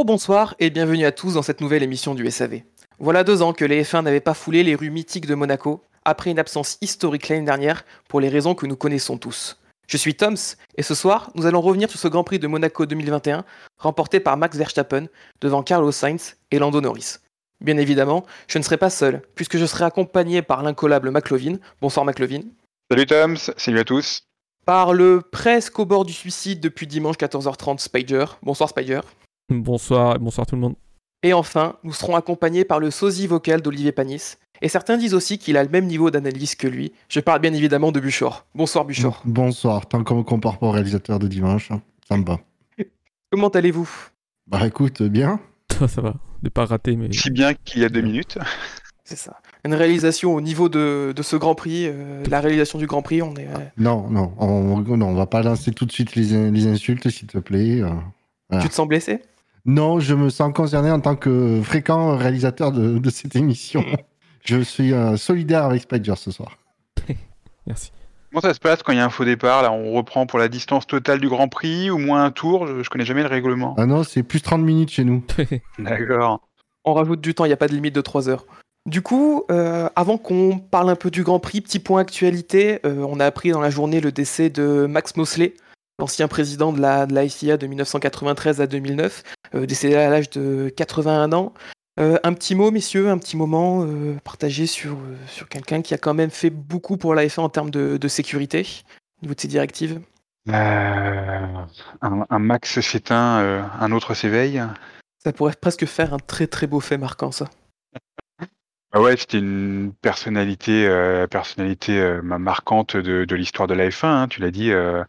Bonjour, bonsoir et bienvenue à tous dans cette nouvelle émission du SAV. Voilà deux ans que les F1 n'avaient pas foulé les rues mythiques de Monaco, après une absence historique l'année dernière, pour les raisons que nous connaissons tous. Je suis Toms, et ce soir, nous allons revenir sur ce Grand Prix de Monaco 2021, remporté par Max Verstappen, devant Carlos Sainz et Lando Norris. Bien évidemment, je ne serai pas seul, puisque je serai accompagné par l'incollable McLovin. Bonsoir McLovin. Salut Toms, salut à tous. Par le presque au bord du suicide depuis dimanche 14h30 Spider. Bonsoir Spider. Bonsoir, bonsoir tout le monde. Et enfin, nous serons accompagnés par le sosie vocal d'Olivier Panis. Et certains disent aussi qu'il a le même niveau d'analyse que lui. Je parle bien évidemment de Buchor. Bonsoir Buchor. Bonsoir, tant qu'on me compare pas au réalisateur de dimanche, hein, ça me va. Comment allez-vous? Bah écoute, bien. Ça, ça va, ne pas rater, mais. Si bien qu'il y a deux minutes. C'est ça. Une réalisation au niveau de, de ce Grand Prix, euh, la réalisation du Grand Prix, on est. euh, Non, non, on, non, on va pas lancer tout de suite les, les insultes, s'il te plaît. euh. Voilà. Tu te sens blessé? Non, je me sens concerné en tant que fréquent réalisateur de, de cette émission. je suis euh, solidaire avec Spider ce soir. Merci. Comment ça se passe quand il y a un faux départ Là, on reprend pour la distance totale du Grand Prix ou moins un tour? Je, je connais jamais le règlement. Ah non, c'est plus 30 minutes chez nous. D'accord. On rajoute du temps, il n'y a pas de limite de 3 heures. Du coup, euh, avant qu'on parle un peu du Grand Prix, petit point actualité, euh, on a appris dans la journée le décès de Max Mosley, l'ancien président de la, de la FIA de 1993 à 2009, euh, décédé à l'âge de 81 ans. Euh, un petit mot, messieurs, un petit moment euh, partagé sur, sur quelqu'un qui a quand même fait beaucoup pour la F1 en termes de, de sécurité, au niveau de ses directives. Un, un Max s'éteint, euh, un autre s'éveille. Ça pourrait presque faire un très très beau fait marquant, ça. Ah ouais, c'était une personnalité, euh, personnalité euh, ma- marquante de, de l'histoire de la F1. hein, tu l'as dit, euh,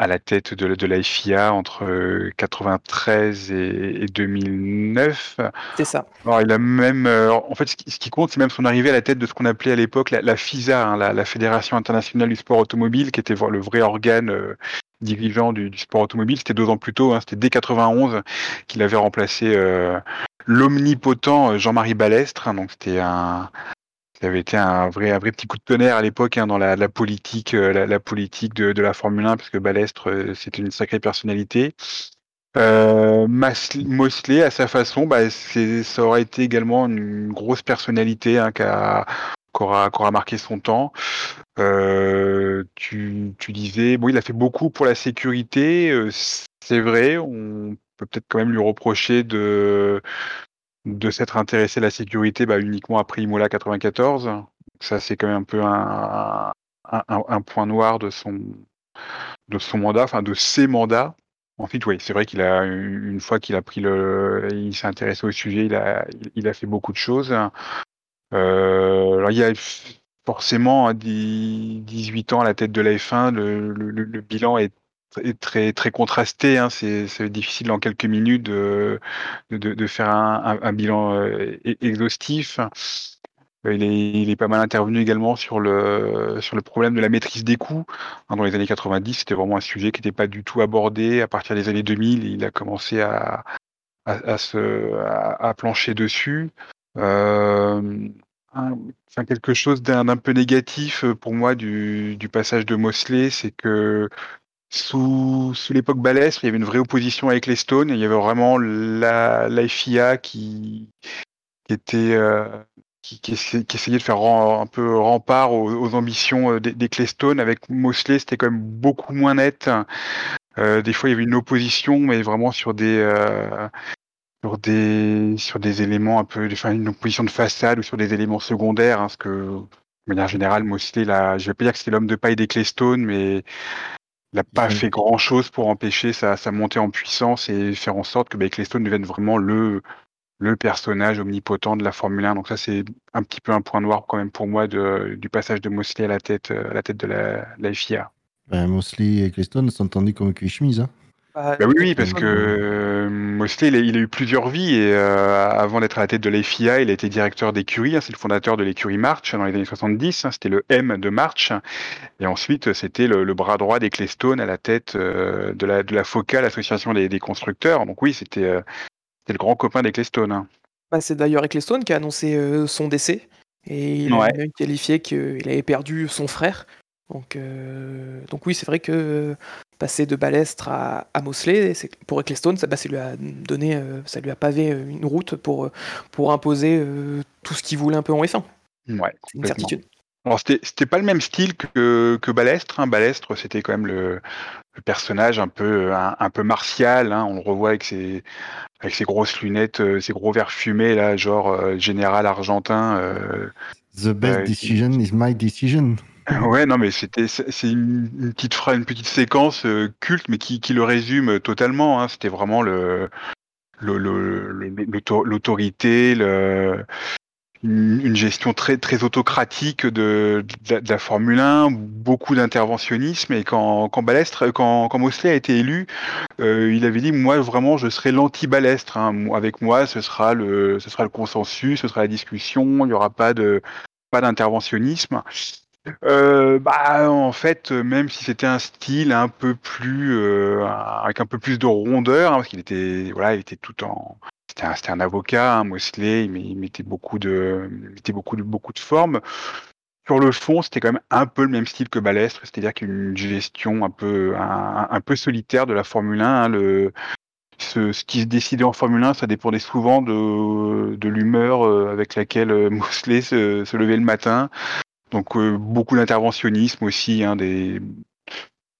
à la tête de, de la FIA entre euh, 93 et, et 2009. C'est ça. Alors, il a même, euh, en fait, ce qui, ce qui compte, c'est même son arrivée à la tête de ce qu'on appelait à l'époque la, la FISA, hein, la, la Fédération internationale du sport automobile, qui était le vrai organe euh, dirigeant du, du sport automobile. C'était deux ans plus tôt, hein, c'était dès 91 qu'il avait remplacé euh, l'omnipotent euh, Jean-Marie Balestre. hein, donc, c'était un, ça avait été un vrai, un vrai petit coup de tonnerre à l'époque hein, dans la, politique, euh, la, politique de, la Formule 1, parce que Balestre, euh, c'était une sacrée personnalité. Euh, Mosley, à sa façon, bah, c'est, ça aurait été également une grosse personnalité hein, qui a- qu'aura, qu'aura marqué son temps. Euh, tu, tu disais, bon, il a fait beaucoup pour la sécurité, c'est vrai, on peut peut-être quand même lui reprocher de, de s'être intéressé à la sécurité bah, uniquement après Imola 94. Ça, c'est quand même un peu un, point noir de son, mandat, enfin de ses mandats. Ensuite, oui, c'est vrai qu'il a une fois qu'il a pris le, il s'est intéressé au sujet, il a, fait beaucoup de choses. Euh, alors il y a forcément à 18 ans à la tête de la F1, le, le- le- le bilan est, est très très contrasté. Hein. C'est difficile en quelques minutes de, de, faire un, bilan euh, e- exhaustif. Euh, Il est, pas mal intervenu également sur le, sur le problème de la maîtrise des coûts. Hein, Dans les années 90, c'était vraiment un sujet qui n'était pas du tout abordé. À partir des années 2000, il a commencé à, à, se, à, plancher dessus. Euh, quelque chose d'un peu négatif pour moi du, du passage de Mosley, c'est que sous, sous l'époque Balestre, il y avait une vraie opposition avec les Stones. Il y avait vraiment la, la FIA qui, qui était euh, qui, qui, essa- qui essayait de faire un peu rempart aux, ambitions euh, des, des Claystones. Avec Mosley, c'était quand même beaucoup moins net. Euh, des fois, il y avait une opposition, mais vraiment sur des euh, sur des sur des éléments un peu, enfin une opposition de façade ou sur des éléments secondaires. Hein, que de manière générale, Mosley, là, je vais pas dire que c'était l'homme de paille des Claystones, mais il n'a pas Mhm. fait grand chose pour empêcher sa, sa montée en puissance et faire en sorte que bah, devienne vraiment le le personnage omnipotent de la Formule 1. Donc ça, c'est un petit peu un point noir quand même pour moi de, du passage de Mosley à la tête, euh, à la tête de la, la FIA. Ben, Mosley et Creston sont tendus comme cuit chemise. Hein. Bah, Bah oui, oui, parce que euh, Mosley, il a, il a eu plusieurs vies et euh, avant d'être à la tête de la FIA, il a été directeur d'écurie. hein, c'est le fondateur de l'écurie March dans les années 70. hein, c'était le M de March. Et ensuite, c'était le, le bras droit des à la tête euh, de la de la FOCA, l'association des, des constructeurs. Donc oui, c'était le grand copain des hein. Bah, c'est d'ailleurs Ecclestone qui a annoncé son décès. Et il Ouais. a qualifié qu'il avait perdu son frère. Donc, euh, donc oui, c'est vrai que passer de Balestre à, à Mosley, pour Ecclestone, ça, bah, ça lui a donné, euh, ça lui a pavé euh, une route pour, pour imposer euh, tout ce qu'il voulait un peu en F1. Ouais, C'est une certitude. Alors c'était pas le même style que, que Balestre. Hein. Balestre, c'était quand même le, le personnage un peu un, un peu martial. Hein. On le revoit avec ses avec ses grosses lunettes, euh, ses gros verres fumés là, genre euh, général argentin. euh. The best decision is my decision. Ouais, non, mais c'était c'est une, petite phrase, une petite séquence euh, culte, mais qui, qui le résume totalement. Hein. C'était vraiment le le- le- le- l'auto- l'autorité, une, gestion très très autocratique de, la, Formule 1, beaucoup d'interventionnisme. Et quand quand Balestre, quand, quand Mosley a été élu, euh, il avait dit moi vraiment je serai l'anti-Balestre. Hein. Moi, Avec moi, ce sera le ce sera le consensus, ce sera la discussion. Il n'y aura pas de pas d'interventionnisme. Euh, bah, en fait, même si c'était un style un peu plus, euh, avec un peu plus de rondeur, hein, parce qu'il était, voilà, il était tout en, c'était un, un avocat, hein, Mosley, met- il mettait beaucoup de, il mettait beaucoup de, beaucoup de formes. Sur le fond, c'était quand même un peu le même style que Balestre, c'est-à-dire qu'une gestion un peu, un, un peu solitaire de la Formule 1. hein, ce, qui se décidait en Formule 1, ça dépendait souvent de, de l'humeur euh, avec laquelle Mosley se levait le matin. Donc euh, beaucoup d'interventionnisme aussi, hein, des,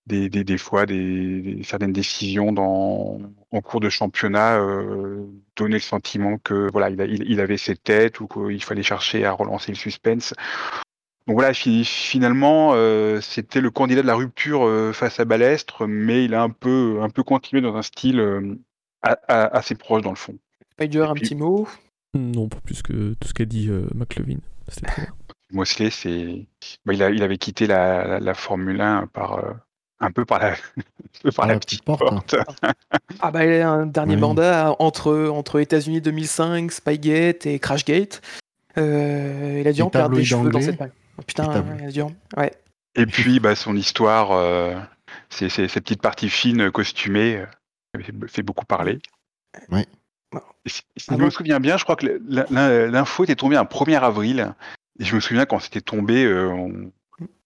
des, des, des fois des, des- certaines décisions dans, en cours de championnat euh, donnaient le sentiment que voilà il, a- il, il avait ses têtes ou qu'il fallait chercher à relancer le suspense. Donc voilà, fi- finalement euh, c'était le candidat de la rupture euh, face à Balestre, mais il a un peu un peu continué dans un style euh, a- a- assez proche dans le fond. Spider, un petit mot? Non, pas plus que tout ce qu'a dit euh, McLevin. C'était très bien. Mosley, c'est, bah, il, avait quitté la, la, la Formule 1 par euh, un peu par la, par la la petite petite porte. porte. Ah bah il a un dernier Oui. mandat entre, entre États-Unis 2005, Spygate et Crashgate. Euh, il a dû en perdre des cheveux dans cette. Oh, putain, il a dû en- Ouais. Et puis, bah, son histoire, euh, c'est ces petites parties fines costumées, euh, fait- beaucoup parler. Et si, si Ah je me souviens bien, je crois que l'in- l'in- l'info était tombée un 1er avril. Et je me souviens quand c'était tombé, euh, on-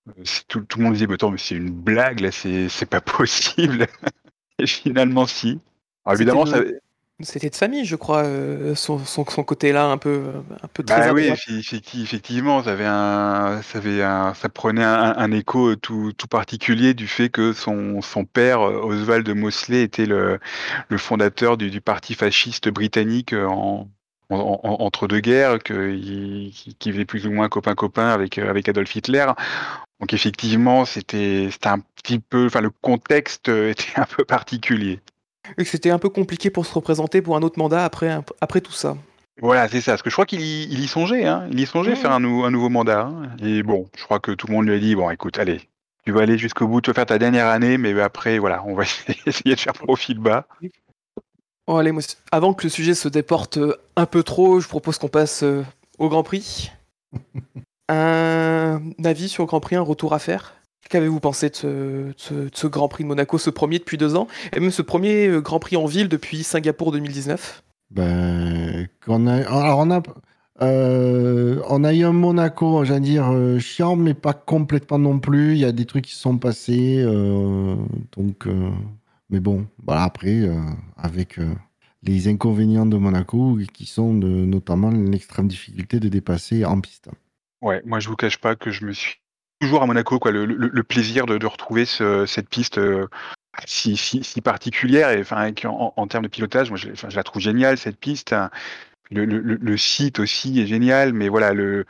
euh, tout, tout le monde disait bah, Attends, mais c'est une blague, là, c'est pas possible. Et finalement, si. Alors, évidemment, ça, C'était de- famille, je crois, euh, son, son, son côté-là un peu, un peu très Bah oui, effectivement, ça avait un, ça avait un, ça prenait un, un écho tout, tout particulier du fait que son, son père, Oswald Mosley, était le, le fondateur du, du parti fasciste britannique en, en- en- entre deux guerres, qu'il qui, qui faisait plus ou moins copain-copain avec, euh, avec Adolf Hitler. Donc effectivement, c'était un petit peu, enfin le contexte euh, était un peu particulier. Et que c'était un peu compliqué pour se représenter pour un autre mandat après, après tout ça. Voilà, c'est ça. Parce que je crois qu'il y, songeait, hein. Il y songeait Mhm. faire un, nou- un nouveau mandat. hein. Et bon, je crois que tout le monde lui a dit bon, écoute, allez, tu vas aller jusqu'au bout, tu vas faire ta dernière année, mais après, voilà, on va essayer de faire profil bas. Bon, allez, avant que le sujet se déporte euh, un peu trop, je propose qu'on passe euh, au Grand Prix. un avis sur le Grand Prix, un retour à faire? Qu'avez-vous pensé de ce, de ce- de ce Grand Prix de Monaco, ce premier depuis deux ans, et même ce premier euh, Grand Prix en ville depuis Singapour 2019 Ben, qu'on a, alors on a, euh, on a eu un Monaco, j'allais dire, euh, chiant, mais pas complètement non plus. Il y a des trucs qui se sont passés. euh, donc, mais bon, voilà, après, euh, avec euh, les inconvénients de Monaco, qui sont notamment l'extrême difficulté de dépasser en piste. Ouais, moi, je vous cache pas que je me suis toujours à Monaco, quoi, le, plaisir de, retrouver ce- cette piste euh, si, particulière, enfin, en, termes de pilotage, moi, je, la trouve géniale, cette piste. hein. Le, site aussi est génial, mais voilà, le,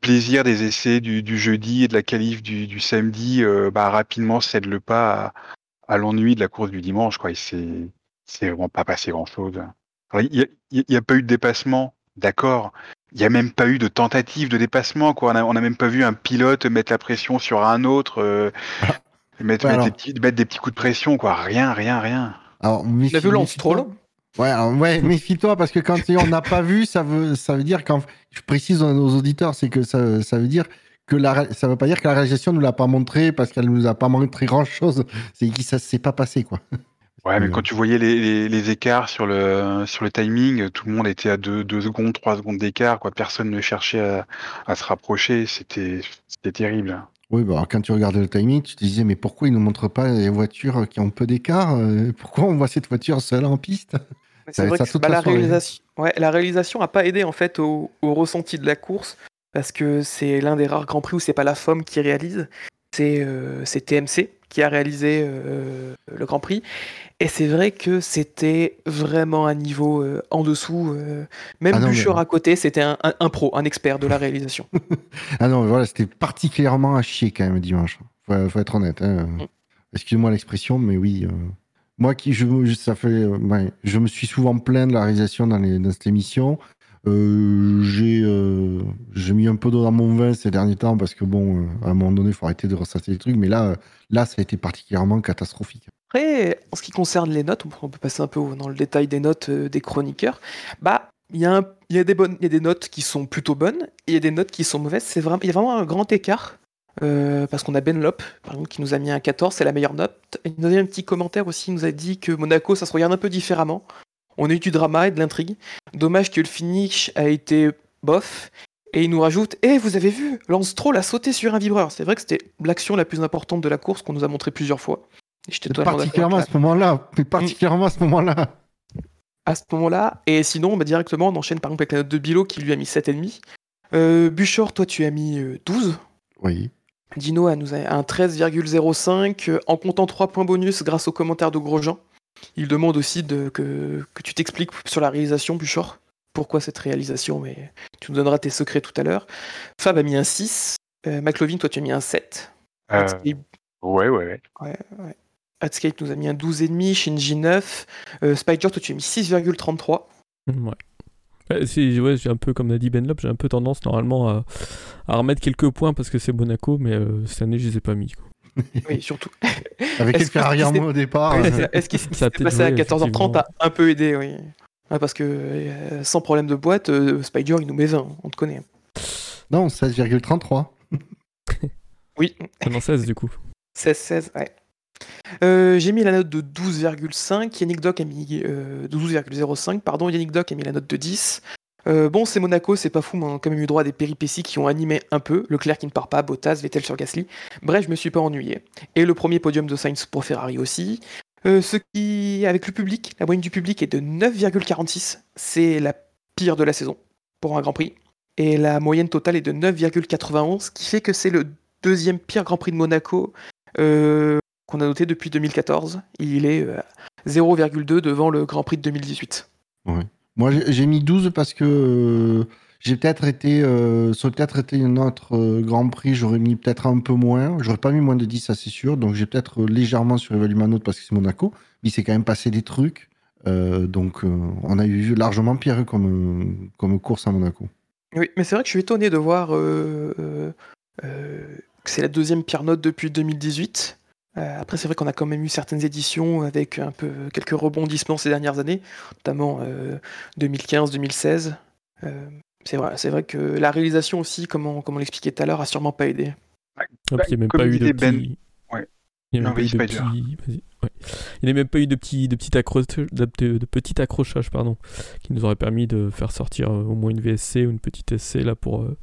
plaisir des essais du, jeudi et de la qualif du, samedi, bah, rapidement cède le pas à, à l'ennui de la course du dimanche, quoi. C'est, c'est vraiment pas passé grand chose. Il n'y a, il y a pas eu de dépassement, d'accord. Il n'y a même pas eu de tentative de dépassement, quoi. On a, on a même pas vu un pilote mettre la pression sur un autre, euh, mettre, Ouais, mettre des petits, mettre des petits coups de pression, quoi. Rien, rien, rien. Alors, La violence, méfie-toi. Stroll Ouais, alors, ouais, méfie-toi parce que quand on n'a pas vu, ça veut, ça veut dire quand je précise aux auditeurs, c'est que ça, ça veut dire que la, ça veut pas dire que la réalisation ne l'a pas montré parce qu'elle nous a pas montré grand chose. C'est que ça s'est pas passé quoi. Ouais, mais quand tu voyais les, les, les écarts sur le, sur le timing, tout le monde était à 2 deux, secondes, 3 secondes d'écart, quoi. Personne ne cherchait à, à se rapprocher. C'était, c'était terrible. Oui, bah, alors, quand tu regardais le timing, tu te disais, mais pourquoi ils ne montrent pas les voitures qui ont peu d'écart euh, Pourquoi on voit cette voiture seule en piste? C'est vrai que ça toute bah, la réalisation, ouais, la réalisation a pas aidé en fait au, au ressenti de la course parce que c'est l'un des rares grands prix où c'est pas la FOM qui réalise, c'est euh, TMC qui a réalisé euh, le Grand Prix. Et c'est vrai que c'était vraiment un niveau euh, en dessous. euh, même Ah non, mais- Buchor à côté, c'était un, un- un pro, un expert de la réalisation. Ah non, voilà, c'était particulièrement à chier quand même dimanche. Faut, faut être honnête. hein. Mm. Excuse-moi l'expression, mais oui. euh, Moi qui, je, ça fait, ouais, je me suis souvent plaint de la réalisation dans, les, dans cette émission. Euh, j'ai euh, j'ai mis un peu d'eau dans mon vin ces derniers temps parce que bon, euh, à un moment donné, il faut arrêter de ressasser les trucs. Mais là, là, ça a été particulièrement catastrophique. Après, en ce qui concerne les notes, on peut passer un peu dans le détail des notes des chroniqueurs. Bah, il y, a des notes qui sont plutôt bonnes et il y a des notes qui sont mauvaises. C'est vraiment, il y a vraiment un grand écart. parce qu'on a Ben Lop, par exemple, qui nous a mis un 14, c'est la meilleure note. Il nous a mis un petit commentaire aussi, il nous a dit que Monaco, ça se regarde un peu différemment. On a eu du drama et de l'intrigue. Dommage que le finish a été bof. Et il nous rajoute Eh, vous avez vu, Lance Stroll a sauté sur un vibreur. C'est vrai que c'était l'action la plus importante de la course qu'on nous a montré plusieurs fois. Particulièrement à ce moment-là. Mais particulièrement à ce moment-là. à ce moment-là. Et sinon, bah, directement, on enchaîne par exemple avec la note de Bilo qui lui a mis 7,5. Euh, Buchor, toi, tu as mis euh, 12. Oui. Dino a nous a un 13,05 euh, en comptant 3 points bonus grâce aux commentaires de Grosjean. Il demande aussi de, que, que tu t'expliques sur la réalisation, Buchor. Pourquoi cette réalisation, mais tu nous donneras tes secrets tout à l'heure. Fab a mis un 6. Euh, McLovin, toi, tu as mis un 7. Euh, ouais, ouais, ouais. Hatscape nous a mis un 12,5. Shinji 9. Euh, Spider, toi, tu as mis 6,33. Ouais. Ouais, c'est- ouais, j'ai un peu, comme l'a dit Ben Lop, j'ai un peu tendance normalement à, à remettre quelques points parce que c'est Monaco, mais euh, cette année, je les ai pas mis. quoi. Oui, surtout. Avec quelques mots au départ. Est-ce qu'il s'est passé à joué, 14h30 a un peu aidé, oui. Parce que euh, sans problème de boîte, euh, Spider, il nous met 20, on te connaît. Non, 16,33. Oui, non, 16 du coup. 16-16, ouais. Euh, j'ai mis la note de 12,5. Yannick Doc a mis euh, 12,05. Pardon, Yannick Doc a mis la note de 10. Euh, bon, c'est Monaco, c'est pas fou, mais on a quand même eu droit à des péripéties qui ont animé un peu. Leclerc qui ne part pas, Bottas, Vettel sur Gasly. Bref, je me suis pas ennuyé. Et le premier podium de Sainz pour Ferrari aussi. Euh, ce qui, avec le public, la moyenne du public est de 9,46. C'est la pire de la saison pour un Grand Prix. Et la moyenne totale est de 9,91, ce qui fait que c'est le deuxième pire Grand Prix de Monaco euh, qu'on a noté depuis 2014. Il est euh, 0,2 devant le Grand Prix de 2018. Moi, j'ai mis 12 parce que euh, j'ai peut-être été. Euh, ça aurait peut-être été un autre euh, Grand Prix, j'aurais mis peut-être un peu moins. J'aurais pas mis moins de 10, ça c'est sûr. Donc j'ai peut-être euh, légèrement surévalué ma note parce que c'est Monaco. Mais il s'est quand même passé des trucs. Donc on a eu largement pire comme, comme course à Monaco. Oui, mais c'est vrai que je suis étonné de voir que c'est la deuxième pire note depuis 2018. Euh, après, c'est vrai qu'on a quand même eu certaines éditions avec un peu quelques rebondissements ces dernières années, notamment euh, 2015-2016. Euh, c'est vrai, c'est vrai que la réalisation aussi, comme on, comme on l'expliquait tout à l'heure, a sûrement pas aidé. Il n'y a même comme pas eu de disait Ben- petits... Ouais. Il n'y a même pas eu de petits... ouais. Il a même pas eu de petits, de petits accrochages, de, de- de petits accrochages, pardon, qui nous auraient permis de faire sortir euh, au moins une VSC ou une petite SC là pour. euh,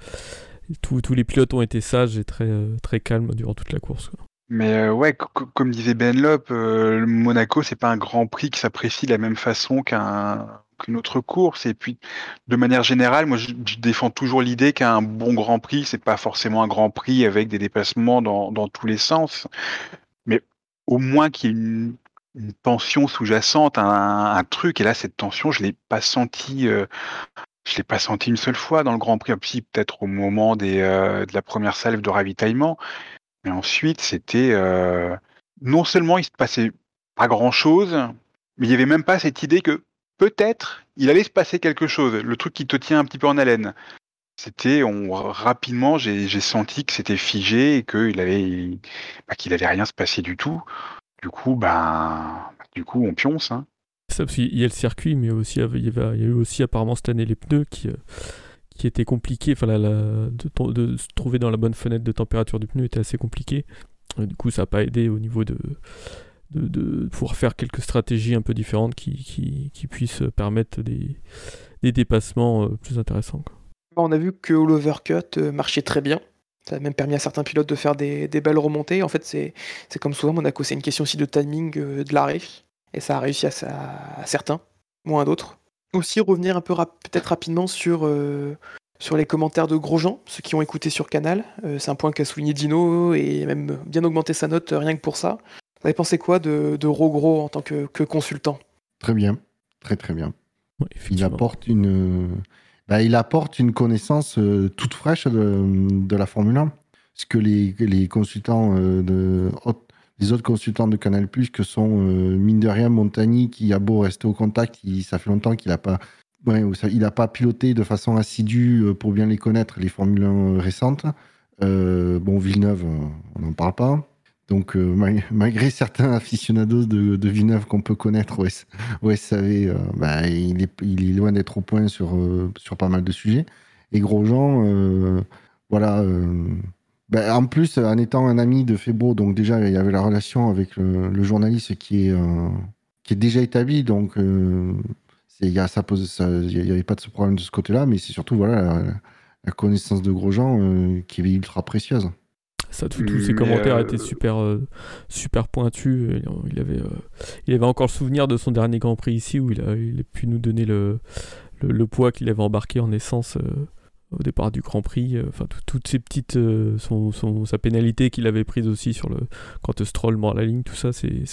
tous, tous les pilotes ont été sages et très, euh, très calmes durant toute la course. quoi. Mais euh, ouais, co- co- comme disait Ben Lop, euh, Monaco, c'est pas un grand prix qui s'apprécie de la même façon qu'un qu'une autre course. Et puis, de manière générale, moi, je, défends toujours l'idée qu'un bon Grand Prix, c'est pas forcément un Grand Prix avec des dépassements dans, dans tous les sens, mais au moins qu'il y ait une, tension sous-jacente, un, truc. Et là, cette tension, je l'ai pas senti. euh, je l'ai pas senti une seule fois dans le Grand Prix, si peut-être au moment des, euh, de la première salve de ravitaillement. Mais ensuite, c'était euh, non seulement il se passait pas grand-chose, mais il y avait même pas cette idée que peut-être il allait se passer quelque chose, le truc qui te tient un petit peu en haleine. C'était on rapidement, j'ai senti que c'était figé et qu'il bah, qu'il allait rien se passer du tout. Du coup, ben, du coup, on pionce. Hein. Ça, qu'il y a le circuit, mais aussi, avait- avait- il y a eu aussi apparemment cette année les pneus qui, euh, qui étaient compliqués. Enfin, la- de, se trouver dans la bonne fenêtre de température du pneu était assez compliqué. Et du coup, ça n'a pas aidé au niveau de, pouvoir faire quelques stratégies un peu différentes qui, qui, puissent permettre des, des dépassements euh, plus intéressants. quoi. On a vu que l'overcut euh, marchait très bien. Ça a même permis à certains pilotes de faire des, belles remontées. En fait, c'est comme souvent Monaco, c'est une question aussi de timing de l'arrêt. Et ça a réussi à, à certains, moins à d'autres. Aussi revenir un peu peut-être rapidement sur, sur les commentaires de Grosjean, ceux qui ont écouté sur Canal. c'est un point qu'a souligné Dino et même bien augmenté sa note rien que pour ça. Vous avez pensé quoi de, de Rogro en tant que, consultant? Très bien, très très bien. il apporte une, bah, il apporte une connaissance euh, toute fraîche de, la Formule 1. Ce que les, les consultants euh, de les autres consultants de Canal Plus que sont euh, mine de rien Montagny qui a beau rester au contact, ça fait longtemps qu'il n'a pas il n'a pas piloté de façon assidue pour bien les connaître les Formule 1 récentes. bon Villeneuve, on n'en parle pas. Donc, euh, malgré certains aficionados de, Villeneuve qu'on peut connaître au, SAV, euh, bah, il, est, loin d'être au point sur, euh, sur pas mal de sujets. Et Grosjean, voilà. Bah, en plus, en étant un ami de Febo, donc déjà, il y avait la relation avec le, journaliste qui est, qui est déjà établi. Donc, il n'y avait pas de ce problème de ce côté-là, mais c'est surtout voilà, la, la, connaissance de Grosjean qui est ultra précieuse. Ça, tous ses commentaires euh, étaient super, euh, super pointus. Il avait, euh, il avait encore le souvenir de son dernier Grand Prix ici où il a, il a pu nous donner le, le, poids qu'il avait embarqué en essence au départ du Grand Prix. Enfin, toutes ces petites. Son, son, sa pénalité qu'il avait prise aussi sur le, quand Stroll mord la ligne, tout ça, c'est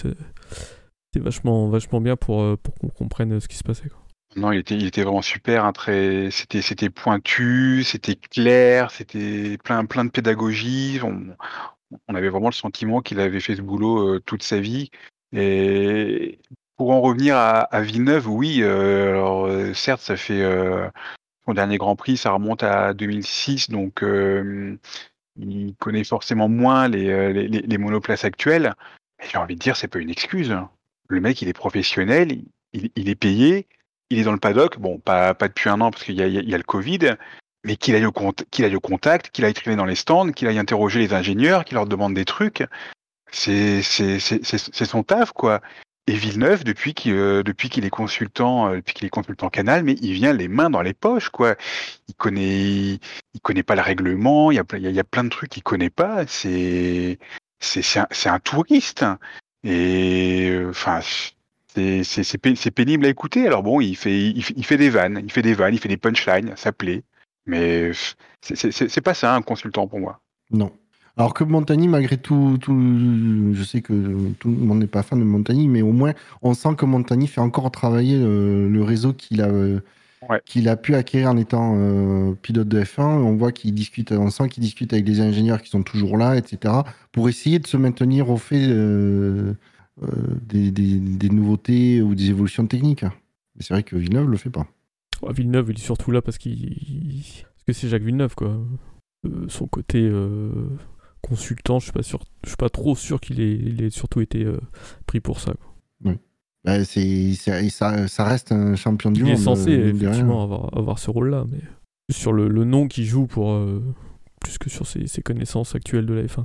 vachement, vachement bien pour, pour qu'on comprenne ce qui se passait. Non, il était, il était vraiment super, hein, très, c'était, c'était pointu, c'était clair, c'était plein, plein de pédagogie. On, avait vraiment le sentiment qu'il avait fait ce boulot euh, toute sa vie. Et pour en revenir à, à Villeneuve, oui, euh, alors euh, certes, ça fait son dernier Grand Prix, ça remonte à 2006, donc il connaît forcément moins les, les monoplaces actuelles. J'ai envie de dire, c'est pas une excuse. Le mec, il est professionnel, il, est payé il est dans le paddock, bon, pas, depuis un an parce qu'il y, y, a le Covid, mais qu'il aille, au contact, qu'il aille traîner dans les stands, qu'il aille interroger les ingénieurs, qu'il leur demande des trucs. C'est son taf, quoi. Et Villeneuve, depuis qu'il, euh, est consultant, euh, depuis qu'il est consultant Canal, mais il vient les mains dans les poches, quoi. Il connaît, il connaît pas le règlement. Il y a, il plein de trucs qu'il connaît pas. C'est, c'est, un, un, touriste. Et euh, enfin, c'est pénible à écouter. Alors bon, il fait, il, fait des vannes, il fait des vannes, il fait des punchlines, ça plaît. Mais c'est pas ça un consultant pour moi. Non. Alors que Montagny, malgré tout, tout, je sais que tout le monde n'est pas fan de Montagny, mais au moins on sent que Montagny fait encore travailler le, réseau qu'il a, qu'il a pu acquérir en étant euh, pilote de F1. On voit qu'il discute, on sent qu'il discute avec des ingénieurs qui sont toujours là, etc., pour essayer de se maintenir au fait. Euh, euh, des, nouveautés ou des évolutions techniques. Mais c'est vrai que Villeneuve le fait pas. Villeneuve, il est surtout là parce, qu'il parce que c'est Jacques Villeneuve, quoi. Euh, son côté euh, consultant, je suis pas sûr, je suis pas trop sûr qu'il ait, il ait surtout été pris pour ça. Oui. Bah, c'est, ça, ça, reste un champion du monde. Il est censé effectivement avoir, avoir, ce rôle-là, mais sur le, le nom qu'il joue pour plus que sur ses, ses, connaissances actuelles de la F1.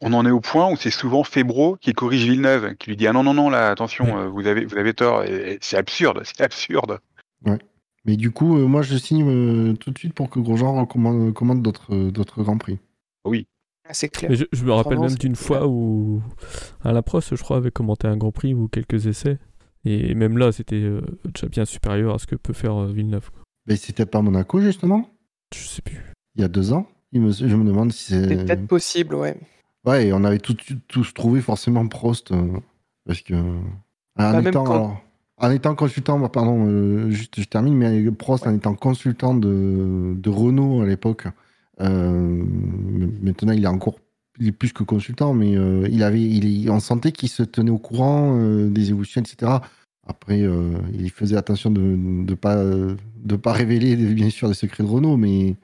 On en est au point où c'est souvent Febro qui corrige Villeneuve, qui lui dit ah non non non là attention euh, vous avez vous avez tort c'est absurde c'est absurde. Ouais. Mais du coup euh, moi je signe euh, tout de suite pour que Grosjean recommande d'autres d'autres grands prix. Oui. C'est clair. Je, me rappelle même d'une fois où Alain Prost je crois avait commenté un grand prix ou quelques essais et même là c'était déjà bien supérieur à ce que peut faire Villeneuve. Mais c'était pas Monaco justement? Je sais plus. Il y a deux ans. je me demande si c'est. C'est peut-être possible ouais. Ouais, et on avait tout, tous trouvé forcément Prost. Euh, parce que. En, bah, étant, en étant consultant, bah, pardon, euh, juste, je termine, mais Prost, en étant consultant de, de Renault à l'époque, euh, maintenant il est encore il est plus que consultant, mais il avait, il, on sentait qu'il se tenait au courant des évolutions, etc. Après, il faisait attention de ne pas, de pas révéler, bien sûr, les secrets de Renault, mais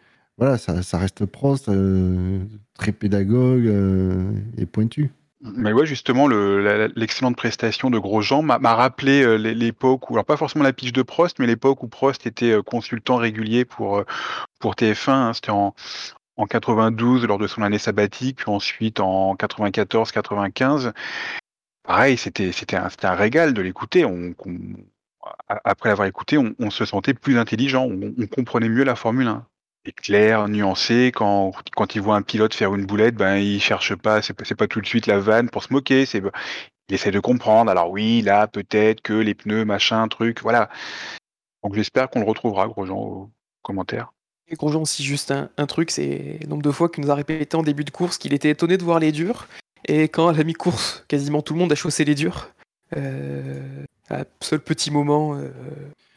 voilà, ça, reste Prost, euh, très pédagogue euh, et pointu. Mais ouais, justement, l'excellente prestation de Grosjean m'a rappelé euh, l'époque où, alors pas forcément la piche de Prost, mais l'époque où Prost était consultant régulier pour, pour TF1. Hein. C'était en, en 92 lors de son année sabbatique, puis ensuite en 94-95. Pareil, c'était un, un régal de l'écouter. On, après l'avoir écouté, on, se sentait plus intelligent, on, comprenait mieux la Formule 1. Est clair, nuancé. Quand, quand il voit un pilote faire une boulette, ben il cherche pas, c'est pas, pas tout de suite la vanne pour se moquer. C'est, il essaie de comprendre. Alors oui, là peut-être que les pneus, machin, truc, voilà. Donc j'espère qu'on le retrouvera, Grosjean, aux commentaires. Et Grosjean aussi, juste un, un truc, c'est le nombre de fois qu'il nous a répété en début de course qu'il était étonné de voir les durs. Et quand à la mi-course, quasiment tout le monde a chaussé les durs. Euh, un seul petit moment euh,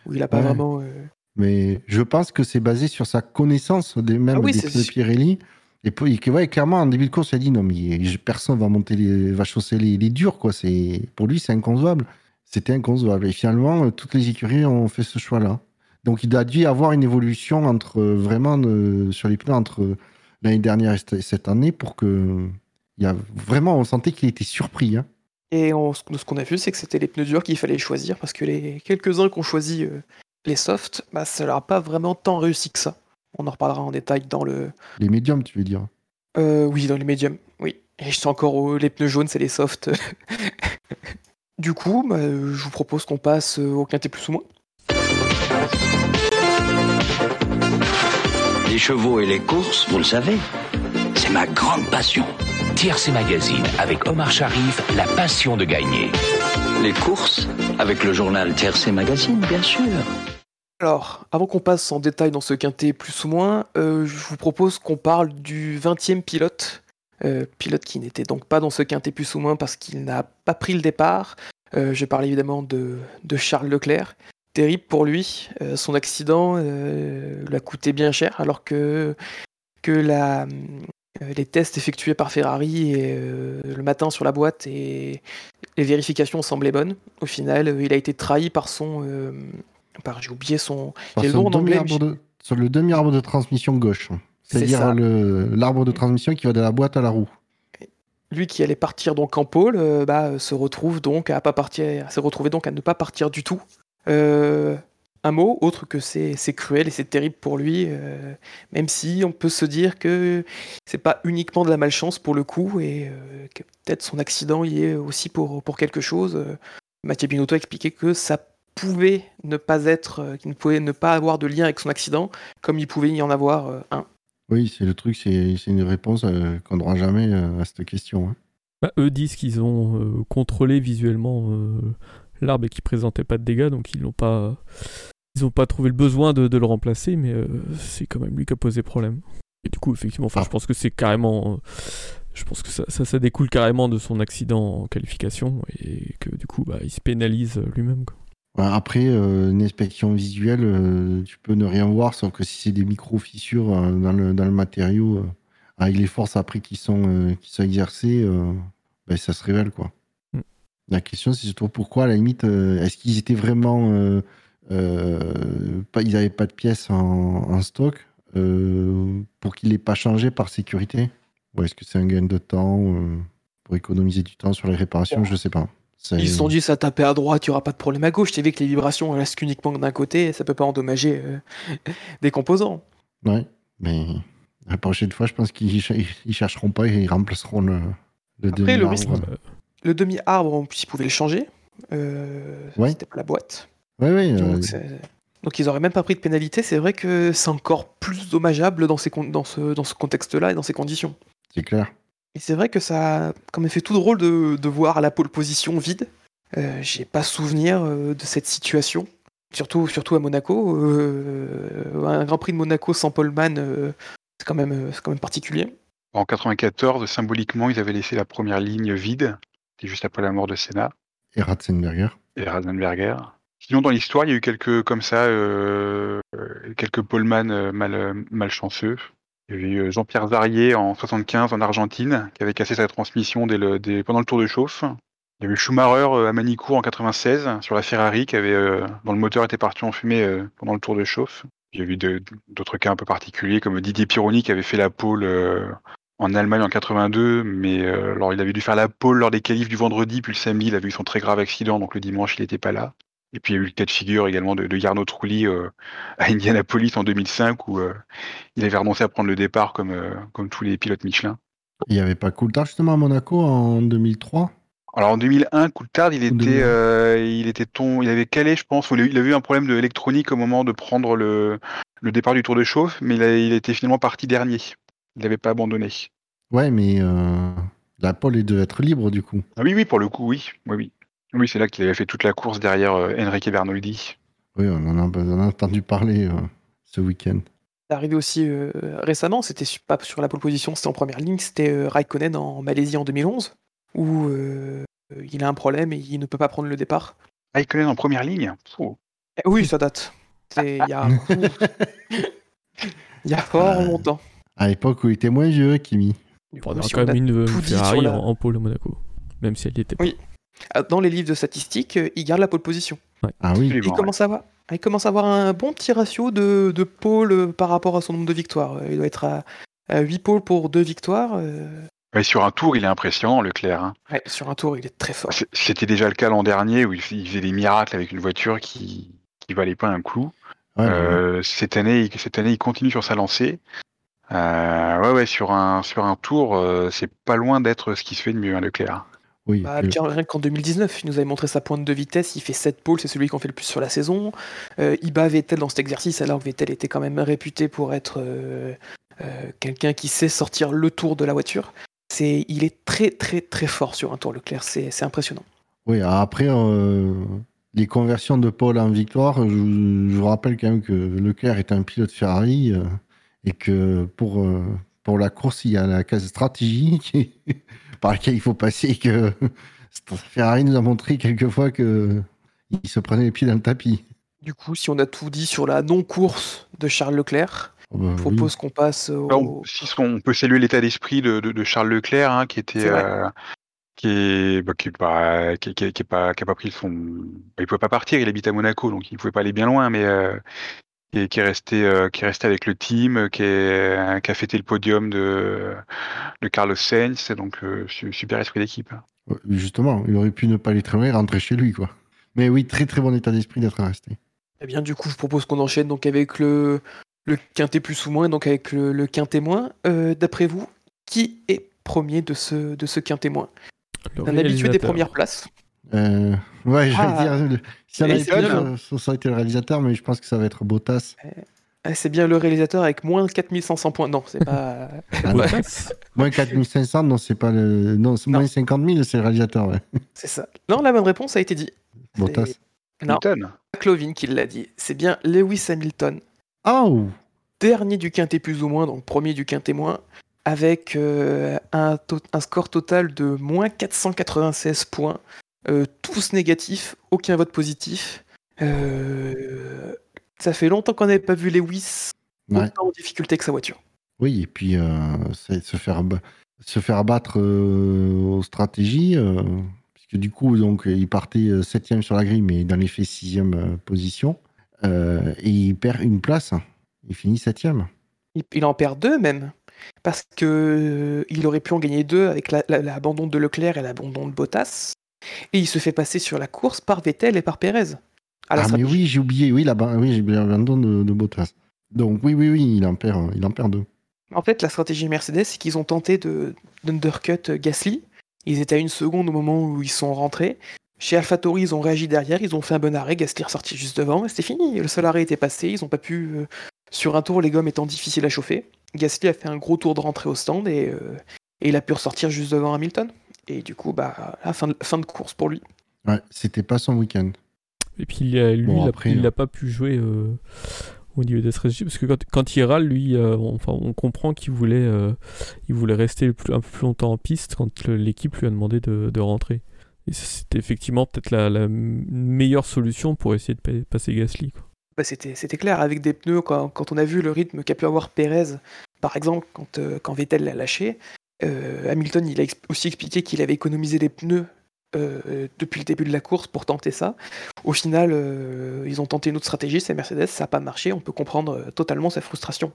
où il a pas Ouais. vraiment. euh, Mais je pense que c'est basé sur sa connaissance des mêmes Ah oui, des c'est- pneus Pirelli. Et puis, ouais, clairement, en début de course, il a dit non, mais personne va monter les, va chausser les, les durs, quoi. C'est pour lui, c'est inconcevable. C'était inconcevable. Et finalement, euh, toutes les écuries ont fait ce choix-là. Donc, il a dû avoir une évolution entre euh, vraiment euh, sur les pneus entre euh, l'année dernière et cette- année pour que il y a vraiment, on sentait qu'il était surpris. hein. Et on- ce qu'on a vu, c'est que c'était les pneus durs qu'il fallait choisir parce que les quelques-uns qui ont choisi euh, les softs, bah, ça leur a pas vraiment tant réussi que ça. On en reparlera en détail dans le. Les médiums, tu veux dire? Euh, oui, dans les médiums, oui. Et je suis encore aux... les pneus jaunes, c'est les softs. du coup, bah, je vous propose qu'on passe euh, au quintet plus ou moins. Les chevaux et les courses, vous le savez, c'est ma grande passion. TRC Magazine avec Omar Sharif, la passion de gagner. Les courses, avec le journal TRC Magazine, bien sûr. Alors, avant qu'on passe en détail dans ce quintet plus ou moins, euh, je vous propose qu'on parle du 20e pilote. Euh, pilote qui n'était donc pas dans ce quintet plus ou moins parce qu'il n'a pas pris le départ. Euh, je parle évidemment de, Charles Leclerc. Terrible pour lui. Son accident l'a coûté bien cher alors que, les tests effectués par Ferrari le matin sur la boîte et les vérifications semblaient bonnes. Au final, il a été trahi par son... j'ai oublié son, en anglais, de- sur le demi-arbre de transmission gauche. C'est C'est-à-dire l'arbre de transmission qui va de la boîte à la roue. lui qui allait partir donc en pôle, euh, bah, se retrouve donc à pas partir, s'est retrouvé donc à ne pas partir du tout. Euh, un mot autre que c'est c'est cruel et c'est terrible pour lui, euh, même si on peut se dire que c'est pas uniquement de la malchance pour le coup et euh, que peut-être son accident y est aussi pour pour quelque chose. Euh, Mathieu Binotto a expliqué que ça pouvait ne pas être, euh, qu'il ne pouvait ne pas avoir de lien avec son accident, comme il pouvait y en avoir euh, un. Oui, c'est le truc, c'est c'est une réponse euh, qu'on n'aura jamais euh, à cette question. hein. Bah, eux disent qu'ils ont euh, contrôlé visuellement euh, l'arbre et qu'il présentait pas de dégâts, donc ils n'ont pas, ils ont pas trouvé le besoin de, de le remplacer, mais euh, c'est quand même lui qui a posé problème. Et du coup, effectivement, enfin, Ah. je pense que c'est carrément, euh, je pense que ça, ça, ça découle carrément de son accident en qualification et que du coup, bah, il se pénalise lui-même. quoi. Ouais, Après, euh, une inspection visuelle, euh, tu peux ne rien voir, sauf que si c'est des micro-fissures euh, dans, le, dans le matériau, avec les forces après qui sont, qui sont exercées, ben, ça se révèle. quoi. Mm. La question, c'est surtout pourquoi, à la limite, est-ce qu'ils étaient vraiment. pas, ils n'avaient pas de pièces en, en stock pour qu'ils ne l'aient pas changé par sécurité? Ou est-ce que c'est un gain de temps pour économiser du temps sur les réparations? Je sais pas. Ils se sont dit ça tapait à droite, il n'y aura pas de problème à gauche. Tu sais que les vibrations restent uniquement d'un côté, et ça peut pas endommager euh, des composants. Ouais, mais la prochaine fois, je pense qu'ils ils chercheront pas et ils remplaceront le, le Après, le demi-arbre. risque- Le demi-arbre, ils pouvaient le changer. Euh, Ouais. C'était pas la boîte. Ouais, ouais, euh, Donc, ils auraient même pas pris de pénalité. C'est vrai que c'est encore plus dommageable dans, ces con- dans ce, dans ce contexte-là et dans ces conditions. c'est clair. Et c'est vrai que ça a comme effet tout drôle de, de voir la pole position vide. Euh, J'ai pas souvenir euh, de cette situation. Surtout, surtout à Monaco. Euh, un Grand Prix de Monaco sans poleman, euh, c'est quand, même, c'est quand même particulier. En 94, symboliquement, ils avaient laissé la première ligne vide. C'était juste après la mort de Senna Et Ratzenberger. et Rasenberger. Sinon, dans l'histoire, il y a eu quelques comme ça, quelques poleman mal, malchanceux. Il y avait eu euh, Jean-Pierre Zarier en 75 en Argentine, qui avait cassé sa transmission pendant le Tour de Chauffe. Il y avait eu Schumacher euh, à Manicourt en 96 sur la Ferrari, qui avait, euh, dont le moteur était parti en fumée pendant le Tour de Chauffe. Il y a eu d'autres cas un peu particuliers, comme Didier Pironi qui avait fait la pole en Allemagne en 82, mais alors il avait dû faire la pole lors des qualifs du vendredi, puis le samedi il avait eu son très grave accident, donc le dimanche il n'était pas là. Et puis il y a eu le cas de figure également de, de Jarno Trulli euh, à Indianapolis en 2005 où euh, il avait renoncé à prendre le départ comme, euh, comme tous les pilotes Michelin. Il n'y avait pas Coulthard justement à Monaco en 2003 Alors en 2001, Coulthard, il était, 2001. il était ton, il avait calé, je pense, il a eu- il avait eu un problème de électronique au moment de prendre le, le départ du Tour de Chauffe, mais il, a, il était finalement parti dernier. Il n'avait pas abandonné. Ouais, mais la pole devait être libre du coup. Ah oui, oui, pour le coup, oui. Oui, oui. Oui, c'est là qu'il avait fait toute la course derrière euh, Enrique Bernoldi. Oui, on en a, on en a entendu parler euh, ce week-end. C'est arrivé aussi euh, récemment, c'était pas sur la pole position, c'était en première ligne, c'était euh, Raikkonen en Malaisie en 2011, où euh, il a un problème et il ne peut pas prendre le départ. Raikkonen en première ligne? Oh. Eh oui, ça date. C'est il y a, il y a fort Euh, longtemps. À l'époque où il était moins vieux, Kimi. Du On a quand même une, Ferrari en, en pôle à Monaco, même si elle y était pas. Oui. Ah, Dans les livres de statistiques, euh, il garde la pole position. Ah oui. Il commence, à avoir, il commence à avoir un bon petit ratio de, de pôles euh, par rapport à son nombre de victoires. Euh, Il doit être à, à 8 pôles pour 2 victoires. ouais. Sur un tour, il est impressionnant, Leclerc. hein. ouais, sur un tour, il est très fort. C'était déjà le cas l'an dernier où il faisait des miracles avec une voiture qui qui valait pas un clou. Ouais, Euh, cette année, il- cette année, il continue sur sa lancée. Euh, ouais, ouais, sur un sur un tour, euh, c'est pas loin d'être ce qui se fait de mieux, hein, Leclerc. Oui. Bah, rien qu'en 2019, il nous avait montré sa pointe de vitesse, il fait 7 pôles, c'est celui qu'on fait le plus sur la saison. Euh, il bat Vettel dans cet exercice, alors que Vettel était quand même réputé pour être euh, euh, quelqu'un qui sait sortir le tour de la voiture. C'est, il est très très très fort sur un tour Leclerc, c'est, c'est impressionnant. Oui, après, euh, les conversions de Paul en victoire, je, je vous rappelle quand même que Leclerc est un pilote Ferrari et que pour, pour la course, il y a la case stratégie qui- par laquelle il faut passer que Ferrari nous a montré quelquefois que il se prenait les pieds dans le tapis. Du coup, si on a tout dit sur la non-course de Charles Leclerc, Oh, oui. propose qu'on passe au... Alors, si on peut saluer l'état d'esprit de, de, de Charles Leclerc, hein, qui était euh, qui est bah, qui est pas qui, qui- qui est pas qui a pas pris son bah, il pouvait pas partir, il habite à Monaco, donc il pouvait pas aller bien loin, mais euh, qui, est, qui est resté euh, qui est resté avec le team, qui, est, qui a fêté le podium de de Carlos Sainz, donc euh, su- super esprit d'équipe. Ouais, Justement, il aurait pu ne pas aller très loin et rentrer chez lui, quoi. Mais oui, très très bon état d'esprit d'être resté. Eh bien, du coup, je propose qu'on enchaîne donc avec le, le quintet plus ou moins, donc avec le, le quintet moins. Euh, D'après vous, qui est premier de ce, de ce quintet moins? Un habitué des premières places. Euh, ouais, j'allais Ah. dire, le- si avait bien. ça, ça aurait été le réalisateur, mais je pense que ça va être Bottas. Ah, c'est bien le réalisateur avec moins 4500 points. Non, c'est pas. Ah, Bottas Moins 4500, non, c'est pas le. Non, c'est Non. moins 50 000, c'est le réalisateur, ouais. c'est ça. Non, la bonne réponse a été dit. Bottas. C'est- Non, Hamilton. Clovin qui l'a dit. C'est bien Lewis Hamilton, Oh dernier du quintet plus ou moins, donc premier du quintet moins, avec euh, un, score total de moins 496 points, euh, tous négatifs, aucun vote positif. Euh, ça fait longtemps qu'on n'avait pas vu Lewis Ouais. autant en difficulté que sa voiture. Oui, et puis euh, se faire, se faire abattre euh, aux stratégies, euh, puisque du coup, donc, il partait euh, septième sur la grille, mais dans les faits, sixième euh, position. Euh, et il perd une place. Il finit septième. Il, il en perd deux même, parce que euh, il aurait pu en gagner deux avec la- la- l'abandon de Leclerc et l'abandon de Bottas. Et il se fait passer sur la course par Vettel et par la Ah, mais oui, j'ai oublié. Oui, là-bas, oui, j'ai oublié l'abandon de, de Bottas. Donc, oui, oui, oui, il en perd, il en perd deux. En fait, la stratégie Mercedes, c'est qu'ils ont tenté de d'undercut Gasly. Ils étaient à une seconde au moment où ils sont rentrés. Chez AlphaTauri, ils ont réagi derrière, ils ont fait un bon arrêt, Gasly est ressorti juste devant, et c'était fini. Le seul arrêt était passé, ils n'ont pas pu... euh, sur un tour, les gommes étant difficiles à chauffer, Gasly a fait un gros tour de rentrée au stand, et, euh, et il a pu ressortir juste devant Hamilton. Et du coup, bah, la fin de, fin de course pour lui. Ouais, c'était pas son week-end. Et puis il a- lui, Bon, il a- après, il n'a pas pu jouer euh, au niveau des stratégies parce que quand, quand il râle, lui, euh, on, enfin, on comprend qu'il voulait, euh, il voulait rester le plus- un peu plus longtemps en piste quand l'équipe lui a demandé de, de rentrer. Et c'était effectivement peut-être la, la meilleure solution pour essayer de pa- passer Gasly. quoi. Bah, c'était, c'était clair, avec des pneus, quand, quand on a vu le rythme qu'a pu avoir Pérez, par exemple, quand, euh, quand Vettel l'a lâché, euh, Hamilton il a aussi expliqué qu'il avait économisé les pneus euh, depuis le début de la course pour tenter ça. Au final, euh, ils ont tenté une autre stratégie, c'est Mercedes, ça n'a pas marché, on peut comprendre totalement sa frustration.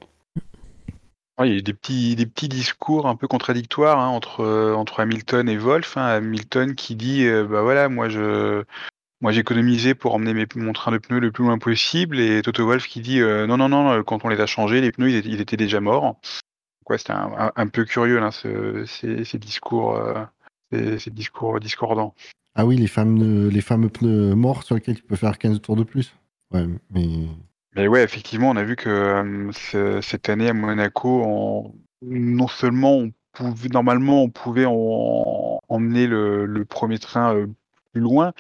Il y a eu des petits, des discours un peu contradictoires hein, entre, Hamilton et Wolf. hein. Hamilton qui dit bah voilà, moi je moi j'ai économisé pour emmener mon train de pneus le plus loin possible, et Toto Wolf qui dit non, non, non, quand on les a changés, les pneus ils étaient déjà morts. Ouais, c'était un, un- un peu curieux là, ce- ces, ces discours, euh, ces, ces discours discordants. Ah oui, les fameux, les fameux pneus morts sur lesquels tu peux faire 15 tours de plus. Ouais, mais Mais ouais, effectivement, on a vu que euh, ce- cette année à Monaco, on- non seulement on pouvait, normalement, on pouvait en- emmener le, le premier train euh, plus loin,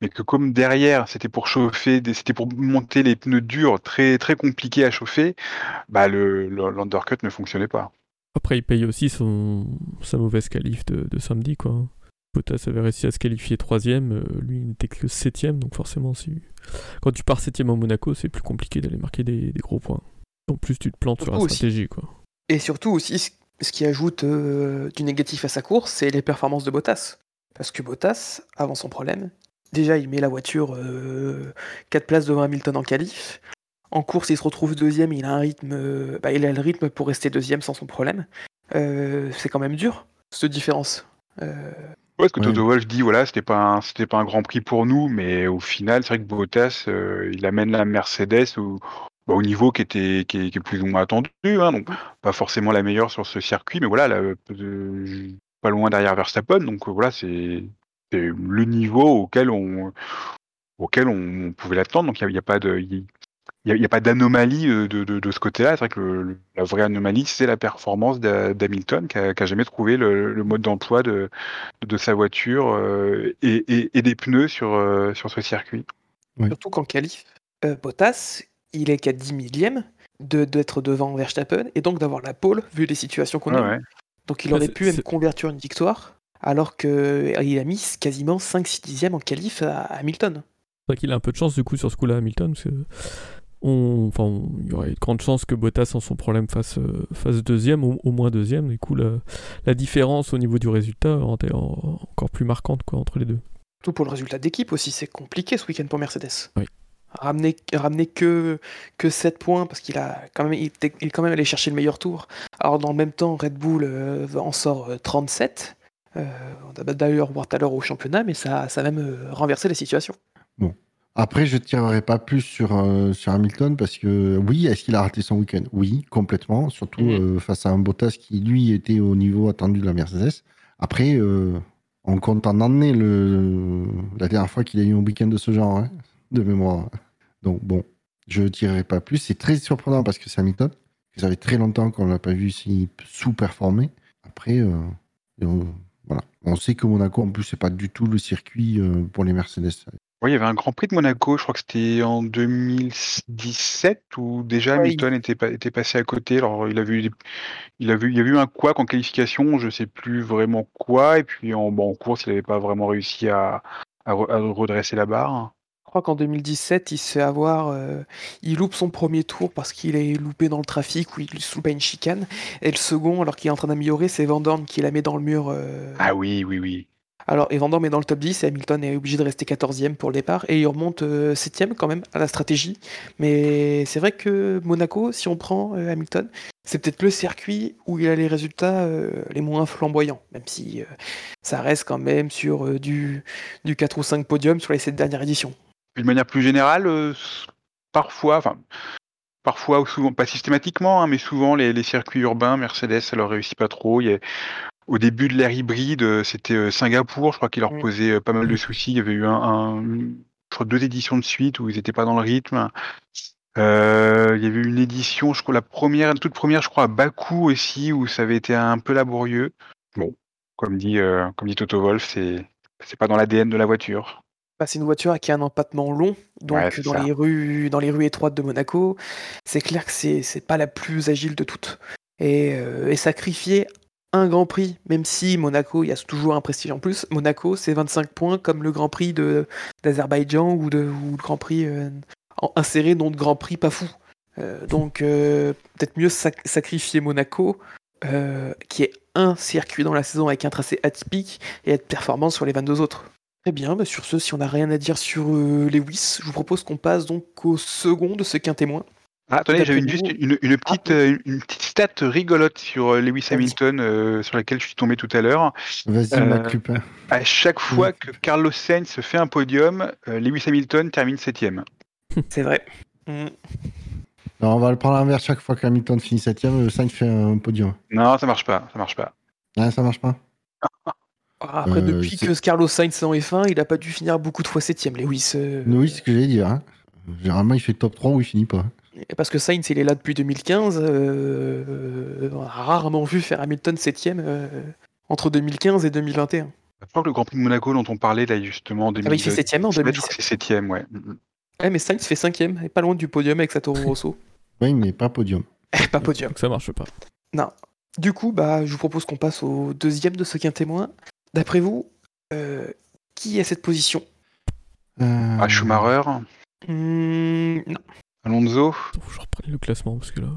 mais que comme derrière, c'était pour chauffer, des- c'était pour monter les pneus durs, très très compliqués à chauffer, bah le, le- l'undercut ne fonctionnait pas. Après, il paye aussi son, sa mauvaise qualif de, de samedi, quoi. Bottas avait réussi à se qualifier troisième, euh, lui il n'était que septième, donc forcément, si... quand tu pars septième à Monaco, c'est plus compliqué d'aller marquer des, des gros points. En plus, tu te plantes sur la aussi. stratégie, quoi. Et surtout aussi, ce- ce qui ajoute euh, du négatif à sa course, c'est les performances de Bottas. Parce que Bottas, avant son problème, déjà il met la voiture 4 places devant Hamilton en qualif. En course, il se retrouve deuxième, il a un rythme, euh, bah, il a le rythme pour rester deuxième sans son problème. Euh, c'est quand même dur, cette différence. Euh, Ouais, parce que Ouais. Toto dit voilà, c'était pas un, c'était pas un grand prix pour nous, mais au final, c'est vrai que Bottas, euh, il amène la Mercedes au, bah, au niveau qui était qui est, qui est plus ou moins attendu, hein, donc pas forcément la meilleure sur ce circuit, mais voilà, là, euh, pas loin derrière Verstappen, donc euh, voilà, c'est c'est le niveau auquel on auquel on, pouvait l'attendre, donc il n'y a, il y a pas de il y a, il y a pas d'anomalie euh, de, de, de ce côté-là. C'est vrai que le- le- la vraie anomalie, c'est la performance d'Ha- d'Hamilton, qui a, qui a jamais trouvé le, le mode d'emploi de, de sa voiture euh, et, et- et des pneus sur, euh, sur ce circuit. Surtout qu'en qualif, euh, Bottas, il est qu'à 10 millième de- d'être devant Verstappen et donc d'avoir la pole vu les situations qu'on a. Ouais. Donc il aurait pu même convertir une victoire alors qu'il a mis quasiment 5-6 dixièmes en qualif à Hamilton. C'est vrai qu'il a un peu de chance du coup sur ce coup-là, Hamilton, parce que on, enfin, on- il y aurait de grandes chances que Bottas en son problème fasse, euh, fasse deuxième, au, au moins deuxième. Du coup, la, la différence au niveau du résultat est en- encore plus marquante quoi, entre les deux. Tout pour le résultat d'équipe aussi, c'est compliqué ce week-end pour Mercedes. Oui. Ramener, ramener que, que 7 points parce qu'il a quand même, il est quand même allé chercher le meilleur tour. Alors dans le même temps, Red Bull euh, en sort euh, 37. Euh, on va d'ailleurs voir tout à l'heure au championnat, mais ça, ça a même euh, renversé la situation. Après, je ne tirerai pas plus sur, euh, sur Hamilton parce que oui, est-ce qu'il a raté son week-end? Oui, complètement. Surtout Mhm. euh, face à un Bottas qui, lui, était au niveau attendu de la Mercedes. Après, euh, on compte en année le, la dernière fois qu'il a eu un week-end de ce genre, hein, de mémoire. Donc, bon, je ne tirerai pas plus. C'est très surprenant parce que c'est Hamilton. Ça fait très longtemps qu'on ne l'a pas vu si sous-performer. Après, euh, euh, voilà. On sait que Monaco, en plus, c'est pas du tout le circuit euh, pour les Mercedes. Oui, il y avait un Grand Prix de Monaco, je crois que c'était en 2017 où déjà Ouais, Hamilton était, pa- était passé à côté. Alors il a vu, des- il a vu, il y a eu un couac en qualification, je sais plus vraiment quoi, et puis en, bon, en course il n'avait pas vraiment réussi à, à re- à redresser la barre. Je crois qu'en 2017, il se fait avoir. euh, il loupe son premier tour parce qu'il est loupé dans le trafic ou il se loupe à une chicane. Et le second, alors qu'il est en train d'améliorer, c'est Van Dorn qui la met dans le mur. euh, Ah oui, oui, oui. Alors, et Van Dorn est dans le top 10 et Hamilton est obligé de rester 14e pour le départ. Et il remonte 7e quand même à la stratégie. Mais c'est vrai que Monaco, si on prend euh, Hamilton, c'est peut-être le circuit où il a les résultats euh, les moins flamboyants. Même si euh, ça reste quand même sur euh, du, du 4 ou 5 podiums sur les 7 dernières éditions. De manière plus générale, euh, parfois, enfin, parfois ou souvent, pas systématiquement, hein, mais souvent les, les circuits urbains, Mercedes, ça leur réussit pas trop. Il y a- au début de l'ère hybride, euh, c'était euh, Singapour, je crois qu'il leur posait pas mal de soucis. Il y avait eu un, un- je crois deux éditions de suite où ils n'étaient pas dans le rythme. Euh, il y avait eu une édition, je crois la première, la toute première, je crois à Bakou aussi, où ça avait été un peu laborieux. Bon, comme dit, euh, comme dit Toto c'est c'est pas dans l'ADN de la voiture. Bah, c'est une voiture qui a un empattement long, donc Ouais, dans ça. les rues, dans les rues étroites de Monaco, c'est clair que c'est c'est pas la plus agile de toutes. Et, euh, et sacrifier un Grand Prix, même si Monaco, il y a toujours un prestige en plus. Monaco, c'est 25 points comme le Grand Prix d'Azerbaïdjan ou, de, ou le Grand Prix euh, inséré dans de Grand Prix pas fou. Euh, donc peut-être mieux sac- sacrifier Monaco, qui est un circuit dans la saison avec un tracé atypique, et être performant sur les 22 autres. Très bien, bah sur ce, si on n'a rien à dire sur euh, Lewis, je vous propose qu'on passe donc au second de ce qu'un témoin. Ah, attendez, j'avais juste une, une petite, Ah, oui. euh, une petite stat rigolote sur euh, Lewis. Hamilton, euh, sur laquelle je suis tombé tout à l'heure. Vas-y, Euh. À chaque fois que Carlos Sainz fait un podium, euh, Lewis Hamilton termine septième. C'est vrai. Mm. On va le prendre à l'envers chaque fois qu'Hamilton finit 7ème, Sainz fait un podium. Non, ça marche pas, ça marche pas. Ah, ça marche pas Après, Euh, depuis que Carlos Sainz est en F1, il a pas dû finir beaucoup de fois septième, Lewis. euh, Oui, c'est ce que j'allais dire. hein. Généralement, il fait top 3 ou il finit pas. Et Parce que Sainz, il est là depuis 2015. euh, on a rarement vu faire Hamilton 7ème entre 2015 et 2021. Je crois que le Grand Prix de Monaco dont on parlait là justement en Ah bah, il fait 7ème en 2017. C'est septième, ouais. Mm, mm. Ouais, mais Sainz fait 5ème, et pas loin du podium avec Satoru Rosso. Oui, mais pas podium. pas podium. Donc ça marche pas. Du coup, bah, je vous propose qu'on passe au deuxième de ce qu'un témoin. D'après vous, euh, qui est cette position? Euh, Ah, Schumacher, Hmm, Non, Alonso, Faut que je reprenne le classement parce que là.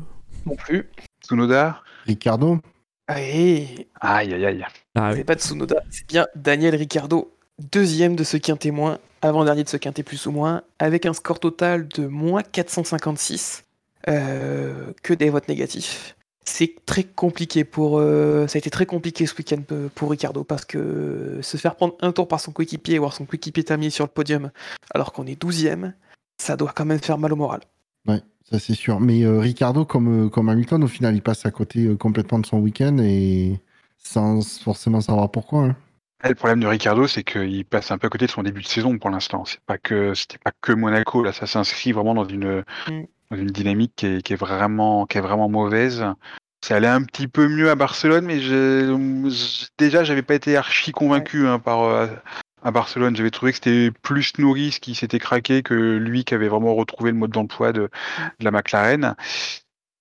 non plus. Tsunoda. Ricardo Allez, Aïe, aïe, aïe. Ah c'est oui. pas Tsunoda, c'est bien Daniel Ricciardo, deuxième de ce qu'un témoin, avant-dernier de ce quintet plus ou moins, avec un score total de moins 456, euh, que des votes négatifs. C'est très compliqué pour. euh, ça a été très compliqué ce week-end euh, pour Ricardo parce que se faire prendre un tour par son coéquipier et voir son coéquipier terminer sur le podium alors qu'on est 12ème, ça doit quand même faire mal au moral. Ouais, ça c'est sûr. Mais euh, Ricardo, comme, euh, comme Hamilton, au final, il passe à côté euh, complètement de son week-end et sans forcément savoir pourquoi. hein. Le problème de Ricardo, c'est qu'il passe un peu à côté de son début de saison pour l'instant. C'est pas que c'était pas que Monaco. Là, ça s'inscrit vraiment dans une Mm. Dans une dynamique qui est, qui est vraiment qui est vraiment mauvaise. Ça allait un petit peu mieux à Barcelone, mais je, je- déjà, j'avais pas été archi convaincu hein, par euh, à Barcelone. J'avais trouvé que c'était plus Norris qui s'était craqué que lui qui avait vraiment retrouvé le mode d'emploi de, de la McLaren.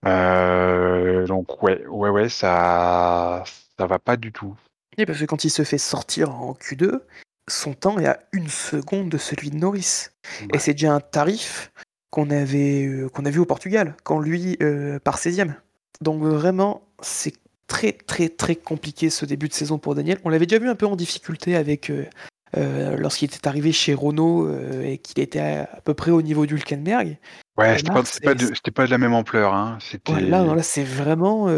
Euh, donc ouais, ouais, ouais, ça ça va pas du tout. Et parce que quand il se fait sortir en Q2, son temps est à une seconde de celui de Norris. Et c'est déjà un tarif qu'on avait euh, qu'on a vu au Portugal, quand lui euh, part 16e. Donc vraiment, c'est très très très compliqué ce début de saison pour Daniel. On l'avait déjà vu un peu en difficulté avec euh, euh, lorsqu'il était arrivé chez Renault et qu'il était à, à peu près au niveau du Hülkenberg. Ouais, c'était pas, pas, pas de la même ampleur. Hein. Ouais, là, là c'est vraiment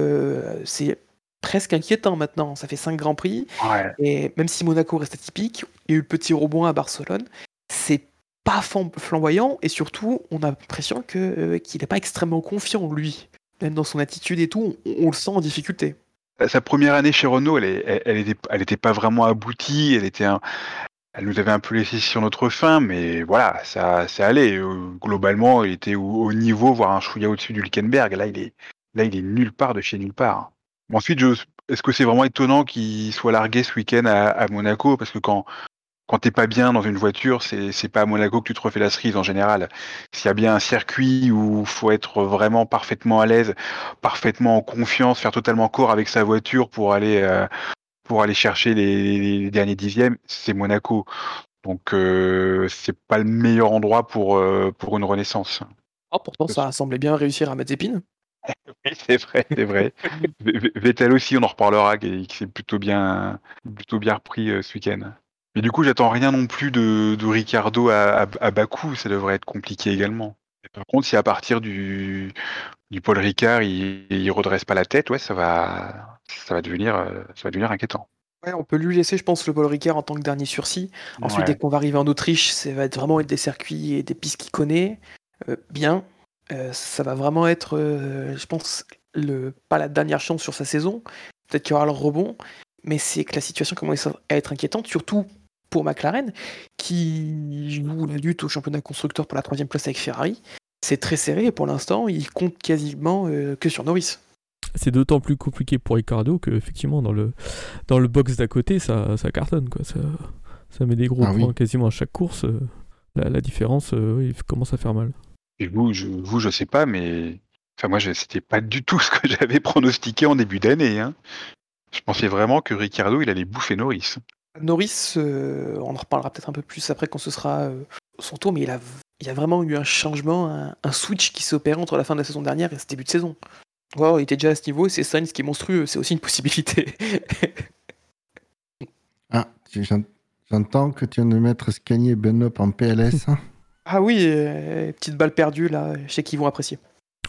c'est presque inquiétant maintenant. Ça fait 5 grands prix. Ouais. Et même si Monaco reste atypique, il y a eu le petit rebond à Barcelone. Pas flam- flamboyant et surtout, on a l'impression que, euh, qu'il n'est pas extrêmement confiant, lui. Même dans son attitude et tout, on, le sent en difficulté. Sa première année chez Renault, elle, est- elle, était, elle était pas vraiment aboutie. Elle était, un- elle nous avait un peu laissé sur notre faim, mais voilà, ça, ça allait. Euh, Globalement, il était au, au niveau, voire un chouïa au-dessus du Hülkenberg. Là, il est, là, il est nulle part de chez nulle part. Ensuite, je, est-ce que c'est vraiment étonnant qu'il soit largué ce week-end à Monaco? Parce que quand, quand t'es pas bien dans une voiture, c'est, pas à Monaco que tu te refais la cerise en général. S'il y a bien un circuit où faut être vraiment parfaitement à l'aise, parfaitement en confiance, faire totalement corps avec sa voiture pour aller euh, pour aller chercher les, les derniers dixièmes, c'est Monaco. Donc euh, c'est pas le meilleur endroit pour euh, pour une renaissance. Oh, pourtant, ça semblait bien réussir à épines. Oui, c'est vrai, c'est vrai. Vettel aussi, on en reparlera, qui, qui s'est plutôt bien plutôt bien repris euh, ce week-end. Mais du coup, j'attends rien non plus de, de Ricardo à, à, à Bakou, ça devrait être compliqué également. Et par contre, si à partir du, du Paul Ricard, il, il redresse pas la tête, ouais, ça va, ça va devenir, euh, ça va devenir inquiétant. Ouais, on peut lui laisser, je pense, le Paul Ricard en tant que dernier sursis. Ensuite, Ouais. dès qu'on va arriver en Autriche, ça va être vraiment être des circuits et des pistes qu'il connaît euh, bien. Euh, ça va vraiment être, euh, je pense, le, pas la dernière chance sur sa saison. Peut-être qu'il y aura le rebond, mais c'est que la situation commence à être inquiétante, surtout pour McLaren, qui joue la lutte au championnat constructeur pour la troisième place avec Ferrari. C'est très serré et pour l'instant, il compte quasiment euh, que sur Norris. C'est d'autant plus compliqué pour Ricardo que effectivement dans le dans le box d'à côté ça, ça cartonne quoi. Ça, ça met des gros Ah oui. points quasiment à chaque course. euh, La, la différence euh, oui, commence à faire mal. Et vous, je, vous, je sais pas, mais enfin moi, je- c'était pas du tout ce que j'avais pronostiqué en début d'année. Hein. Je pensais vraiment que Ricardo, il allait bouffer Norris. Norris, euh, on en reparlera peut-être un peu plus après quand ce sera euh, son tour, mais il a, il y a vraiment eu un changement, un, un switch qui s'est opéré entre la fin de la saison dernière et ce début de saison. Wow, il était déjà à ce niveau et c'est Sainz qui est monstrueux, c'est aussi une possibilité. Ah, j'en- j'entends que tu viens de mettre Scani et Benop en PLS. hein. ah oui, euh, petite balle perdue là, je sais qu'ils vont apprécier.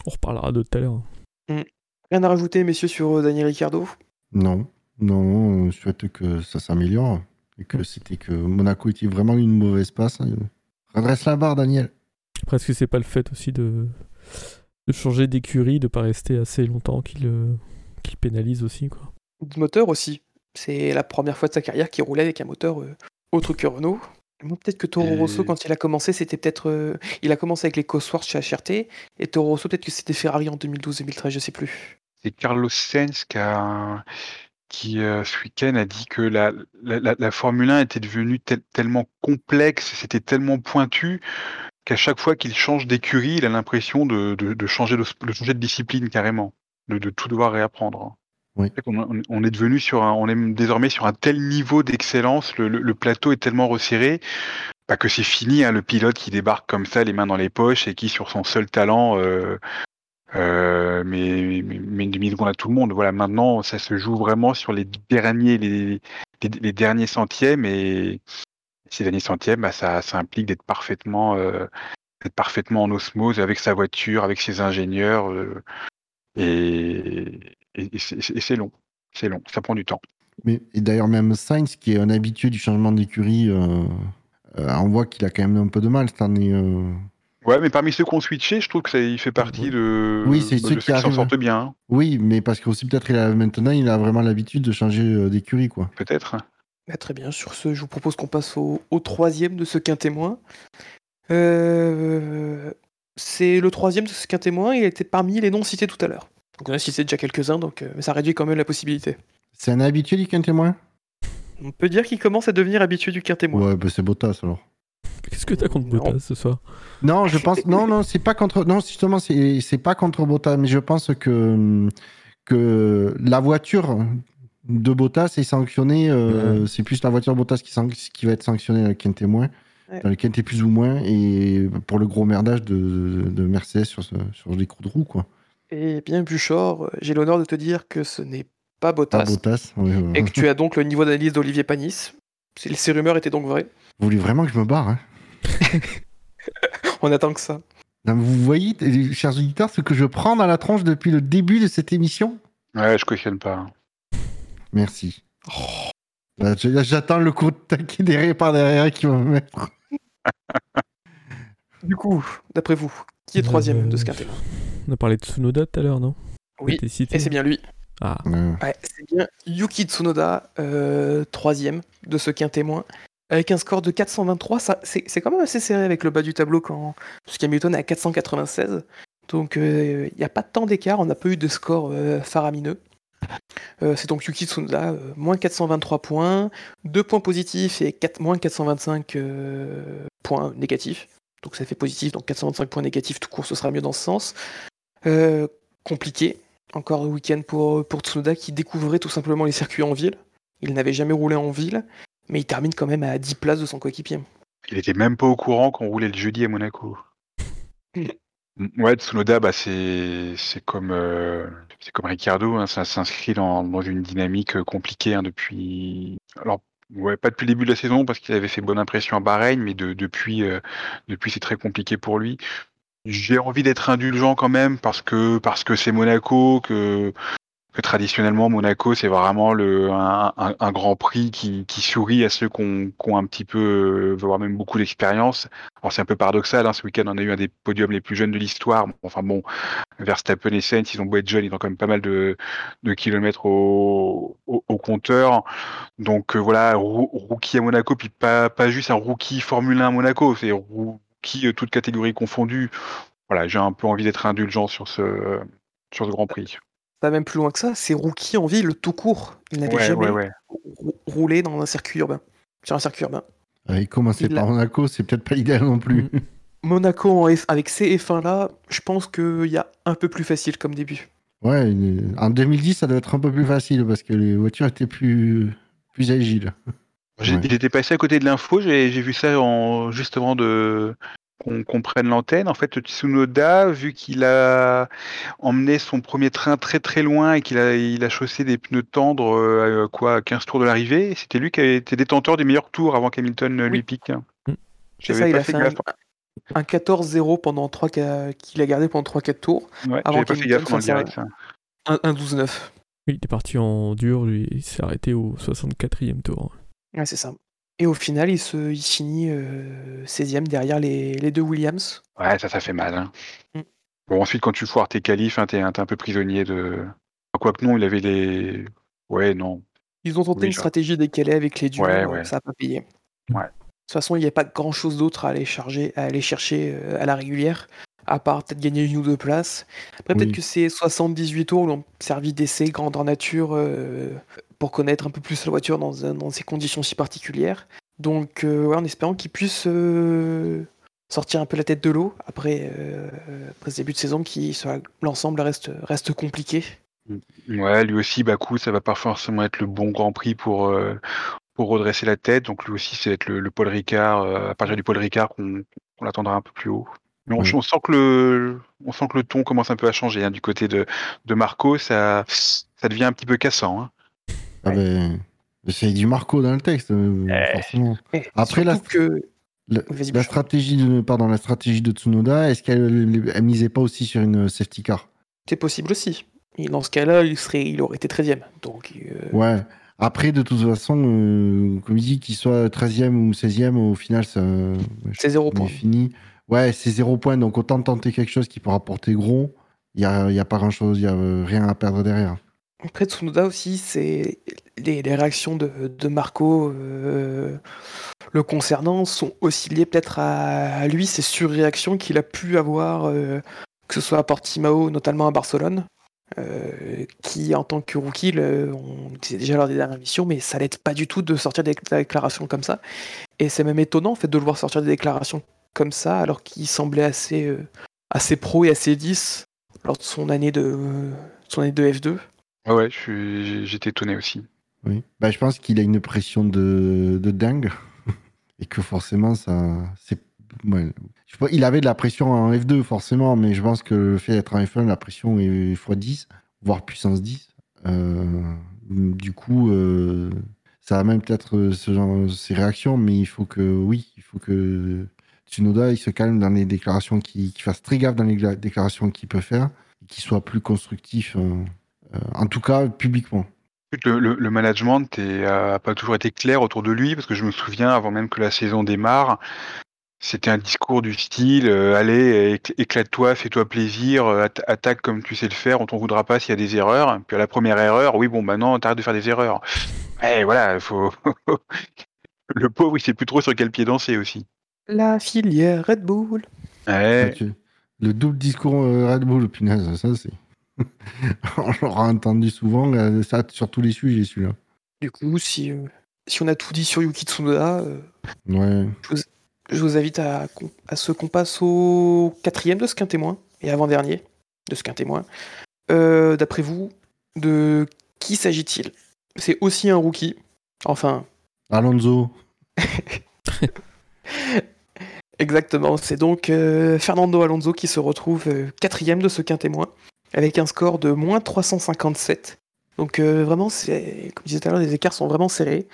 On reparlera de tout à l'heure. Rien à rajouter, messieurs, sur Daniel Ricciardo? Non, non, je souhaite que ça s'améliore. Et que c'était que Monaco était vraiment une mauvaise passe. hein. Redresse la barre, Daniel. Après, est-ce que c'est pas le fait aussi de, de changer d'écurie, de pas rester assez longtemps qu'il euh, qu'il pénalise aussi quoi? De moteur aussi. C'est la première fois de sa carrière qu'il roulait avec un moteur euh, autre que Renault. Moi, peut-être que Toro Et- Rosso, quand il a commencé, c'était peut-être. euh, il a commencé avec les Cosworth chez HRT, et Toro Rosso, peut-être que c'était Ferrari en 2012-2013, je sais plus. C'est Carlos Sainz qui, a- qui euh, ce week-end a dit que la, la, Formule 1 était devenue tel- tellement complexe, c'était tellement pointu qu'à chaque fois qu'il change d'écurie, il a l'impression de, de, de changer de, de changer de discipline carrément, de, tout devoir réapprendre. Oui. On, on est devenu sur un, on est désormais sur un tel niveau d'excellence, le, le- le plateau est tellement resserré bah, que c'est fini, hein, le pilote qui débarque comme ça, les mains dans les poches et qui sur son seul talent euh, euh, mais, une demi-seconde à tout le monde. Voilà, maintenant, ça se joue vraiment sur les derniers, les, derniers centièmes et ces derniers centièmes, bah, ça, implique d'être parfaitement, euh, parfaitement en osmose avec sa voiture, avec ses ingénieurs, euh, et, c'est- long, c'est long, ça prend du temps. Mais, et d'ailleurs, même Sainz, qui est un habitué du changement d'écurie, euh, on voit qu'il a quand même un peu de mal cette année. Ouais, mais parmi ceux qui ont switché, je trouve que ça, il fait partie de, Oui, c'est ceux ceux qui s'en sortent bien, hein, Oui, mais parce que aussi peut-être maintenant il a vraiment l'habitude de changer euh, d'écurie quoi. peut-être. Bah, très bien, sur ce, je vous propose qu'on passe au, au troisième de ce quintémoin. Euh, c'est le troisième de ce quintémoin, il était parmi les non cités tout à l'heure. Donc on a cité déjà quelques-uns, donc euh, mais ça réduit quand même la possibilité. C'est un habitué du quintémoin? On peut dire qu'il commence à devenir habitué du quintémoin. Ouais, bah c'est Bottas alors. Qu'est-ce que t'as contre Non. Bottas ce soir? Non, je pense non non, c'est pas contre non, justement c'est c'est pas contre Bottas, mais je pense que que la voiture de Bottas est sanctionnée euh, c'est plus la voiture Bottas qui, va être sanctionnée dans le quintémoin. Ouais. Dans le quinté plus ou moins et pour le gros merdage de, de, de Mercedes sur, ce, sur les coups de roue quoi. Et bien Buchor, j'ai l'honneur de te dire que ce n'est pas Pas Bottas, Bottas. oui, et que tu as donc le niveau d'analyse d'Olivier Panis. Ces ces rumeurs étaient donc vraies. Vous voulez vraiment que je me barre hein? On attend que ça. Non, vous voyez, chers auditeurs, ce que je prends dans la tronche depuis le début de cette émission Ouais, je cautionne pas. Merci. J'attends le coup de taquet derrière par derrière qui va me mettre. Du coup, d'après vous, qui est troisième de ce quintémoin On a parlé de Tsunoda tout à l'heure, non? Oui, et c'est bien lui. Ah, Euh, Ouais, c'est bien Yuki Tsunoda, euh, troisième de ce quintémoin, avec un score de 423. Ça, c'est, quand même assez serré avec le bas du tableau quand Hamilton est à 496. Donc il n'y a pas tant d'écart, on n'a pas eu de score euh, faramineux. Euh, c'est donc Yuki Tsunoda, euh, moins 423 points, 2 points positifs et 4, moins 425 euh, points négatifs. Donc ça fait positif, donc 425 points négatifs tout court, ce sera mieux dans ce sens. Euh, compliqué, encore un week-end pour, pour Tsunoda qui découvrait tout simplement les circuits en ville. Il n'avait jamais roulé en ville, mais il termine quand même à 10 places de son coéquipier. Il était même pas au courant qu'on roulait le jeudi à Monaco. Ouais, Tsunoda, bah c'est comme euh, comme Ricardo, hein, ça s'inscrit dans, dans une dynamique euh, compliquée hein, depuis. Alors ouais, pas depuis le début de la saison parce qu'il avait fait bonne impression à Bahreïn, mais de- depuis euh, depuis c'est très compliqué pour lui. J'ai envie d'être indulgent quand même parce que parce que c'est Monaco que traditionnellement Monaco c'est vraiment le un, un- grand prix qui, sourit à ceux qui ont, un petit peu euh, voire même beaucoup d'expérience. Alors c'est un peu paradoxal, hein, ce week-end on a eu un des podiums les plus jeunes de l'histoire. Enfin bon, Verstappen et Sainz, ils ont beau être jeunes, ils ont quand même pas mal de, kilomètres au, compteur. Donc euh, voilà, roo- rookie à Monaco, puis pas, juste un rookie Formule 1 à Monaco, c'est rookie euh, toute catégorie confondue. Voilà, j'ai un peu envie d'être indulgent sur ce, sur ce Grand Prix. Pas même plus loin que ça, c'est rookie en ville tout court. Il n'avait Ouais, jamais ouais, ouais. rou- roulé dans un circuit urbain. Sur un circuit urbain. il commençait Il a- par Monaco, c'est peut-être pas idéal non plus. Mm. Monaco en F- avec ces F1 là, je pense qu'il y a un peu plus facile comme début. Ouais, une- en 2010, ça doit être un peu plus facile parce que les voitures étaient plus, plus agiles. J'ai- Ouais. Il était passé à côté de l'info, j'ai vu ça en, juste avant de qu'on qu'on prenne l'antenne. En fait, Tsunoda, vu qu'il a emmené son premier train très très loin et qu'il a, il a chaussé des pneus tendres euh, à quoi, à 15 tours de l'arrivée, c'était lui qui a été détenteur des meilleurs tours avant qu'Hamilton euh, lui Oui. pique. Mm. C'est J'avais ça, il a fait un, gaffe. un 14-0 pendant 3 qu'il a gardé pendant 3-4 tours. Ouais, avant j'avais pas fait gaffe direct. ça. Un, un 12-9. oui, il est parti en dur, lui, il s'est arrêté au 64e tour. Ouais, c'est ça. Et au final, il, se, il finit euh, 16ème derrière les, les deux Williams. Ouais, ça, ça fait mal. hein. Mm. Bon, ensuite, quand tu foires tes qualifs, hein, t'es un t'es un peu prisonnier de. Quoique non, il avait les. Ouais, non. Ils ont tenté Oui, une stratégie décalée avec les duos, Ouais, ouais. ça n'a pas payé. Ouais. façon, il n'y a pas grand chose d'autre à aller charger, à aller chercher euh, à la régulière, à part peut-être gagner une ou deux places. Après, peut-être que ces 78 tours lui ont servi d'essai grandeur nature euh, pour connaître un peu plus la voiture dans, ces conditions si particulières. Donc, euh, ouais, en espérant qu'il puisse euh, sortir un peu la tête de l'eau après, après ce début de saison qui, sur l'ensemble, reste, reste compliqué. Ouais, lui aussi, Bakou, ça va pas forcément être le bon Grand Prix pour, pour redresser la tête. Donc lui aussi, c'est être le, le Paul Ricard, à partir du Paul Ricard qu'on qu'on l'attendra un peu plus haut. Mais on, sent que le, on sent que le ton commence un peu à changer hein, du côté de, de Marco. Ça, ça devient un petit peu cassant. hein. Ah ben, c'est du Marco dans le texte, euh, Eh. forcément. Et Après, la- que stratégie de, pardon, la stratégie de Tsunoda, est-ce qu'elle elle misait pas aussi sur une safety car? C'est possible aussi. Et dans ce cas-là, il, serait, il aurait été 13ème. Donc, euh, Ouais. Après, de toute façon, euh, comme il dit, qu'il soit 13e ou 16e, au final, ça, c'est zéro point. fini. Ouais, c'est zéro point, donc autant tenter quelque chose qui peut rapporter gros. Il n'y a, y a pas grand-chose, il n'y a euh, rien à perdre derrière. Après Tsunoda aussi, c'est les, réactions de, Marco euh, le concernant sont aussi liées peut-être à, lui, ces surréactions qu'il a pu avoir, euh, que ce soit à Portimao, notamment à Barcelone, qui en tant que rookie, le- on disait déjà lors des dernières missions, mais ça l'aide pas du tout de sortir des déclarations comme ça. Et c'est même étonnant en fait de le voir sortir des déclarations comme ça, alors qu'il semblait assez, euh, assez pro et assez 10 lors de son année de, son année de F2. Ouais, ouais, je suis- j'ai- j'étais étonné aussi. Oui. Bah, je pense qu'il a une pression de, de dingue. Et que forcément, ça. c'est ouais. Il avait de la pression en F2, forcément, mais je pense que le fait d'être en F1, la pression est x10, voire puissance 10. Euh, du coup, euh, ça a même peut-être euh, ce genre, ces réactions, mais il faut que, oui, il faut que Tsunoda il se calme dans les déclarations, qu'il qu'il fasse très gaffe dans les déclarations qu'il peut faire, qu'il soit plus constructif, euh, euh, en tout cas publiquement. Le, management n'a pas toujours été clair autour de lui, parce que je me souviens, avant même que la saison démarre, c'était un discours du style euh, Allez, éc- éclate-toi, fais-toi plaisir, euh, atta- attaque comme tu sais le faire, on t'en voudra pas s'il y a des erreurs. Puis à la première erreur, oui, bon, maintenant, t'arrêtes de faire des erreurs. Et voilà, il faut. le pauvre, il sait plus trop sur quel pied danser aussi. La filière Red Bull. Ouais. Le double discours euh, Red Bull, punaise, ça c'est. on l'aura entendu souvent, euh, ça sur tous les sujets celui-là. Du coup, si, euh, si on a tout dit sur Yuki Tsunoda, euh, Ouais. je vous invite à, à ce qu'on passe au quatrième de ce qu'un témoin, et avant-dernier de ce qu'un témoin. Euh, D'après vous, de qui s'agit-il? C'est aussi un rookie. Enfin, Alonso. exactement. C'est donc euh, Fernando Alonso qui se retrouve euh, quatrième de ce qu'un témoin, avec un score de moins 357. Donc euh, vraiment, comme je disais tout à l'heure, les écarts sont vraiment serrés.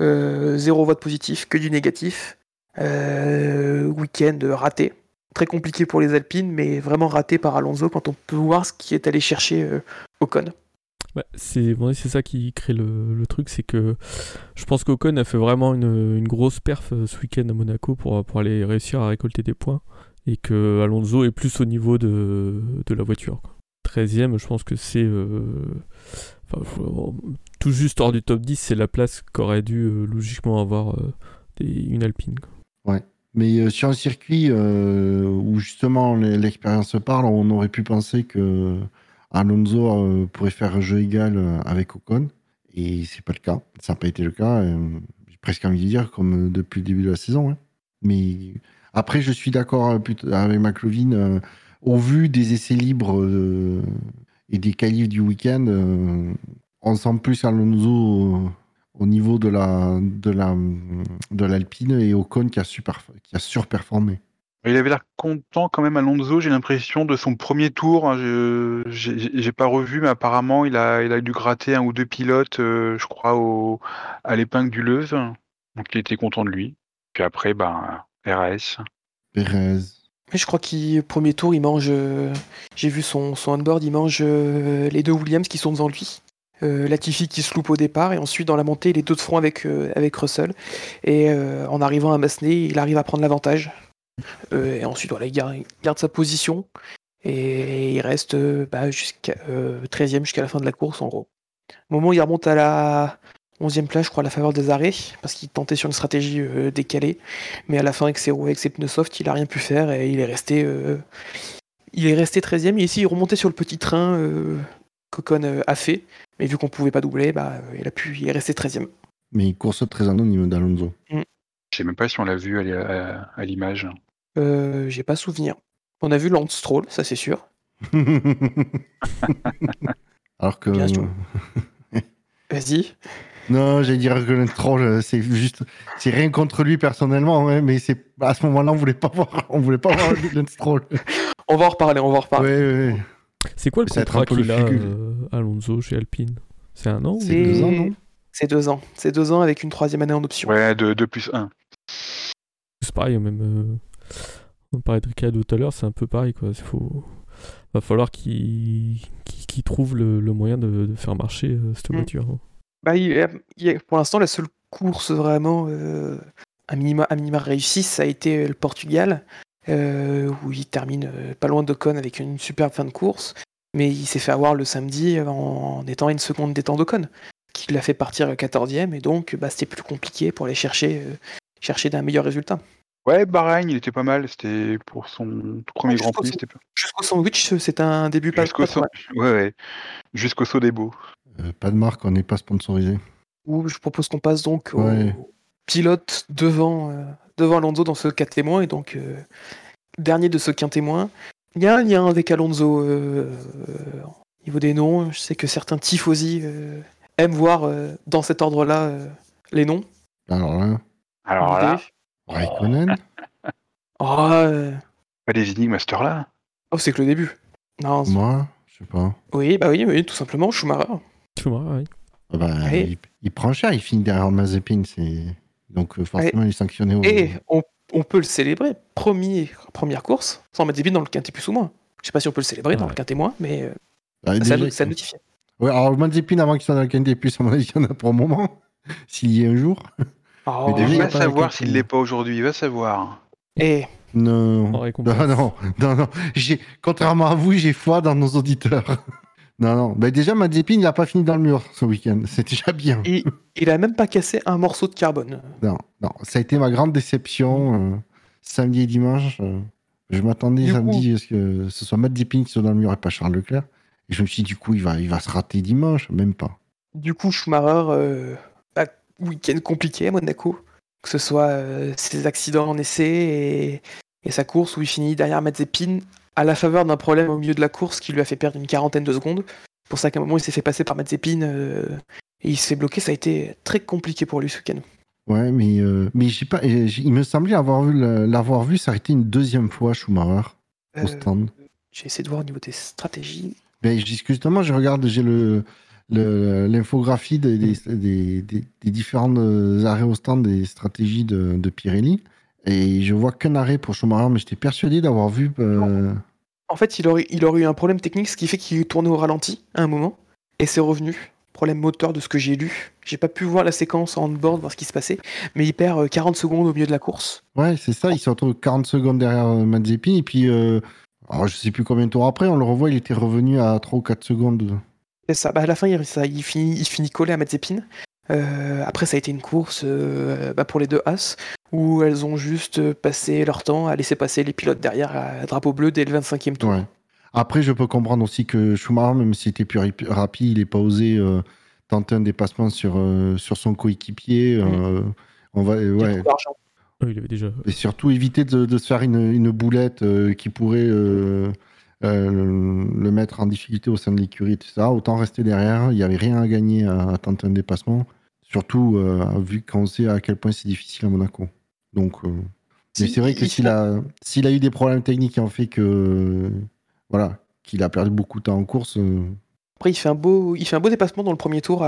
Zéro vote positif, que du négatif. Week-end raté. Très compliqué pour les Alpines, mais vraiment raté par Alonso quand on peut voir ce qui est allé chercher euh, Ocon. Bah, c'est bon, c'est ça qui crée le, truc, c'est que je pense qu'Ocon a fait vraiment une, grosse perf euh, ce week-end à Monaco pour, pour aller réussir à récolter des points et que Alonso est plus au niveau de, de la voiture. quoi. 13ème, je pense que c'est euh, tout juste hors du top 10, c'est la place qu'aurait dû euh, logiquement avoir euh, une Alpine. quoi. Mais euh, sur un circuit euh, où justement l'expérience parle, on aurait pu penser que Alonso euh, pourrait faire jeu égal euh, avec Ocon. Et c'est pas le cas. Ça n'a pas été le cas. euh, J'ai presque envie de dire comme depuis le début de la saison. hein. Mais après, je suis d'accord avec McLovin. au vu des essais libres et des qualifs du week-end, on sent plus Alonso au niveau de la de la de l'Alpine et Ocon qui a super qui a surperformé. Il avait l'air content quand même, Alonso, j'ai l'impression, de son premier tour. hein, je j'ai j'ai pas revu, mais apparemment, il a, il a dû gratter un ou deux pilotes, euh, je crois, au, à l'épingle du Leuze. Donc, il était content de lui. Puis après, ben, RAS. Perez. Mais je crois qu'il premier tour, il mange. euh, J'ai vu son, son onboard, il mange euh, les deux Williams qui sont devant lui. Euh, Latifi qui se loupe au départ et ensuite dans la montée il est deux de front avec, euh, avec Russell et euh, en arrivant à Massenet il arrive à prendre l'avantage et ensuite voilà, il garde, il garde sa position et il reste euh, bah, jusqu'à euh, 13e jusqu'à la fin de la course en gros. Au moment où il remonte à la 11e place, je crois, à la faveur des arrêts, parce qu'il tentait sur une stratégie euh, décalée. Mais à la fin, avec ses roues, avec ses pneus soft, il a rien pu faire et il est resté, euh, il est resté 13e. Et ici, il remontait sur le petit train euh, qu'Ocon euh, a fait. Mais vu qu'on pouvait pas doubler, bah, euh, il, a pu, il est resté 13e. Mais il course très anonyme d'Alonso. Je sais même pas si on l'a vu à, à- à l'image. Euh, J'ai pas souvenir. On a vu Lance Stroll, ça c'est sûr. Alors que. Bien sûr. Vas-y. Non, j'allais dire que troll, euh, c'est juste. C'est rien contre lui personnellement, hein, mais c'est à ce moment-là, on voulait pas voir, on voulait pas voir Lance Stroll. On va en reparler, on va en reparler. Ouais, ouais, ouais. C'est quoi le un contrat qu'il a, euh, Alonso, chez Alpine? C'est un an ou- C'est deux ans, non? C'est deux ans. C'est deux ans avec une troisième année en option. Ouais, de 2 plus 1. C'est pareil, même. Euh, On parlait de Ricciardo tout à l'heure, c'est un peu pareil, quoi. Il faut... va falloir qu'il trouve le, le moyen de, de faire marcher euh, cette Mm. voiture. hein. Bah, il y a- il y a- pour l'instant, la seule course vraiment euh, un, minima, un minima réussi, ça a été le Portugal, euh, où il termine euh, pas loin d'Ocon avec une superbe fin de course. Mais il s'est fait avoir le samedi en, en étant à une seconde des temps d'Ocon, qui l'a fait partir 14e, et donc bah, c'était plus compliqué pour aller chercher, euh, chercher d'un meilleur résultat. Ouais, Bahreïn, il était pas mal. C'était pour son tout premier Ouais, Grand jusqu'au Prix. C'était pas- Jusqu'au sandwich, c'est un début pas, Jusqu'au mal. Ouais, ouais. Jusqu'au saut des beaux. Euh, pas de marque, on n'est pas sponsorisé. Où je propose qu'on passe donc au pilote devant, euh, devant Alonso dans ce cas témoin et donc euh, dernier de ce quin témoin. Il y a un lien avec Alonso euh, euh, au niveau des noms. Je sais que certains tifosi euh, aiment voir euh, dans cet ordre-là euh, les noms. Alors là, Alors là, Raikkonen, Oh, euh, pas des énigmes à cette heure-là. oh, c'est que le début. Non, moi, je sais pas. oui, bah oui, oui, tout simplement, Schumacher. Schumacher, oui. Ah bah, il, il prend cher, il finit derrière Mazepin, c'est donc euh, forcément il est sanctionné au. Et on, on peut le célébrer. Premier, première course, sans vides dans le quintet plus ou moins. Je sais pas si on peut le célébrer dans Ouais. le quintet moins, mais euh, Ah, ça, déjà, ça notifie. Ouais, alors Mazepin avant qu'il soit dans le Candy plus, à mon avis, il y en a pour un moment. S'il y est un jour. Oh, Mais va savoir s'il l'est pas aujourd'hui. Il va savoir. et Non. Récompense. Non, non, non, non. J'ai, contrairement à vous, j'ai foi dans nos auditeurs. Non, non. Bah, déjà, Mazepin, il n'a pas fini dans le mur ce week-end. C'est déjà bien. il, il a même pas cassé un morceau de carbone. Non, non. Ça a été ma grande déception. euh, samedi et dimanche. euh, je m'attendais samedi à ce que ce soit Mazepin qui soit dans le mur et pas Charles Leclerc. Et je me suis dit, du coup, il va, il va se rater dimanche. Même pas. Du coup, Schumacher, euh, week-end compliqué à Monaco. Que ce soit euh, ses accidents en essai et, et sa course où il finit derrière Mazepin à la faveur d'un problème au milieu de la course qui lui a fait perdre une quarantaine de secondes. C'est pour ça qu'à un moment, il s'est fait passer par Mazepin euh, et il s'est bloqué. Ça a été très compliqué pour lui ce week-end. Ouais, mais, euh, mais j'ai pas, il me semblait avoir vu l'avoir vu s'arrêter une deuxième fois, Schumacher, au stand. J'ai essayé de voir au niveau des stratégies. Ben, justement, je regarde, j'ai le- l'infographie des, des, des, différents euh, arrêts au stand des stratégies de, de Pirelli. Et je vois qu'un arrêt pour Schumacher, mais j'étais persuadé d'avoir vu. euh, En fait, il aurait, il aurait eu un problème technique, ce qui fait qu'il tournait au ralenti à un moment, et c'est revenu. Problème moteur de ce que j'ai lu. J'ai pas pu voir la séquence en board, voir ce qui se passait, mais il perd euh, 40 secondes au milieu de la course. Ouais, c'est ça, il se retrouve 40 secondes derrière euh, Mazepin. Et puis, euh, alors, je sais plus combien de tours après, on le revoit, il était revenu à 3 ou 4 secondes. Ça, bah, à la fin, il, ça- il finit, il finit collé à Mazepin. Euh, après, ça a été une course euh, bah, pour les deux As, où elles ont juste passé leur temps à laisser passer les pilotes derrière à drapeau bleu dès le 25e tour. Ouais. Après, je peux comprendre aussi que Schumacher, même s'il était plus rapi- rapide, il n'est pas osé euh, tenter un dépassement sur, euh, sur son coéquipier. euh, on va, euh, Il ouais. oui, avait déjà. Et surtout éviter de, de se faire une, une boulette euh, qui pourrait euh, le, mettre en difficulté au sein de l'écurie, etc. Autant rester derrière. Il n'y avait rien à gagner à, à tenter un dépassement. Surtout euh, vu qu'on sait à quel point c'est difficile à Monaco. Donc, euh, mais c'est vrai que il- s'il a, s'il a eu des problèmes techniques qui ont fait que voilà, qu'il a perdu beaucoup de temps en course, Après, il fait un beau, il fait un beau dépassement dans le premier tour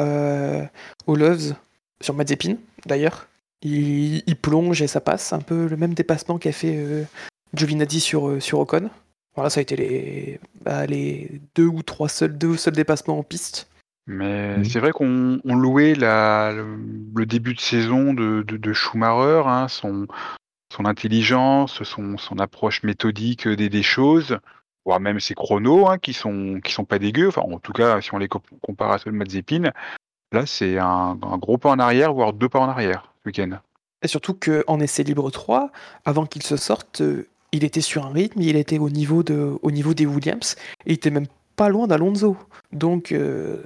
au Loves sur Mazepin, d'ailleurs. Il, il plonge et ça passe, un peu le même dépassement qu'a fait Giovinazzi sur, sur Ocon. Voilà, ça a été les, bah, les deux ou trois seuls, deux seuls dépassements en piste. Mais Mhm. c'est vrai qu'on on louait la, le, le début de saison de, de, de Schumacher, hein, son, son intelligence, son, son approche méthodique des, des choses, voire même ses chronos, hein, qui sont qui sont pas dégueux. Enfin, en tout cas, si on les co- compare à ceux de Mazepin. Là, c'est un, un gros pas en arrière, voire deux pas en arrière ce week-end. Et surtout qu'en essai libre 3, avant qu'il se sorte, il était sur un rythme, il était au niveau, de, au niveau des Williams, et il était même pas loin d'Alonso. Donc euh,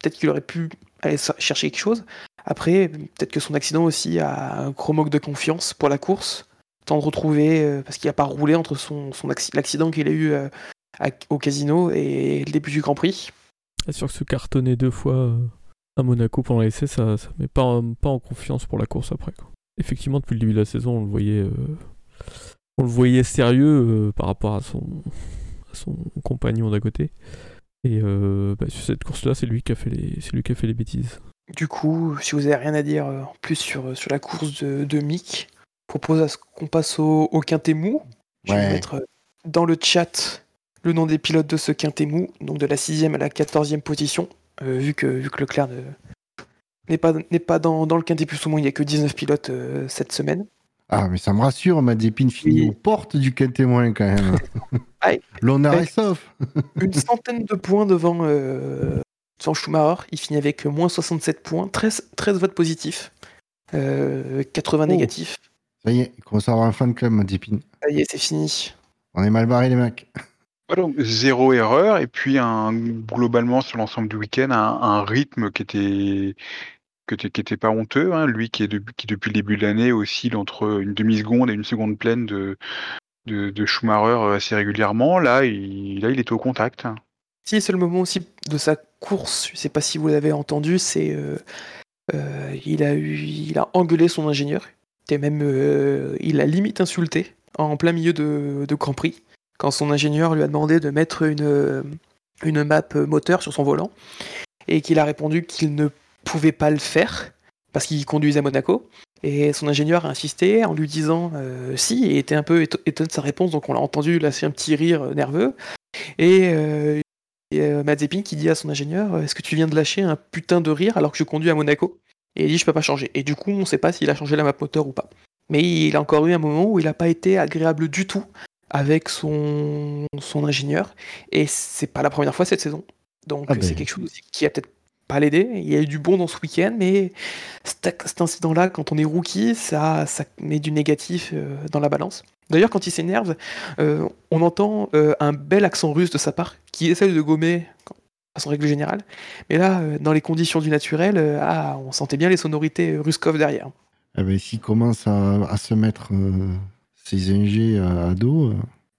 peut-être qu'il aurait pu aller chercher quelque chose. Après, peut-être que son accident aussi a un gros manque de confiance pour la course. Temps de retrouver, euh, parce qu'il n'a pas roulé entre son, son acci- l'accident qu'il a eu euh, au casino et le début du Grand Prix. C'est sûr que se cartonner deux fois à Monaco pendant l'essai, ça, ça met pas, en- confiance pour la course après. Effectivement, depuis le début de la saison, on le voyait, on le voyait sérieux euh, par rapport à son, à son compagnon d'à côté. Et euh, bah, sur cette course-là, c'est lui qui a fait les, c'est lui qui a fait les bêtises. Du coup, si vous avez rien à dire euh, en plus sur, sur la course de, de Mick, je propose à ce qu'on passe au, au quintet mou. Je vais mettre dans le chat le nom des pilotes de ce quintet mou, donc de la 6 à la 14e position, euh, vu, que, vu que Leclerc ne- n'est pas, n'est pas dans, dans le quintet plus ou moins, il n'y a que 19 pilotes euh, cette semaine. Ah, mais ça me rassure, Mazepin finit Oui. aux portes du témoin quand même. L'honneur est sauf. Une centaine de points devant, euh, devant Schumacher, il finit avec moins 67 points, 13, 13 votes positifs, euh, 80 Oh. négatifs. Ça y est, il commence à avoir un fan club, Mazepin. Ça y est, c'est fini. On est mal barrés, les mecs. Donc zéro erreur, et puis un, globalement sur l'ensemble du week-end, un, un rythme qui était, que qui était pas honteux. hein. Lui qui, est depuis, le début de l'année oscille entre une demi-seconde et une seconde pleine de, de, Schumacher euh, assez régulièrement. Là, il, là, était au contact. hein. Si, c'est le moment aussi de sa course, je sais pas si vous l'avez entendu, c'est euh, euh, il a il a engueulé son ingénieur, et même euh, il a limite insulté en plein milieu de, de Grand Prix quand son ingénieur lui a demandé de mettre une une map moteur sur son volant et qu'il a répondu qu'il ne pouvait pas le faire parce qu'il conduisait à Monaco. Et son ingénieur a insisté en lui disant euh, si, et était un peu éto- étonné de sa réponse, donc on l'a entendu lâcher un petit rire euh, nerveux. Et euh, et euh, Mazepin qui dit à son ingénieur Est-ce que tu viens de lâcher un putain de rire alors que je conduis à Monaco? Et il dit Je peux pas changer. Et du coup, on sait pas s'il a changé la map moteur ou pas. Mais il a encore eu un moment où il n'a pas été agréable du tout avec son, son ingénieur. Et c'est pas la première fois cette saison. Donc Ah ben. c'est quelque chose qui a peut-être pas l'aider. Il y a eu du bon dans ce week-end, mais cet, incident-là, quand on est rookie, ça, ça met du négatif euh, dans la balance. D'ailleurs, quand il s'énerve, euh, on entend euh, un bel accent russe de sa part qui essaie de gommer à son règle générale. Mais là, dans les conditions du naturel, ah, on sentait bien les sonorités Ruskov derrière. Eh ben, S'il commence à, se mettre ses ingés à, dos,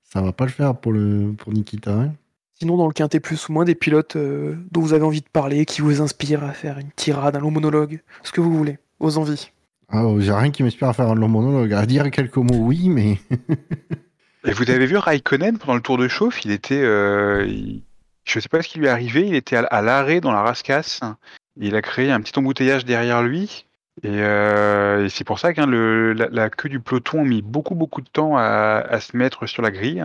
ça va pas le faire pour Nikita. hein. Sinon, dans le quintet plus ou moins, des pilotes euh, dont vous avez envie de parler, qui vous inspirent à faire une tirade, un long monologue, ce que vous voulez, aux envies. Ah, oh, J'ai rien qui m'inspire à faire un long monologue. À dire quelques mots, oui, mais Et vous avez vu Raikkonen pendant le tour de chauffe, il était, euh, il- je sais pas ce qui lui est arrivé, il était à, à l'arrêt dans la rascasse. Il a créé un petit embouteillage derrière lui. Et, euh, et c'est pour ça que hein, le- la, la queue du peloton a mis beaucoup beaucoup de temps à, à se mettre sur la grille.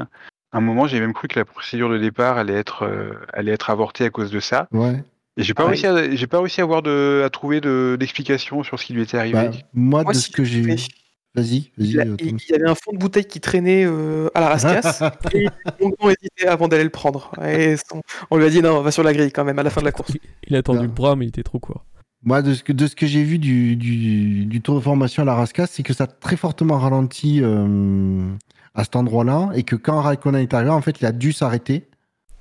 À un moment, j'ai même cru que la procédure de départ allait être, euh, allait être avortée à cause de ça. ouais. Et j'ai pas Ah réussi à, j'ai pas réussi à avoir de, à trouver de- d'explication sur ce qui lui était arrivé. Bah, moi, Moi, de si ce que j'ai vu. Vas-y, vas-y. Il, a- il- Tom. il y avait un fond de bouteille qui traînait euh, à la rascasse et il a longuement hésité avant d'aller le prendre. Et son- on lui a dit non, va sur la grille quand même à la fin de la course. Il, a tendu Non. le bras, mais il était trop court. Moi, de ce que, de ce que j'ai vu du, du, du tour de formation à la Rascasse, c'est que ça a très fortement ralenti euh, à cet endroit-là et que quand Raikkonen est arrivé, en fait, il a dû s'arrêter.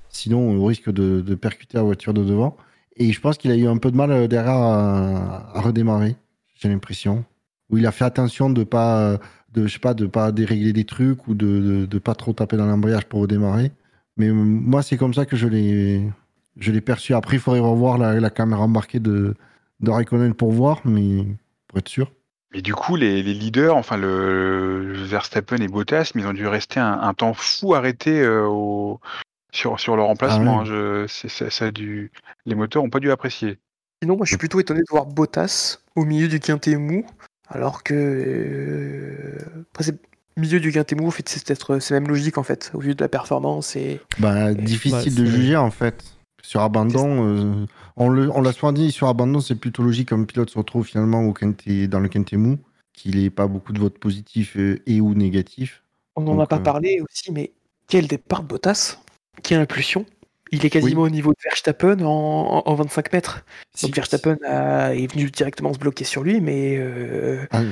Sinon, au risque de, percuter la voiture de devant. Et je pense qu'il a eu un peu de mal euh, derrière à, redémarrer, j'ai l'impression. Où il a fait attention de pas, de, je sais pas, de pas dérégler des trucs ou de, de, de pas trop taper dans l'embrayage pour redémarrer. Mais euh, moi, c'est comme ça que je l'ai, je l'ai perçu. Après, il faudrait revoir la, la caméra embarquée de, de Raikkonen pour voir, mais pour être sûr. Mais du coup, les, les leaders, enfin le Verstappen et Bottas, mais ils ont dû rester un, un temps fou arrêtés euh, au, sur, sur leur emplacement. Ah hein. Je- c'est- c'est- ça a dû, les moteurs n'ont pas dû apprécier. Sinon, moi je suis plutôt étonné de voir Bottas au milieu du quintet mou, alors que. euh, après, c'est- milieu du quintet mou, en fait, c'est peut-être c'est même logique en fait, au vu de la performance. Et Bah, difficile bah, de juger en fait. Sur abandon, euh, on l'a souvent dit, sur abandon, c'est plutôt logique qu'un pilote se retrouve finalement au quintet, dans le quintet mou, qu'il n'ait pas beaucoup de votes positifs euh, et ou négatifs. on n'en a pas euh, parlé aussi, mais quel départ de Bottas Quelle impulsion Il est quasiment au niveau de Verstappen en, en 25 mètres. Si- Donc Verstappen a- est venu directement se bloquer sur lui, mais euh, Ah,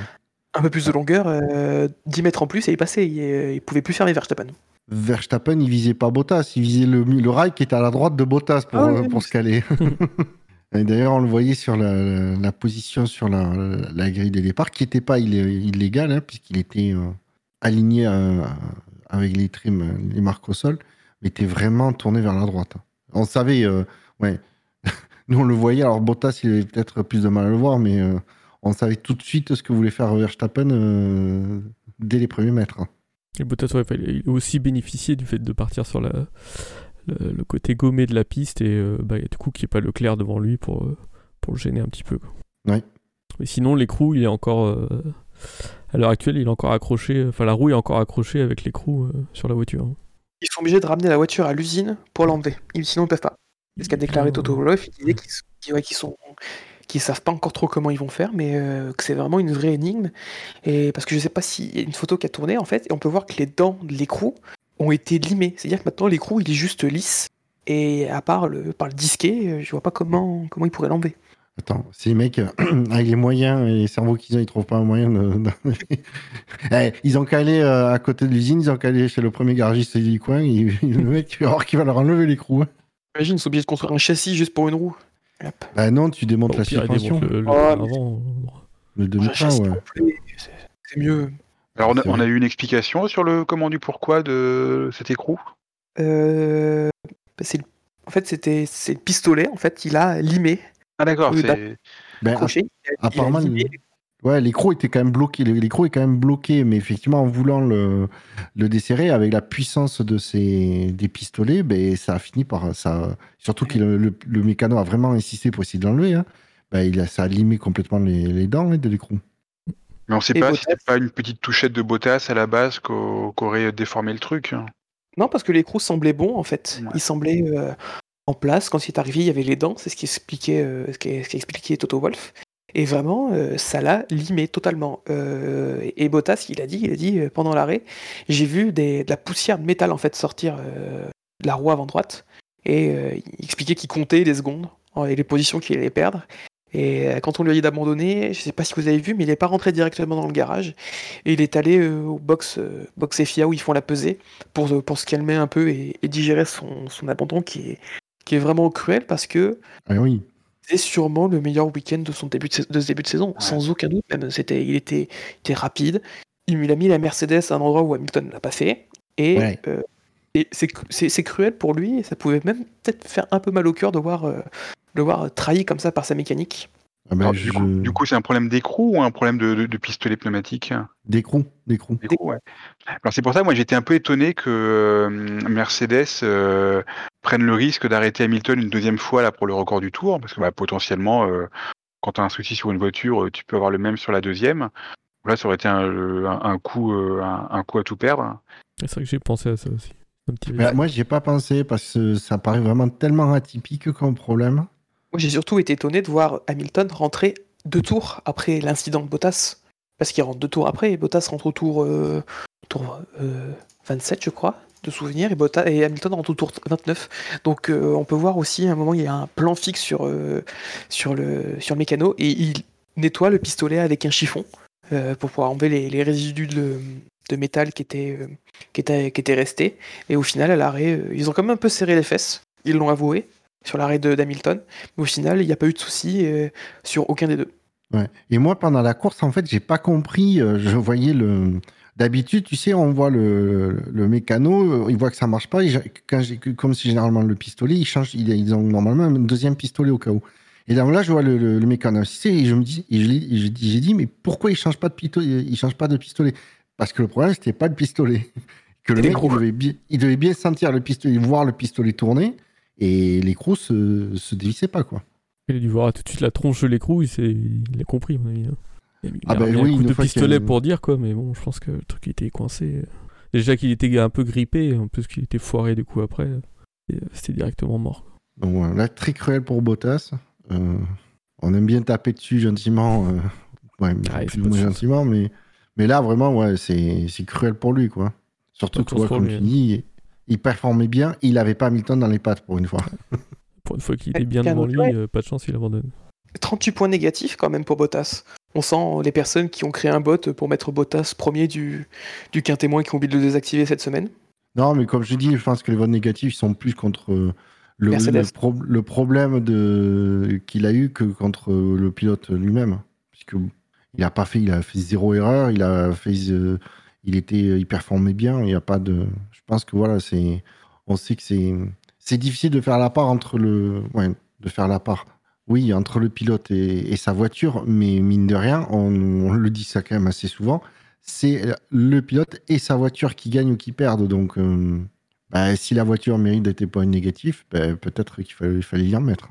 un peu plus de longueur, euh, 10 mètres en plus et il. Il, euh, il pouvait plus fermer Verstappen. Verstappen, il visait pas Bottas, il visait le, le rail qui était à la droite de Bottas pour, Ah euh, pour se caler. Et D'ailleurs, on le voyait sur la, position sur la, la grille de départ, qui n'était pas illé- illégale, hein, puisqu'il était euh, aligné euh, avec les trims, les marques au sol, mais était vraiment tourné vers la droite. On savait, euh, ouais, nous on le voyait, alors Bottas, il avait peut-être plus de mal à le voir, mais on savait tout de suite ce que voulait faire Verstappen dès les premiers mètres. hein. Et Bottas, ouais, il a aussi bénéficié du fait de partir sur la, le, le côté gommé de la piste et euh, bah, du coup qu'il n'y ait pas Leclerc devant lui pour, euh, pour le gêner un petit peu. quoi. Ouais. Mais sinon, l'écrou, il est encore. euh, à l'heure actuelle, il est encore accroché. Enfin, la roue est encore accrochée avec l'écrou euh, sur la voiture. hein. Ils sont obligés de ramener la voiture à l'usine pour l'enlever. Ils- Sinon, ils peuvent pas. C'est ce qu'a déclaré Toto Wolff. Il disait qu'ils qu'ils- ouais, qu'ils sont qu'ils savent pas encore trop comment ils vont faire, mais euh, que c'est vraiment une vraie énigme. Et parce que je sais pas s'il y a une photo qui a tourné en fait, et on peut voir que les dents de l'écrou ont été limées. C'est-à-dire que maintenant l'écrou il est juste lisse. Et à part le, par le disquet, euh, je vois pas comment, comment ils pourraient l'enlever. Attends, ces mecs, euh, avec les moyens et les cerveaux qu'ils ont, ils trouvent pas un moyen de. de- Eh, ils ont calé euh, à côté de l'usine, ils ont calé chez le premier garagiste du coin, et, le mec, tu vas voir qu'il va leur enlever l'écrou. hein. Imagine, ils sont obligés de construire un châssis juste pour une roue. Hop. Bah non, tu démontes Au la pire, il suspension. démonte le, le mais- avant. Le châssis ouais. c'est- mieux. Alors, on a, on eu une explication sur le comment du pourquoi de cet écrou? Euh, bah, le- en fait, c'était c'est le pistolet. En fait, il a limé, Ah, d'accord. C'est- Ben, accroché. il Ouais, l'écrou était quand même bloqué. L'écrou est quand même bloqué, mais effectivement, en voulant le, le desserrer avec la puissance de ces des pistolets, ben, ça a fini par ça. Surtout que le, le, le mécano a vraiment insisté pour essayer de l'enlever. Hein. Ben, il a, ça a limé complètement les, les dents hein, de l'écrou. Mais on sait Et pas Bottas si c'était pas une petite touchette de Bottas à la base qu'au- qu'aurait déformé le truc. hein. Non, parce que l'écrou semblait bon en fait. Ouais. Il semblait euh, en place. Quand il est arrivé, il y avait les dents. C'est ce qui expliquait, euh, ce qui, ce qui expliquait Toto Wolff. Et vraiment, euh, ça l'a limé totalement. Euh, et Bottas, il a dit, il a dit euh, pendant l'arrêt, j'ai vu de la poussière de métal en fait sortir de la roue avant droite. Et il expliquait qu'il comptait les secondes et les positions qu'il allait perdre. Et quand on lui a dit d'abandonner, je sais pas si vous avez vu, mais il n'est pas rentré directement dans le garage. Et il est allé au box, box FIA où ils font la pesée pour, se calmer un peu et, digérer son, son abandon qui est, qui est vraiment cruel parce que Ah oui. C'est sûrement le meilleur week-end de, son début de, ce début de saison, Ouais. sans aucun doute. Même c'était, il, était, il était rapide. Il a mis la Mercedes à un endroit où Hamilton ne l'a pas fait. Et, Ouais. euh, et c'est, cru- c'est, c'est cruel pour lui. Et ça pouvait même peut-être faire un peu mal au cœur de voir, euh, le voir trahi comme ça par sa mécanique. Ah ben, Alors, je- du, coup, du coup, c'est un problème d'écrou ou un problème de, de- de pistolet pneumatique D'écrou, d'écrou. D'écrou, ouais. Alors c'est pour ça, moi j'étais un peu étonné que euh, Mercedes euh, prenne le risque d'arrêter Hamilton une deuxième fois là pour le record du tour, parce que bah, potentiellement, euh, quand tu as un souci sur une voiture, tu peux avoir le même sur la deuxième. Là, ça aurait été un, le- un, un coup, euh, un, un coup à tout perdre. C'est vrai que j'ai pensé à ça aussi. Un petit Mais moi, j'y ai pas pensé parce que ça paraît vraiment tellement atypique comme problème. Moi, j'ai surtout été étonné de voir Hamilton rentrer deux tours après l'incident de Bottas. Parce qu'il rentre deux tours après, et Bottas rentre au tour, euh, tour euh, 27, je crois, de souvenir, et, Bottas, et Hamilton rentre au tour 29. Donc euh, on peut voir aussi à un moment, il y a un plan fixe sur, euh, sur, le, sur le mécano, et il nettoie le pistolet avec un chiffon euh, pour pouvoir enlever les, résidus de, de métal qui étaient, euh, qui, qui étaient restés. Et au final, à l'arrêt, euh, ils ont quand même un peu serré les fesses, ils l'ont avoué, sur l'arrêt de- d'Hamilton. Mais au final, il n'y a pas eu de souci euh, sur aucun des deux. Ouais. Et moi, pendant la course, en fait, j'ai pas compris. euh, je voyais le. D'habitude, tu sais, on voit le, le mécano, euh, il voit que ça marche pas. quand comme c'est généralement le pistolet, ils changent. Ils, ont normalement un deuxième pistolet au cas où. Et là, là je vois le, le, le mécano et je me dis, et j'ai dit, mais pourquoi il change pas de pistolet Il change pas de pistolet? Parce que le problème, c'était pas le pistolet. Que le mec, il devait, bien, il devait bien sentir le pistolet, voir le pistolet tourner, et l'écrou se, se dévissait pas, quoi. Il a dû voir tout de suite la tronche de l'écrou, il, il a compris, à mon avis. hein. Il a mis, Ah il a bah oui, un coup de pistolet pour dire, quoi, mais bon, je pense que le truc était coincé. Déjà qu'il était un peu grippé, en plus qu'il était foiré du coup après, et, euh, c'était directement mort. Donc voilà, là, très cruel pour Bottas. Euh, on aime bien taper dessus gentiment. euh, ouais, mais Ah, plus ou moins gentiment, mais, mais là, vraiment, ouais, c'est c'est cruel pour lui, quoi. Surtout que, comme lui, tu hein. dis, il performait bien, il n'avait pas Hamilton dans les pattes pour une fois. Pour une fois qu'il était bien devant lui, euh, pas de chance, il abandonne. 38 points négatifs quand même pour Bottas. On sent les personnes qui ont créé un bot pour mettre Bottas premier du, du quintémoin qui ont oublié de le désactiver cette semaine. Non, mais comme je dis, je pense que les votes négatifs sont plus contre euh, le, Mercedes. le pro- le problème de qu'il a eu que contre euh, le pilote lui-même, puisque il a pas fait, il a fait zéro erreur, il a fait, euh, il était, il performait bien, il n'y a pas de. Je pense que voilà, c'est, on sait que c'est, c'est difficile de faire la part entre le, ouais, de faire la part. Oui, entre le pilote et, et sa voiture, mais mine de rien, on, on le dit ça quand même assez souvent, c'est le pilote et sa voiture qui gagnent ou qui perdent. Donc, euh, bah, si la voiture mérite des points négatifs, bah, peut-être qu'il fallait, fallait y en mettre.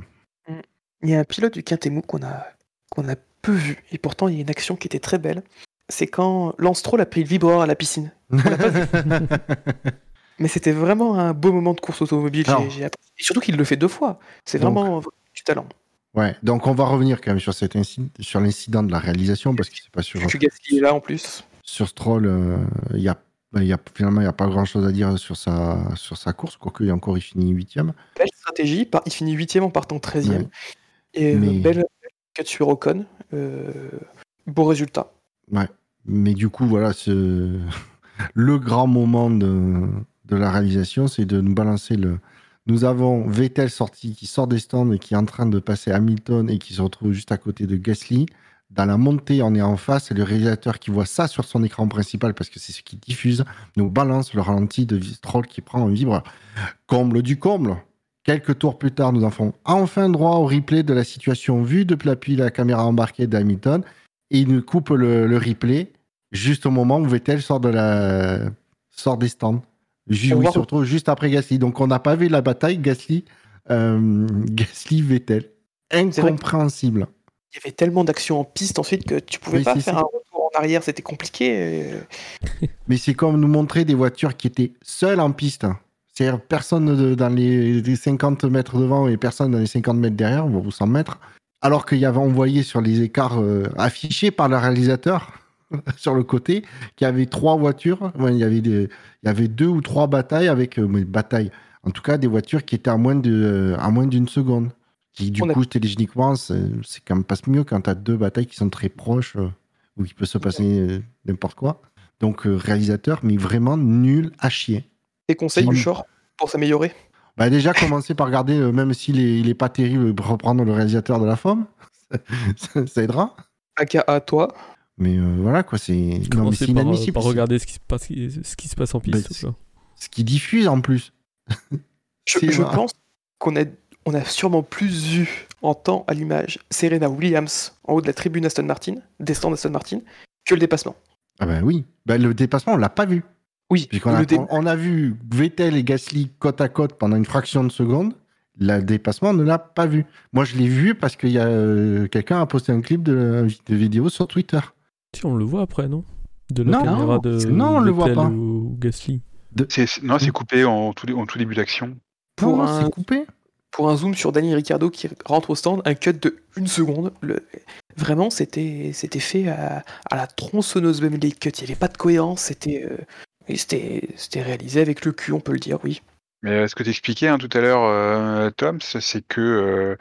Il y a un pilote du Quintémou qu'on a, qu'on a peu vu, et pourtant il y a une action qui était très belle. C'est quand Lance Stroll a pris le vibreur à la piscine. Mais c'était vraiment un beau moment de course automobile. j'ai- j'ai. Et surtout qu'il le fait deux fois. C'est Donc. vraiment du talent. ouais, donc on va revenir quand même sur, cet sur l'incident de la réalisation, parce que c'est pas sur, Que Gasly est là en plus. sur Stroll, euh, il y a, il y a, finalement, il n'y a pas grand-chose à dire sur sa, sur sa course, quoique il encore, il finit huitième. Belle stratégie. par- Il finit huitième en partant 13e. Ouais. Et euh, belle cut sur Ocon. Euh, beau résultat. Mais du coup, voilà, ce- le grand moment de, de la réalisation, c'est de nous balancer le. Nous avons Vettel sorti, qui sort des stands et qui est en train de passer Hamilton et qui se retrouve juste à côté de Gasly. Dans la montée, on est en face et le réalisateur qui voit ça sur son écran principal, parce que c'est ce qui diffuse, nous balance le ralenti de Stroll qui prend un vibreur. Comble du comble Quelques tours plus tard, nous en avons enfin droit au replay de la situation vue depuis la caméra embarquée d'Hamilton. Et il nous coupe le, le replay juste au moment où Vettel sort, de la... sort des stands. Oui, voit- surtout juste après Gasly. Donc on n'a pas vu la bataille Gasly, euh, Gasly-Vettel. Incompréhensible. Il y avait tellement d'actions en piste ensuite que tu pouvais pas faire un retour en arrière. C'était compliqué. Mais c'est comme nous montrer des voitures qui étaient seules en piste. C'est-à-dire personne de- dans les, les 50 mètres devant et personne dans les 50 mètres derrière, ou 100 mètres. Alors qu'il y avait envoyé sur les écarts euh, affichés par le réalisateur sur le côté, qu'il y avait trois voitures. Ouais, il, y avait des, il y avait deux ou trois batailles avec. euh, batailles. En tout cas, des voitures qui étaient à moins de, euh, à moins d'une seconde. Qui, du On a- coup, télégiquement, c'est c'est quand même pas mieux quand tu as deux batailles qui sont très proches euh, où il peut se passer euh, n'importe quoi. Donc, réalisateur, mais vraiment nul à chier. Des conseils Si. du short pour s'améliorer? Bah, déjà, commencer par regarder, même s'il est, il est pas terrible, reprendre le réalisateur de la forme. ça, ça aidera. Aka à toi? Mais euh, voilà, quoi, c'est non, mais Commencer c'est par, euh, inadmissible. par regarder ce qui, se passe, ce qui se passe en Bah, piste. quoi. Ce qui diffuse en plus. Je, je pense qu'on a, on a sûrement plus vu en temps à l'image Serena Williams en haut de la tribune Aston Martin, des stands Aston Martin, que le dépassement. Ah bah oui. Bah, le dépassement, on l'a pas vu. Oui, a, dé- on, a vu Vettel et Gasly côte à côte pendant une fraction de seconde. Le dépassement, on ne l'a pas vu. Moi, je l'ai vu parce que y a, euh, quelqu'un a posté un clip de, de vidéo sur Twitter. Si, on le voit après, non? De la Non, caméra non, de non, on le voit pas. ou Gasly. C'est- c'est- non, c'est coupé en tout, en tout début d'action. Pour un- c'est coupé? pour un zoom sur Daniel Ricciardo qui rentre au stand, un cut de une seconde. Le... Vraiment, c'était c'était fait à, à la tronçonneuse même les cuts. Il n'y avait pas de cohérence. C'était euh, c'était c'était réalisé avec le cul, on peut le dire, oui. Mais euh, ce que tu expliquais tout à l'heure, euh, Tom, c'est c'est que euh,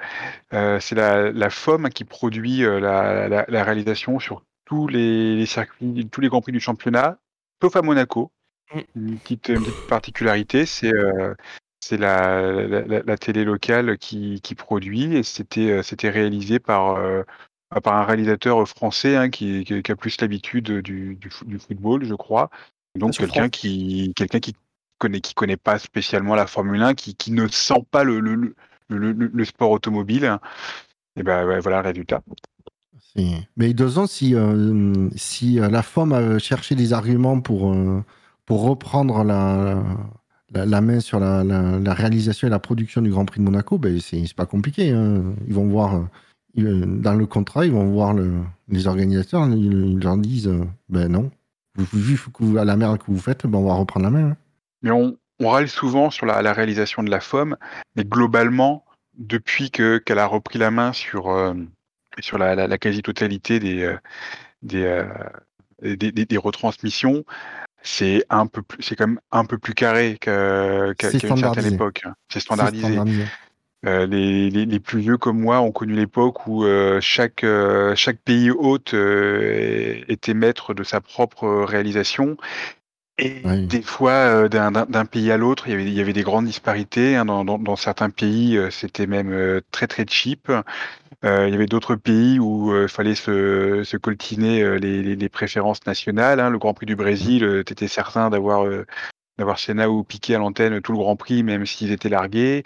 euh, c'est la, la FOM qui produit euh, la, la- la réalisation sur tous les, les circuits, tous les grands prix du championnat, sauf à Monaco. Mm. Une petite, une petite particularité, c'est euh, c'est la, la, la- la télé locale qui, qui produit et c'était euh, c'était réalisé par euh, par un réalisateur français hein, qui, a plus l'habitude du, du, fo- du football, je crois. Donc quelqu'un qui quelqu'un qui connaît qui connaît pas spécialement la Formule 1, qui, qui ne sent pas le, le, le, le- le- le sport automobile. Et ben ouais, voilà le résultat. Mais de toute façon, si, euh, si euh, la FOM a cherché des arguments pour, euh, pour reprendre la, la, main sur la, la- réalisation et la production du Grand Prix de Monaco, ben c'est pas compliqué. hein. Ils vont voir, dans le contrat, ils vont voir le- les organisateurs, ils, leur disent ben non, vu à la merde que vous faites, ben on va reprendre la main. hein. Mais on, râle souvent sur la, réalisation de la FOM, mais globalement, depuis que qu'elle a repris la main sur sur la, la- la quasi-totalité des euh, des, euh, des, des- des retransmissions, c'est un peu plus, c'est quand même un peu plus carré qu'à qu'à une certaine standardisé. époque. C'est standardisé. standardisé. Euh, les, les, les plus vieux comme moi ont connu l'époque où euh, chaque, euh, chaque pays hôte était maître de sa propre réalisation. Et Oui. des fois, euh, d'un pays à l'autre, il y avait, il y avait des grandes disparités. hein. Dans, dans, dans certains pays, euh, c'était même euh, très très cheap. Il y avait d'autres pays où il fallait se, se coltiner les, les, les préférences nationales. hein. Le Grand Prix du Brésil, tu étais certain d'avoir euh, d'avoir Senna ou Piquet à l'antenne tout le Grand Prix, même s'ils étaient largués.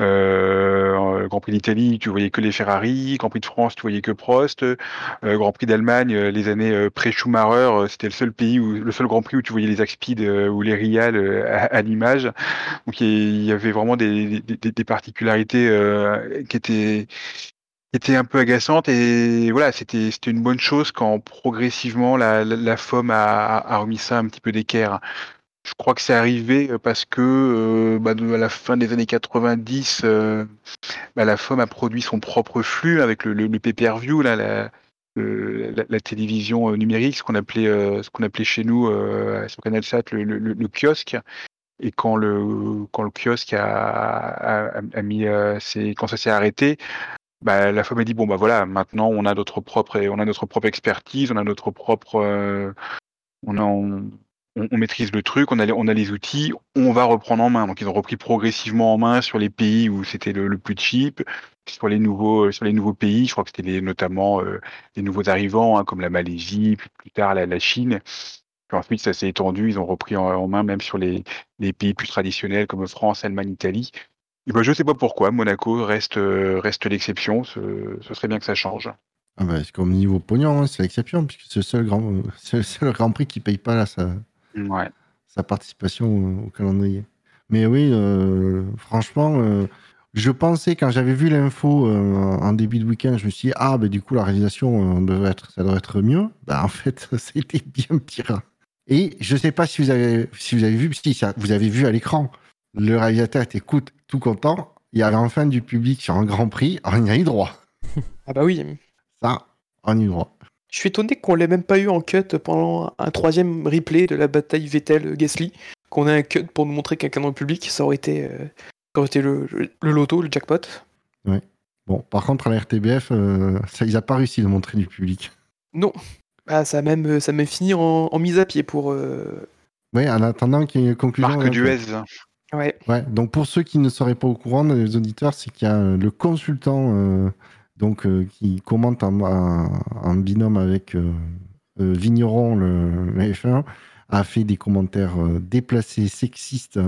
Euh, le Grand Prix d'Italie, tu voyais que les Ferrari. Grand Prix de France, tu voyais que Prost. Euh, Grand Prix d'Allemagne, euh, les années euh, pré-Schumacher, euh, c'était le seul pays où le seul Grand Prix où tu voyais les Axpeed euh, ou les Rial euh, à, l'image. Donc il y avait vraiment des, particularités euh, qui étaient un peu agaçantes et voilà, c'était une bonne chose quand progressivement la, la, FOM a remis ça un petit peu d'équerre. Je crois que c'est arrivé euh, parce que euh, bah, à la fin des années 90, euh, bah, la FOM a produit son propre flux avec le, le, pay-per-view, la, télévision numérique, ce qu'on appelait, ce qu'on appelait chez nous sur Canal Sat le, le, kiosque. Et quand le kiosque a, mis quand ça s'est arrêté, bah, la femme a dit bon bah voilà maintenant on a notre propre expertise, on a notre propre on- maîtrise le truc, on a, les- outils, on va reprendre en main. Donc ils ont repris progressivement en main sur les pays où c'était le, plus cheap, sur les nouveaux, sur les nouveaux pays. Je crois que c'était notamment euh, les nouveaux arrivants, hein, comme la Malaisie, puis plus tard la, Chine. Ensuite ça s'est étendu, ils ont repris en, main même sur les, pays plus traditionnels comme France, Allemagne, Italie. Et ben, je sais pas pourquoi, Monaco reste, euh, l'exception. Ce, serait bien que ça change. Ah bah, c'est comme niveau pognon, hein, c'est l'exception, puisque c'est le seul grand, le seul grand prix qui paye pas là, Ouais. sa participation au, au calendrier. Mais oui, euh, franchement, euh, je pensais quand j'avais vu l'info euh, en début de week-end, je me suis dit, ah, bah, du coup, la réalisation, euh, devrait être, ça devrait être mieux. Bah, en fait, c'était bien pire. Et je sais pas si vous avez, si vous avez vu, si ça, vous avez vu à l'écran, le réalisateur était coûte- tout content. Il y avait enfin du public sur un grand prix. On y a eu droit. Ah bah oui. Ça, on y a eu droit. Je suis étonné qu'on l'ait même pas eu en cut pendant un troisième replay de la bataille Vettel-Gasly. Qu'on ait un cut pour nous montrer quelqu'un dans le public, ça aurait été, euh, ça aurait été le, le- le loto, le jackpot. Bon, par contre, à la RTBF, euh, ça, ils n'ont pas réussi de montrer du public. Non. Ah, ça a même, ça a même fini en, en mise à pied pour. euh, Oui, en attendant qu'il y ait une conclusion. Marc hein, Duez. Ouais. Ouais, donc pour ceux qui ne seraient pas au courant, les auditeurs, c'est qu'il y a euh, le consultant euh, donc, euh, qui commente en, en- en binôme avec euh, euh, Vigneron, le, le F1, a fait des commentaires déplacés, sexistes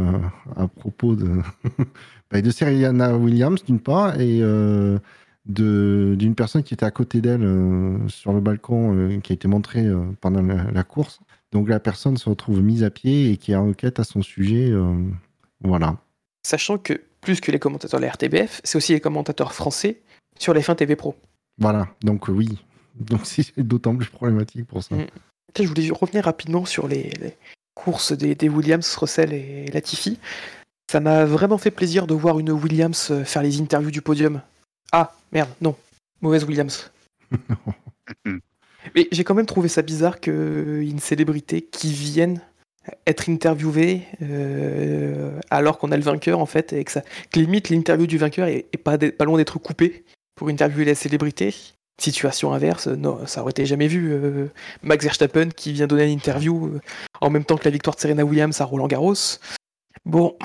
à propos de, bah, de Williams, d'une part, et d'une personne qui était à côté d'elle sur le balcon, qui a été montrée pendant la, course. Donc la personne se retrouve mise à pied et qui est en enquête à son sujet. voilà. Sachant que plus que les commentateurs de la RTBF, c'est aussi les commentateurs français sur les fins TV Pro. Voilà. Donc euh, oui. Donc c'est d'autant plus problématique pour ça. Mm. Là, je voulais revenir rapidement sur les, les courses des, des Williams, Russell et Latifi. Ça m'a vraiment fait plaisir de voir une Williams euh, faire les interviews du podium. Ah, merde, non. Mauvaise Williams. Mais j'ai quand même trouvé ça bizarre qu'il y ait une célébrité qui vienne être interviewée euh, alors qu'on a le vainqueur en fait et que, ça, que limite l'interview du vainqueur est, est pas, pas loin d'être coupée pour interviewer la célébrité. Situation inverse, non, ça aurait été jamais vu. euh, Max Verstappen qui vient donner une interview euh, en même temps que la victoire de Serena Williams à Roland Garros. Bon,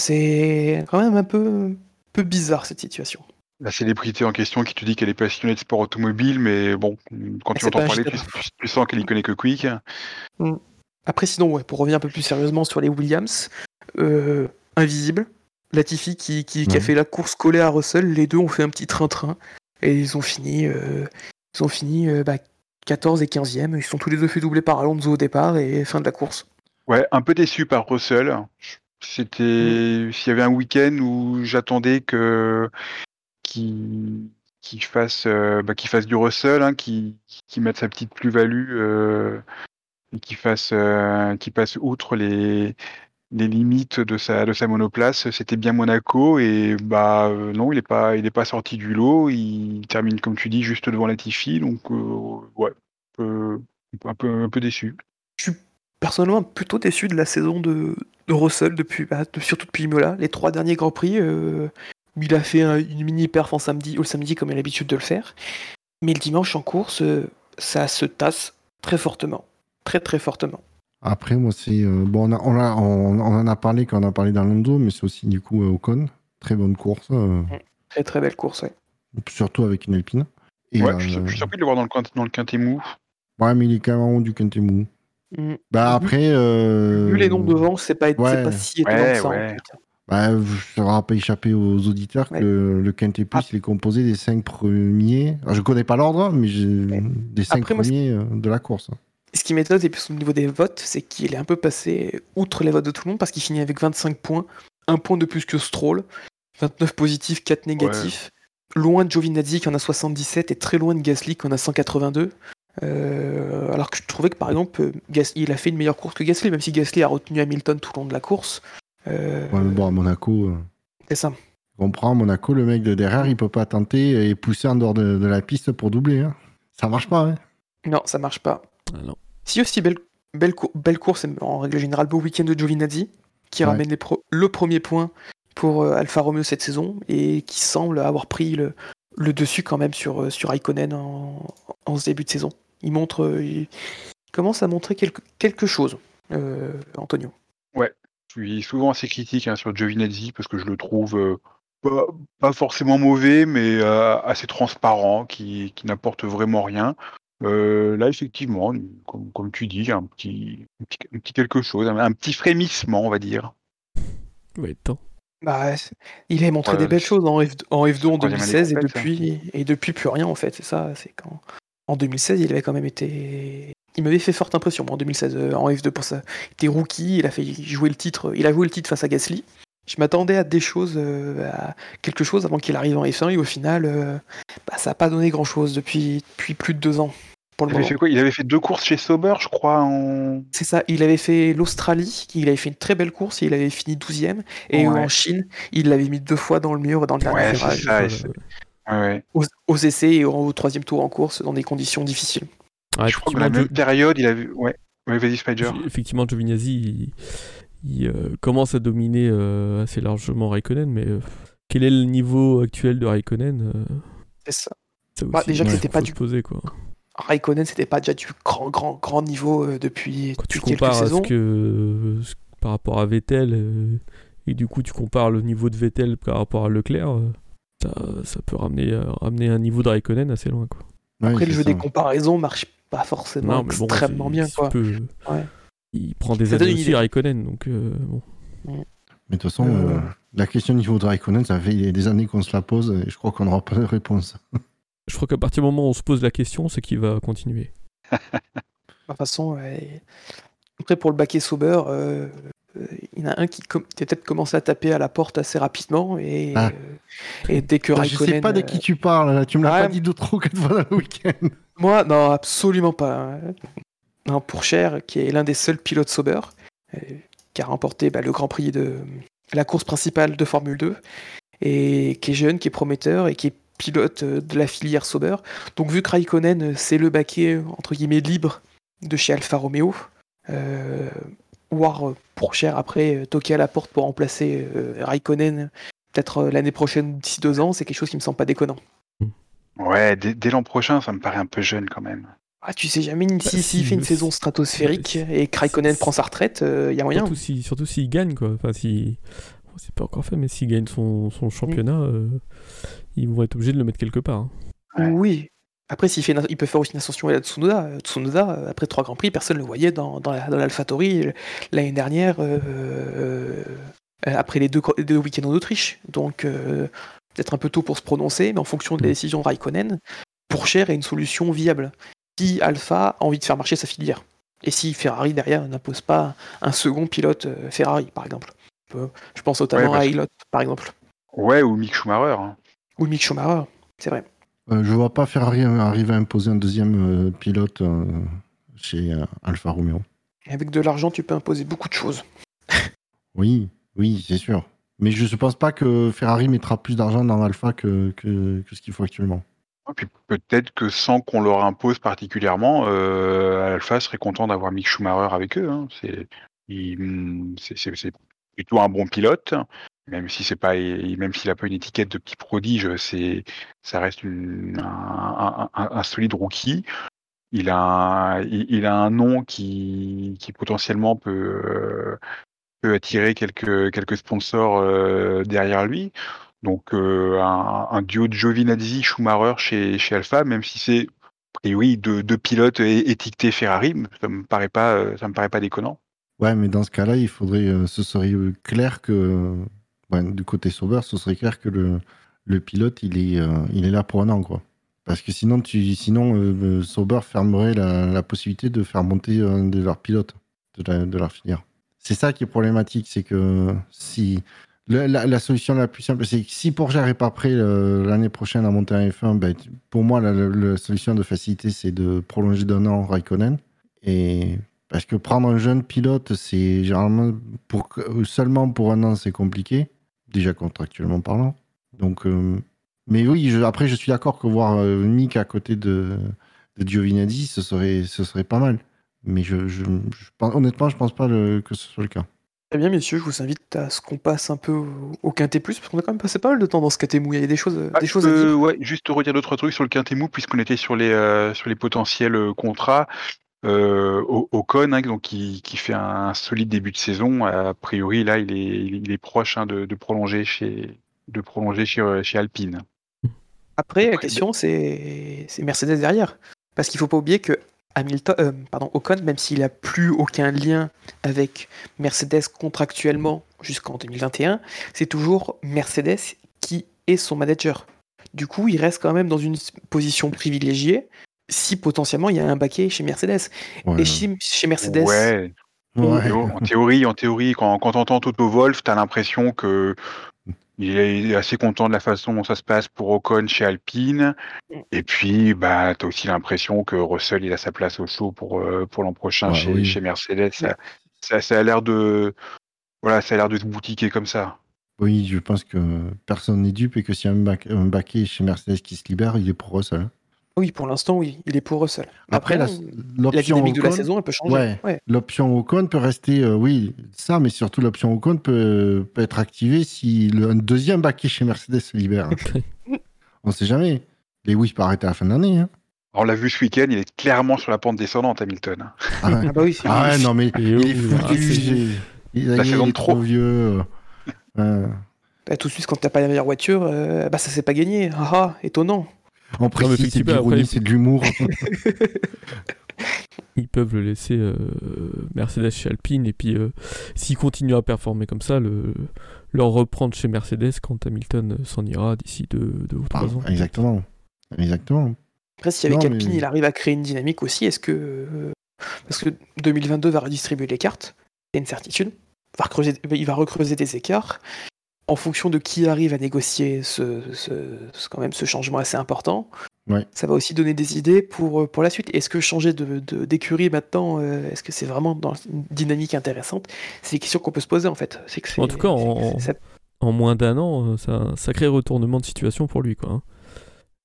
c'est quand même un peu, peu bizarre cette situation. La célébrité en question qui te dit qu'elle est passionnée de sport automobile, mais bon, quand tu entends parler, tu, chef. tu- tu sens qu'elle y connaît que Quick. Après, sinon, ouais, pour revenir un peu plus sérieusement sur les Williams, euh, Invisible, Latifi qui, qui, qui a Ouais. fait la course collée à Russell, les deux ont fait un petit train-train et ils ont fini, euh, ils ont fini euh, bah, 14 et 15e. Ils sont tous les deux fait doubler par Alonso au départ et fin de la course. Ouais, un peu déçu par Russell. C'était s'il y avait un week-end où j'attendais que qu'il fasse euh, bah, fasse du Russell, hein, qu'il mette sa petite plus-value et qu'il fasse qu'il passe outre les les limites de sa de sa monoplace. C'était bien Monaco et bah euh, non, il est pas pas sorti du lot. Il termine comme tu dis juste devant Latifi, donc euh, ouais, un peu, un peu un peu déçu. personnellement plutôt déçu de la saison de, de Russell, depuis, bah, de- surtout depuis Imola. Les trois derniers Grands Prix, euh, où il a fait un- une mini perf en samedi, au samedi comme il a l'habitude de le faire. Mais le dimanche en course, euh, ça se tasse très fortement. Très très fortement. Après, moi, c'est. euh, bon, on, a- on, a- on- on en a parlé quand on a parlé d'Alonso, mais c'est aussi du coup euh, Ocon. Très bonne course, euh, Très très belle course, ouais. surtout avec une Alpine. Et, Ouais, euh, je, suis- je suis surpris de le voir dans le, dans le quintet mou. ouais, mais il est quand même en haut du quintet mou. Mm. Bah Vu- après. euh, Vu les noms devant, c'est pas, c'est ouais. pas si étonnant Ouais, que ça. en fait. Bah, ça n'aura pas échappé aux auditeurs Ouais. que le, Quintet Plus Ah. il est composé des cinq premiers. Alors, je connais pas l'ordre, mais des cinq Après, premiers de la course. Ce qui m'étonne, et puis au niveau des votes, c'est qu'il est un peu passé outre les votes de tout le monde parce qu'il finit avec 25 points, un point de plus que Stroll, 29 positifs, 4 négatifs. Loin de Giovinazzi qui en a 77 et très loin de Gasly qui en a 182. Euh, alors que je trouvais que par exemple, euh, il a fait une meilleure course que Gasly, même si Gasly a retenu Hamilton tout le long de la course. Euh, Ouais, mais bon, à Monaco, c'est ça. on comprend, Monaco, le mec de derrière, il peut pas tenter et pousser en dehors de, de la piste pour doubler. hein. Ça marche pas. Hein. Non, ça marche pas. Ah. Si aussi belle, belle, cour- belle course, et en règle générale, beau week-end de Giovinazzi, qui Ouais. ramène les pro- le premier point pour euh, Alfa Romeo cette saison, et qui semble avoir pris le, le dessus quand même sur, euh, sur Raikkonen en, en ce début de saison. Il montre, euh, il commence à montrer quelque, quelque chose, euh, Antonio. Je suis souvent assez critique hein, sur Giovinazzi parce que je le trouve euh, pas, pas forcément mauvais, mais euh, assez transparent, qui, qui n'apporte vraiment rien. Euh, là, effectivement, comme, comme tu dis, un petit, un petit, un petit quelque chose, un, un petit frémissement, on va dire. Ouais, temps. Bah, il a montré Ouais, des belles choses en, F, en F2 en troisième année 2016 et depuis, et depuis plus rien en fait. C'est ça, c'est quand. En 2016, il avait quand même été. Il m'avait fait forte impression moi, en 2016 euh, en F2 pour ça. Il était rookie, il a fait jouer le titre, il a joué le titre face à Gasly. Je m'attendais à des choses, euh, à quelque chose avant qu'il arrive en F1 et au final, euh, bah, ça n'a pas donné grand chose depuis, depuis plus de deux ans pour le Il avait fait quoi? Il avait fait deux courses chez Sauber, je crois, en. C'est ça, il avait fait l'Australie, il avait fait une très belle course, et il avait fini 12ème, et Ouais. en Chine, il l'avait mis deux fois dans le mur dans le dernier Ouais, virage. ça. Euh, et c'est- Ouais, ouais. aux, aux essais et au, au troisième tour en course dans des conditions difficiles. je crois que effectivement, la même période, il avait. Ouais, ouais vas-y, Spider. effectivement, Giovinazzi, il, il, euh, commence à dominer euh, assez largement Raikkonen, mais euh, quel est le niveau actuel de Raikkonen euh, C'est ça. ça Bah, déjà que c'était pas du- se poser, quoi. Raikkonen, c'était pas déjà du grand, grand, grand niveau euh, depuis, Quand tu depuis quelques compares à ce saisons. que ce- par rapport à Vettel euh, et du coup tu compares le niveau de Vettel par rapport à Leclerc, euh, ça, ça peut ramener, euh, ramener un niveau de Raikkonen assez loin, quoi. Ouais, Après, le jeu ça. des comparaisons marche pas forcément Non, mais bon, extrêmement bien. Quoi. peu- Ouais. Il prend des années aussi. Raikkonen, donc euh, bon. Mais de toute façon, Euh. euh, la question niveau de Raikkonen, ça fait des années qu'on se la pose et je crois qu'on n'aura pas de réponse. Je crois qu'à partir du moment où on se pose la question, c'est qu'il va continuer. De toute façon, ouais. après, pour le baquet Sauber, euh, euh, il y en a un qui com- peut-être commencé à taper à la porte assez rapidement et, Ah. euh, et dès que je Raikkonen. sais pas de qui tu parles, là. tu me l'as Ouais. pas dit deux, trois, quatre fois dans le week-end. Moi, non, absolument pas. Non, pour Cher, qui est l'un des seuls pilotes Sauber, euh, qui a remporté bah, le Grand Prix de la course principale de Formule 2, et qui est jeune, qui est prometteur, et qui est pilote euh, de la filière Sauber. Donc vu que Raikkonen, euh, c'est le baquet, euh, entre guillemets, libre de chez Alfa Romeo, euh, voire pour Cher après toquer à la porte pour remplacer euh, Raikkonen, peut-être euh, l'année prochaine, d'ici deux ans, c'est quelque chose qui me semble pas déconnant. Ouais, dès, dès l'an prochain, ça me paraît un peu jeune quand même. Ah, tu sais jamais si, si, s'il fait une saison si- stratosphérique et que Raikkonen si- prend sa retraite, il y a moyen. Surtout si, surtout s'il gagne, quoi. Enfin, si. bon, c'est pas encore fait, mais s'il gagne son, son championnat, euh, ils vont être obligés de le mettre quelque part. hein. Ouais. Oui. Après, s'il fait une- il peut faire aussi une ascension à la Tsunoda. Euh, Tsunoda, euh, après trois Grands Prix, personne ne le voyait dans, dans, la- dans l'AlphaTauri euh, l'année dernière, euh, euh, euh, après les deux, les deux week-ends en Autriche. Donc, euh, peut-être un peu tôt pour se prononcer, mais en fonction de la Mm. décision de Raikkonen, pour Cher est une solution viable. Si Alpha a envie de faire marcher sa filière. Et si Ferrari derrière n'impose pas un second pilote Ferrari, par exemple. Je pense notamment Ouais, à Ilott, par exemple. Ouais, ou Mick Schumacher. hein. Ou Mick Schumacher, c'est vrai. Euh, je vois pas Ferrari arriver à imposer un deuxième euh, pilote euh, chez euh, Alfa Romeo. Et avec de l'argent, tu peux imposer beaucoup de choses. Oui, oui, c'est sûr. Mais je ne pense pas que Ferrari mettra plus d'argent dans Alpha que, que, que ce qu'il faut actuellement. Et puis peut-être que sans qu'on leur impose particulièrement, euh, Alpha serait content d'avoir Mick Schumacher avec eux. hein. C'est plutôt un bon pilote, même si c'est pas, et même s'il a pas une étiquette de petit prodige, c'est ça reste un, solide rookie. Il a il, a un nom qui, qui potentiellement peut, peut attirer quelques, quelques sponsors euh, derrière lui. Donc euh, un, duo de Giovinazzi Schumacher chez, chez Alpha, même si c'est a priori deux, pilotes étiquetés Ferrari, ça me paraît pas, ça me paraît pas déconnant. Ouais, mais dans ce cas-là, il faudrait, euh, ce serait clair que, ouais, du côté Sauber, ce serait clair que le, pilote, il est, euh, il est là pour un an, quoi. Parce que sinon, tu, sinon euh, euh, Sauber fermerait la, possibilité de faire monter un de leurs pilotes, de leur filière. C'est ça qui est problématique, c'est que si la, solution la plus simple, c'est que si Porsche n'est pas prêt l'année prochaine à monter un F1, ben, pour moi, la, solution de facilité, c'est de prolonger d'un an Raikkonen. Et parce que prendre un jeune pilote, c'est généralement seulement pour un an, c'est compliqué, déjà contractuellement parlant. Donc, euh, mais oui, je- après, je suis d'accord que voir euh, Nick à côté de, de Giovinazzi, ce serait, ce serait pas mal. Mais je, je, je pense- honnêtement, je pense pas le- que ce soit le cas. Très bien, messieurs, je vous invite à ce qu'on passe un peu au, Quintet Plus, parce qu'on a quand même passé pas mal de temps dans ce Quintet Mou. Il y a des choses, Ah, des choses à dire. ouais, juste redire d'autres trucs sur le Quintemou, puisqu'on était sur les, euh, sur les potentiels contrats. Euh, Ocon, hein, donc, qui, qui fait un solide début de saison. A priori, là, il est, il est proche hein, de, de prolonger chez, de prolonger chez, euh, chez Alpine. Après, la question, c'est c'est Mercedes derrière. Parce qu'il faut pas oublier que Hamilton, euh, pardon, Ocon, même s'il a plus aucun lien avec Mercedes contractuellement jusqu'en 2021, c'est toujours Mercedes qui est son manager. Du coup, il reste quand même dans une position privilégiée si potentiellement il y a un baquet chez Mercedes. Ouais. Et chez, chez Mercedes, Ouais, En théorie, en théorie, quand, quand t'entends Toto Wolf, t'as l'impression que il est assez content de la façon dont ça se passe pour Ocon chez Alpine. Et puis, bah, t'as aussi l'impression que Russell, il a sa place au show pour, euh, pour l'an prochain Ouais, chez, oui. chez Mercedes. Ça, ça, ça a l'air de, voilà, ça a l'air de se boutiquer comme ça. Oui, je pense que personne n'est dupe et que s'il y a un, baquet chez Mercedes qui se libère, il est pour Russell. Oui, pour l'instant, oui, il est pour Russell. Après, la, la l'option dynamique de la Ocon- saison, elle peut changer. Ouais. Ouais. L'option Ocon peut rester, euh, oui, ça, mais surtout l'option Ocon peut, peut être activée si le, un deuxième baquet chez Mercedes se libère. On sait jamais. Lewis peut arrêter à la fin de l'année. Hein. On l'a vu ce week-end, il est clairement sur la pente descendante, Hamilton. Ah ouais. Ah bah oui, c'est Ah ouais, non, mais il est foutu. ah, il, La il saison est de trop trop. vieux. euh, Bah, tout de suite, quand t'as pas la meilleure voiture, euh, bah ça s'est pas gagné. Ah ah, étonnant. En précis, c'est de effectivement, l'ironie, après, c'est de l'humour. Ils peuvent le laisser euh, Mercedes chez Alpine et puis euh, s'ils continuent à performer comme ça, le, leur reprendre chez Mercedes quand Hamilton s'en ira d'ici deux, deux ou Ah, trois ans. exactement. Exactement. Après, si avec Non, Alpine, mais- il arrive à créer une dynamique aussi, est-ce que. euh, Parce que 2022 va redistribuer les cartes, c'est une certitude. Va recreuser- il va recreuser des écarts. En fonction de qui arrive à négocier ce, ce- ce- quand même ce changement assez important, Ouais. ça va aussi donner des idées pour, pour la suite. Est-ce que changer de, de- d'écurie maintenant, euh, est-ce que c'est vraiment dans une dynamique intéressante? C'est des questions qu'on peut se poser en fait. C'est que En tout cas, en- moins d'un an, euh, c'est un sacré retournement de situation pour lui. Quoi, hein.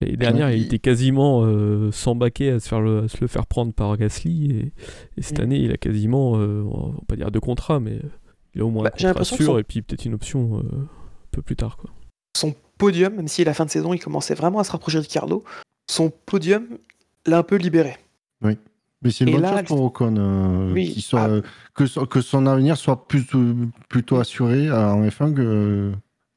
L'année dernière, Ouais, il il- était quasiment euh, sans baquet à se, faire le, à se le faire prendre par Gasly. Et, et cette Mm. année, il a quasiment, euh, on va pas dire deux contrats, mais euh, il a au moins Bah, un contrat sûr son- et puis peut-être une option euh, un peu plus tard. Quoi. son podium, même si à la fin de saison, il commençait vraiment à se rapprocher de Ricardo, son podium l'a un peu libéré. Mais c'est une Et bonne là, chose pour Ocon euh, Oui. soit, Ah. euh, que, so- que son avenir soit plutôt, plutôt assuré euh, en F1 que,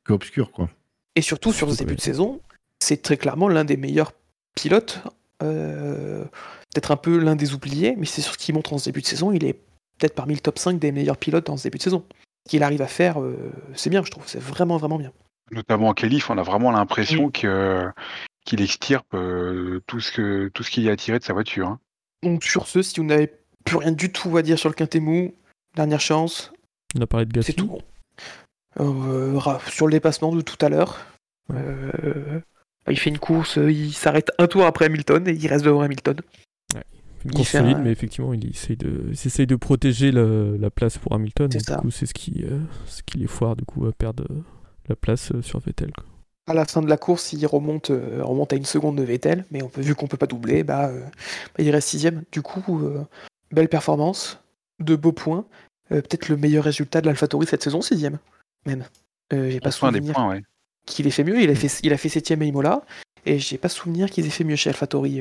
que obscur. Quoi. Et surtout, sur ce Surtout, début de saison, c'est très clairement l'un des meilleurs pilotes, euh, peut-être un peu l'un des oubliés, mais c'est sur ce qu'il montre en ce début de saison, il est peut-être parmi le top 5 des meilleurs pilotes dans ce début de saison. Ce qu'il arrive à faire, euh, c'est bien, je trouve, c'est vraiment, vraiment bien. Notamment en qualif, on a vraiment l'impression que qu'il extirpe euh, tout ce que tout ce qu'il y a à tirer de sa voiture. hein. Donc sur ce, si vous n'avez plus rien du tout à dire sur le quintet mou, dernière chance, On a parlé de Gasly. c'est tout. Euh, sur le dépassement de tout à l'heure, euh, il fait une course, il s'arrête un tour après Hamilton et il reste devant Hamilton. Une course solide, un- mais effectivement, il essaye de, il essaye de protéger le- la place pour Hamilton. Et du coup, c'est ce qui, euh, ce qui les foire du coup à perdre euh, la place euh, sur Vettel. quoi. À la fin de la course, il remonte, euh, remonte à une seconde de Vettel, mais on peut, vu qu'on peut pas doubler, bah, euh, bah, il reste sixième. Du coup, euh, belle performance, de beaux points. Euh, Peut-être le meilleur résultat de l'AlphaTauri cette saison, sixième, même. Euh, j'ai pas Enfin, des souvenir points, ouais. qu'il ait fait mieux. Il a fait, il a fait septième à Imola, et j'ai pas souvenir qu'ils aient fait mieux chez AlphaTauri.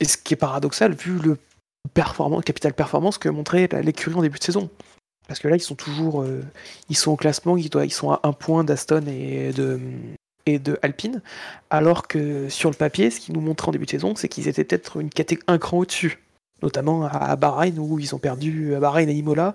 Et ce qui est paradoxal, vu le capital performance que montrait l'écurie en début de saison. Parce que là, ils sont toujours, euh, ils sont au classement, ils, sont à un point d'Aston et de, et de Alpine, alors que sur le papier, ce qu'ils nous montraient en début de saison, c'est qu'ils étaient peut-être une caté un cran au-dessus, notamment à Bahreïn où ils ont perdu à Bahreïn et Imola,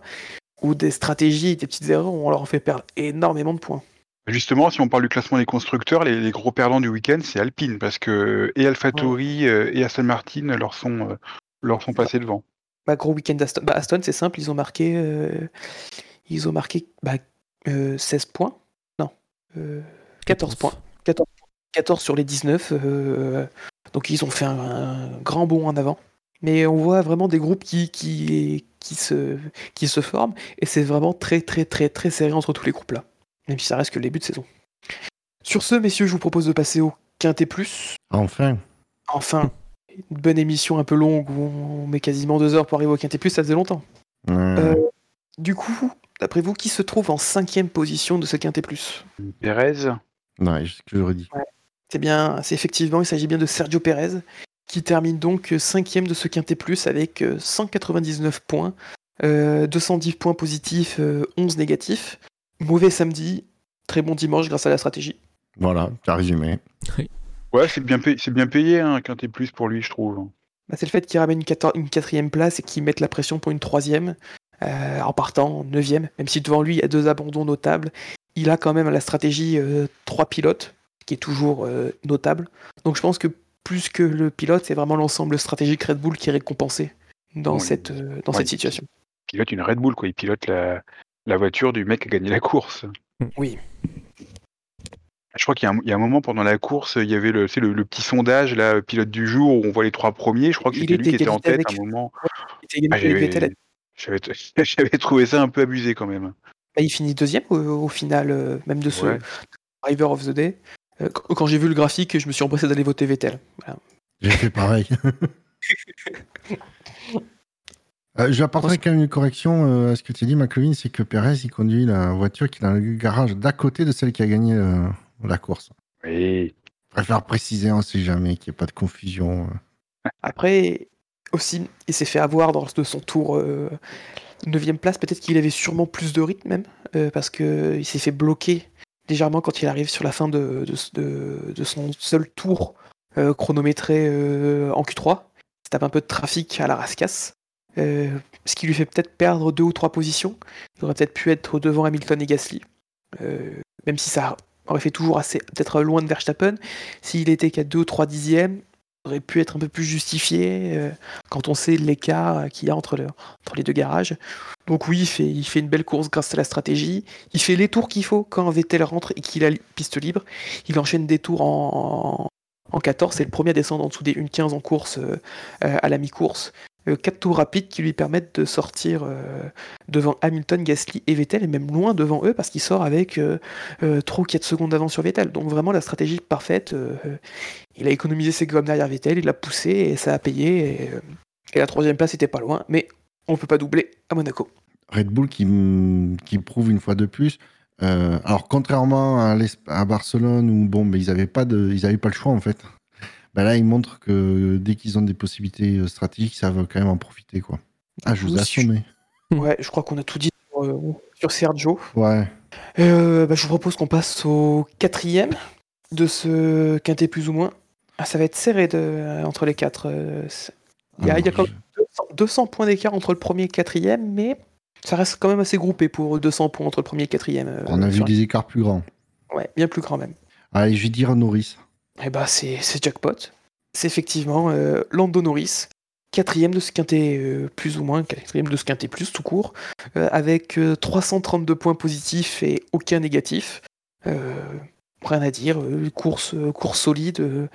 où des stratégies des petites erreurs, on leur fait perdre énormément de points. Justement, si on parle du classement des constructeurs, les, les gros perdants du week-end, c'est Alpine, parce que et AlphaTauri euh, et Aston Martin leur sont, euh, leur sont passés devant. Bah, gros week-end d'Aston. Bah, Aston, c'est simple, ils ont marqué, euh, ils ont marqué bah, euh, 16 points. Non, euh, 14 points. 14, 14 sur les 19. euh, donc ils ont fait un, un grand bond en avant. Mais on voit vraiment des groupes qui, qui, qui, se, qui se forment. Et c'est vraiment très, très, très, très serré entre tous les groupes là. Même si ça reste que le début de saison. Sur ce, messieurs, je vous propose de passer au Quintet Plus. Enfin. Enfin, une bonne émission un peu longue où on met quasiment deux heures pour arriver au Quintet Plus, ça faisait longtemps. Euh, du coup, d'après vous, qui se trouve en cinquième position de ce Quintet Plus? Perez, Ouais, c'est ce que j'aurais dit. C'est bien, c'est effectivement, il s'agit bien de Sergio Pérez, qui termine donc cinquième de ce Quintet Plus avec euh, 199 points, euh, 210 points positifs, euh, 11 négatifs. Mauvais samedi, très bon dimanche grâce à la stratégie. Voilà, tu as résumé. ouais, c'est bien payé, c'est bien payé, hein, qu'un T plus pour lui, je trouve. Bah, c'est le fait qu'il ramène une, quator- une quatrième place et qu'il mette la pression pour une troisième, euh, en partant en neuvième, même si devant lui il y a deux abandons notables. Il a quand même à la stratégie euh, trois pilotes, qui est toujours euh, notable. Donc je pense que plus que le pilote, c'est vraiment l'ensemble stratégique Red Bull qui est récompensé dans Oui. cette, euh, dans Ouais, cette il- situation. Il pilote une Red Bull, quoi. Il pilote la, la voiture du mec qui a gagné la course. Oui. Je crois qu'il y, a un- il y a un moment pendant la course, il y avait le, tu sais, le, le petit sondage, là, pilote du jour, où on voit les trois premiers. Je crois que c'était lui qui était en tête à avec- un moment. Ah, j'avais- trouvé ça un peu abusé quand même. Bah, il finit deuxième au, au final, euh, même de ce Ouais. Driver of the Day. Euh, quand quand j'ai vu le graphique, je me suis empressé d'aller voter Vettel. Voilà. J'ai fait pareil. Euh, J'apporterai quand même une correction euh, à ce que tu as dit, McLovin, c'est que Perez, il conduit la voiture qui est dans le garage d'à côté de celle qui a gagné euh, la course. Oui. Je préfère préciser, on sait jamais, qu'il n'y ait pas de confusion. euh. Après, aussi, il s'est fait avoir dans de son tour euh, 9 place. Peut-être qu'il avait sûrement plus de rythme même, euh, parce qu'il s'est fait bloquer légèrement quand il arrive sur la fin de, de, de- de son seul tour euh, chronométré euh, en Q3. Il se tape un peu de trafic à la rascasse. Euh, ce qui lui fait peut-être perdre deux ou trois positions. Il aurait peut-être pu être devant Hamilton et Gasly. Euh, même si ça aurait fait toujours assez, peut-être loin de Verstappen. S'il était qu'à deux ou trois dixièmes, aurait pu être un peu plus justifié euh, quand on sait l'écart qu'il y a entre, le- entre les deux garages. Donc oui, il fait, il une belle course grâce à la stratégie. Il fait les tours qu'il faut quand Vettel rentre et qu'il a piste libre. Il enchaîne des tours en, en 14. C'est le premier à descendre en dessous des 1.15 en course à la mi-course. Euh, quatre tours rapides qui lui permettent de sortir euh, devant Hamilton, Gasly et Vettel, et même loin devant eux parce qu'il sort avec euh, 3 ou 4 secondes d'avance sur Vettel. Donc vraiment la stratégie parfaite. il a économisé ses gommes derrière Vettel, il l'a poussé et ça a payé. Et, la troisième place était pas loin, mais on peut pas doubler à Monaco. Red Bull qui, m- qui prouve une fois de plus. alors, contrairement à, Barcelone, où bon, mais ils n'avaient pas, de- pas le choix en fait. Ben là, ils montrent que dès qu'ils ont des possibilités euh, stratégiques, ça va quand même en profiter. quoi. Ah, je vous ai assommé. Ouais, je crois qu'on a tout dit sur, euh, sur Sergio. Ouais. Euh, bah, je vous propose qu'on passe au quatrième de ce quintet plus ou moins. Ah, ça va être serré de, euh, entre les quatre. euh, Il y a, il y a quand même 200, 200 points d'écart entre le premier et le quatrième, mais ça reste quand même assez groupé pour 200 points entre le premier et le quatrième. euh, On a vu des écarts plus grands. Ouais, bien plus grand même. Allez, je vais dire Norris. Eh bah, c'est jackpot. C'est effectivement euh, Lando Norris, quatrième de ce quintet euh, plus ou moins, quatrième de ce quintet plus tout court, euh, avec euh, 332 points positifs et aucun négatif. Euh, rien à dire, euh, course, euh, course solide, euh,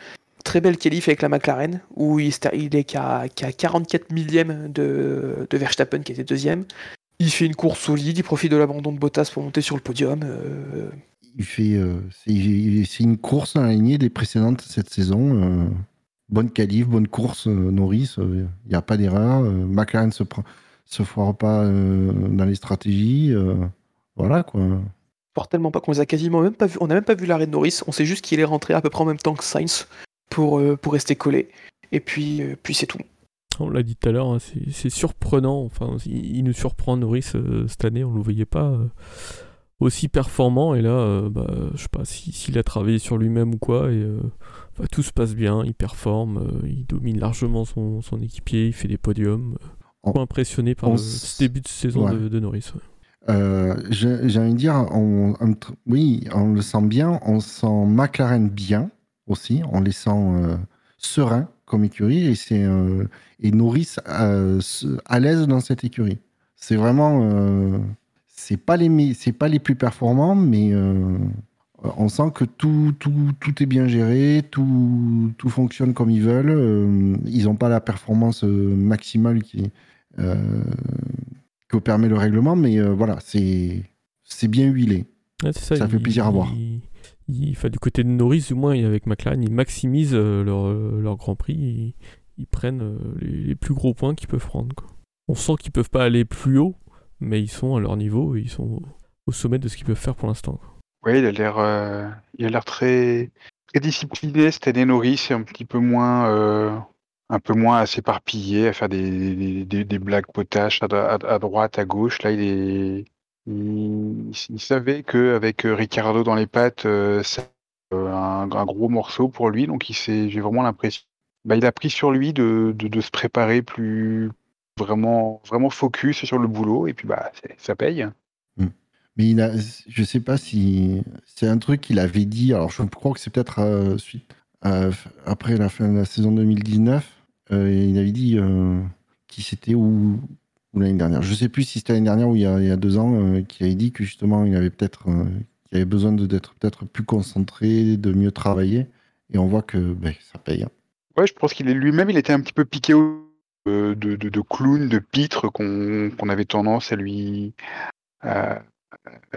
très belle qualif avec la McLaren, où il, il est qu'à qu'à 44 millièmes de, de Verstappen qui était deuxième. Il fait une course solide, il profite de l'abandon de Bottas pour monter sur le podium. euh, il fait, euh, c'est une course dans la lignée des précédentes cette saison. euh, bonne qualif, bonne course, euh, Norris. Il n'y a pas d'erreur. euh, McLaren se prend, se foire pas euh, dans les stratégies. euh, voilà quoi. Tellement pas qu'on les a quasiment même pas vu. On n'a même pas vu l'arrêt de Norris. On sait juste qu'il est rentré à peu près en même temps que Sainz pour, euh, pour rester collé. Et puis, euh, puis c'est tout. On l'a dit tout à l'heure, hein, c'est c'est surprenant. Enfin, il, il nous surprend Norris euh, cette année. On ne le voyait pas euh, aussi performant. Et là, euh, bah, je sais pas si- s'il a travaillé sur lui-même ou quoi. Et euh, bah, tout se passe bien. Il performe. euh, il domine largement son, son équipier. Il fait des podiums. On- impressionné par le ce début de saison Ouais. de, de Norris. ouais. J'ai envie de dire, on, oui, on le sent bien. On sent McLaren bien aussi. On les sent euh, sereins comme écurie. Et, c'est, et Norris à l'aise dans cette écurie. C'est vraiment. C'est pas, les, c'est pas les plus performants, mais euh, on sent que tout, tout, tout est bien géré, tout, tout fonctionne comme ils veulent. euh, ils n'ont pas la performance euh, maximale qui, euh, que permet le règlement, mais voilà, c'est, c'est bien huilé. Ouais, ça, fait plaisir à voir. il- il- enfin, du côté de Norris, du moins, avec McLaren, ils maximisent leur, leur Grand Prix. Ils, ils prennent les, les plus gros points qu'ils peuvent prendre. quoi. On sent qu'ils peuvent pas aller plus haut, mais ils sont à leur niveau ils sont au, sommet de ce qu'ils peuvent faire pour l'instant. Oui, il a l'air, euh, il a l'air très, très discipliné cette année. Norris est un petit peu moins, euh, un peu moins à s'éparpiller, à faire des, des, blagues potaches à, droite, à gauche. Là, il est, il, il savait qu'avec Ricardo dans les pattes, euh, c'est euh, un, gros morceau pour lui. Donc, il s'est, j'ai vraiment l'impression, bah, il a pris sur lui de, de se préparer plus vraiment, vraiment focus sur le boulot. Et puis, bah, ça paye. Mais il a, je sais pas si c'est un truc qu'il avait dit. Alors, je crois que c'est peut-être euh, suite, euh, après la fin de la saison 2019. euh, il avait dit euh, qui c'était ou, ou l'année dernière. Je sais plus si c'était l'année dernière ou il y a, il y a deux ans, qu'il avait dit que justement il avait peut-être, qu'il avait besoin d'être peut-être plus concentré, de mieux travailler. Et on voit que ben, ça paye. hein. Ouais, je pense qu'il est lui-même, il était un petit peu piqué au, de, de, de clown, de pitre qu'on avait tendance à lui à,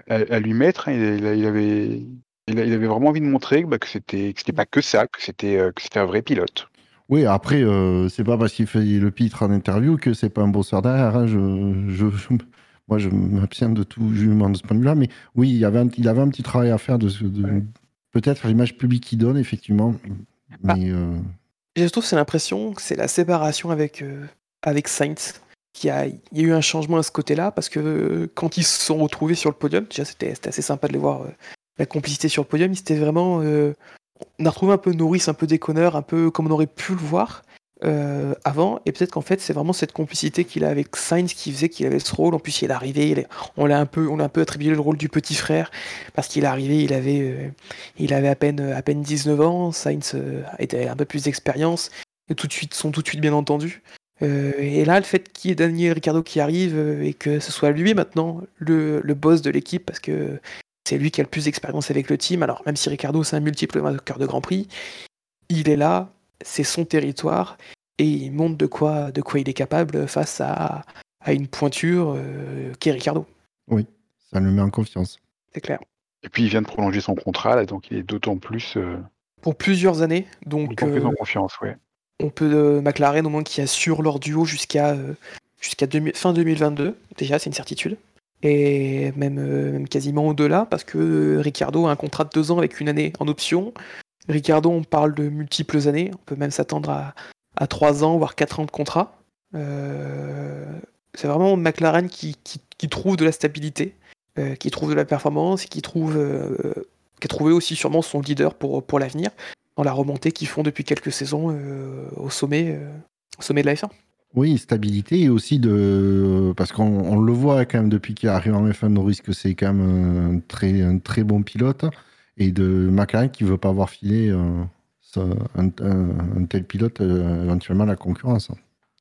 à- à lui mettre. hein. Il, avait il, avait vraiment envie de montrer bah, que c'était que c'était pas que ça, que c'était euh, que c'était un vrai pilote. Oui, après, euh, c'est pas parce qu'il fait le pitre en interview que c'est pas un bosseur derrière. hein. Je, je, je- moi, je m'abstiens de tout jugement de ce point de vue-là. Mais oui, il, y avait un, il avait un petit travail à faire de, ce- de- Ouais. peut-être l'image publique qu'il donne, effectivement. Bah. Mais euh, je trouve c'est l'impression que c'est la séparation avec, euh, avec Sainz. qu'il y a, il y a eu un changement à ce côté-là, parce que euh, quand ils se sont retrouvés sur le podium, déjà c'était c'était assez sympa de les voir, euh, la complicité sur le podium, c'était vraiment... euh, on a retrouvé un peu Norris, un peu déconneur, un peu comme on aurait pu le voir euh, avant, et peut-être qu'en fait c'est vraiment cette complicité qu'il a avec Sainz qui faisait qu'il avait ce rôle, en plus il est arrivé, on l'a un peu, on a un peu attribué le rôle du petit frère, parce qu'il est arrivé, il avait, euh, il avait à peine, à peine 19 ans, Sainz euh, était un peu plus d'expérience, et tout de suite, sont tout de suite bien entendus. Euh, et là, le fait qu'il y ait Daniel Ricciardo qui arrive et que ce soit lui maintenant le, le boss de l'équipe, parce que c'est lui qui a le plus d'expérience avec le team. Alors, même si Ricardo c'est un multiple vainqueur de Grand Prix, il est là, c'est son territoire, et il montre de quoi, de quoi il est capable face à, à une pointure euh, qui est Ricardo. ça le met en confiance. C'est clair. Et puis il vient de prolonger son contrat, là, donc il est d'autant plus, euh, Pour plusieurs années, donc plus euh, en confiance, ouais. on peut euh, McLaren au moins qui assure leur duo jusqu'à euh, jusqu'à 2000 fin 2022 déjà c'est une certitude et même euh, même quasiment au-delà parce que euh, Ricardo a un contrat de deux ans avec une année en option Ricardo on parle de multiples années on peut même s'attendre à, à trois ans voire quatre ans de contrat Euh, c'est vraiment McLaren qui, trouve de la stabilité euh, qui trouve de la performance et qui trouve euh, qui a trouvé aussi sûrement son leader pour, l'avenir dans la remontée qu'ils font depuis quelques saisons au sommet, de la F1. Oui, stabilité et aussi de. Parce qu'on on le voit quand même depuis qu'il arrive en F1 Norris que c'est quand même un très bon pilote. Et de McLaren qui veut pas avoir filé euh, ça- un, un- un tel pilote euh, éventuellement à la concurrence.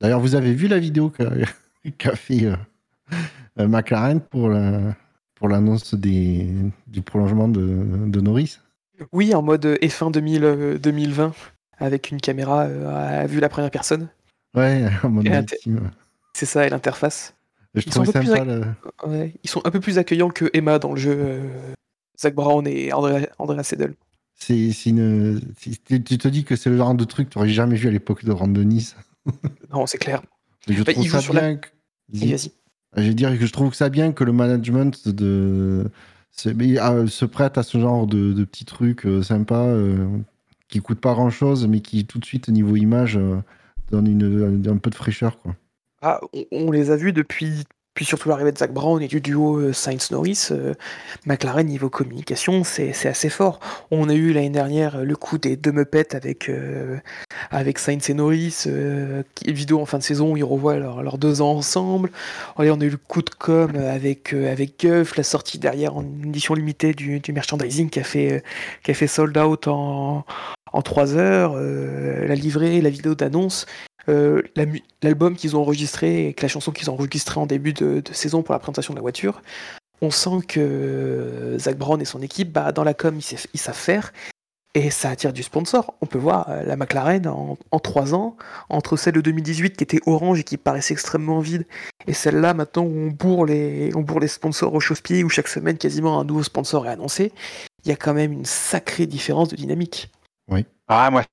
D'ailleurs, vous avez vu la vidéo qu'a qu'a fait euh, McLaren pour la- pour l'annonce du prolongement de, de Norris? Oui, en mode F1 2000, euh, 2020, avec une caméra à vue la première personne. Ouais, en mode ultime. C'est ça, et l'interface. Je Ils sont plus sympa. le- Ouais, Ils sont un peu plus accueillants que Emma dans le jeu. Zach Brown et Andrea, Andrea Seidel. C'est c'est une. c'est- Tu te dis que c'est le genre de truc que tu n'aurais jamais vu à l'époque de Rand Nice. Non, c'est clair. Mais je Bah, trouve ça la- bien. que- Vas-y, vas-y. Je dire que je trouve que ça bien que le management de se, ah, se prête à ce genre de, de petits trucs euh, sympas euh, qui coûtent pas grand chose, mais qui tout de suite au niveau image euh, donnent une, un peu de fraîcheur quoi. Ah, on, on les a vus depuis, puis surtout l'arrivée de Zach Brown et du duo euh, Sainz-Norris. euh, McLaren, niveau communication, c'est assez fort. On a eu l'année dernière euh, le coup des deux Muppets avec, avec Sainz et Norris, vidéo en fin de saison où ils revoient leurs leurs deux ans ensemble. On a eu le coup de com avec, avec Guff, la sortie derrière en édition limitée du, du merchandising qui a fait, qui a fait sold out en, en 3 heures, la livrée, la vidéo d'annonce. Euh, la l'album qu'ils ont enregistré et que la chanson qu'ils ont enregistrée en début de, de saison pour la présentation de la voiture, on sent que euh, Zach Brown et son équipe, bah, dans la com, ils, savent- ils savent faire et ça attire du sponsor. On peut voir euh, la McLaren en, en 3 ans, entre celle de 2018 qui était orange et qui paraissait extrêmement vide, et celle-là maintenant où on bourre les, on bourre les sponsors au chausse-pied, où chaque semaine quasiment un nouveau sponsor est annoncé, il y a quand même une sacrée différence de dynamique. Ah, moi,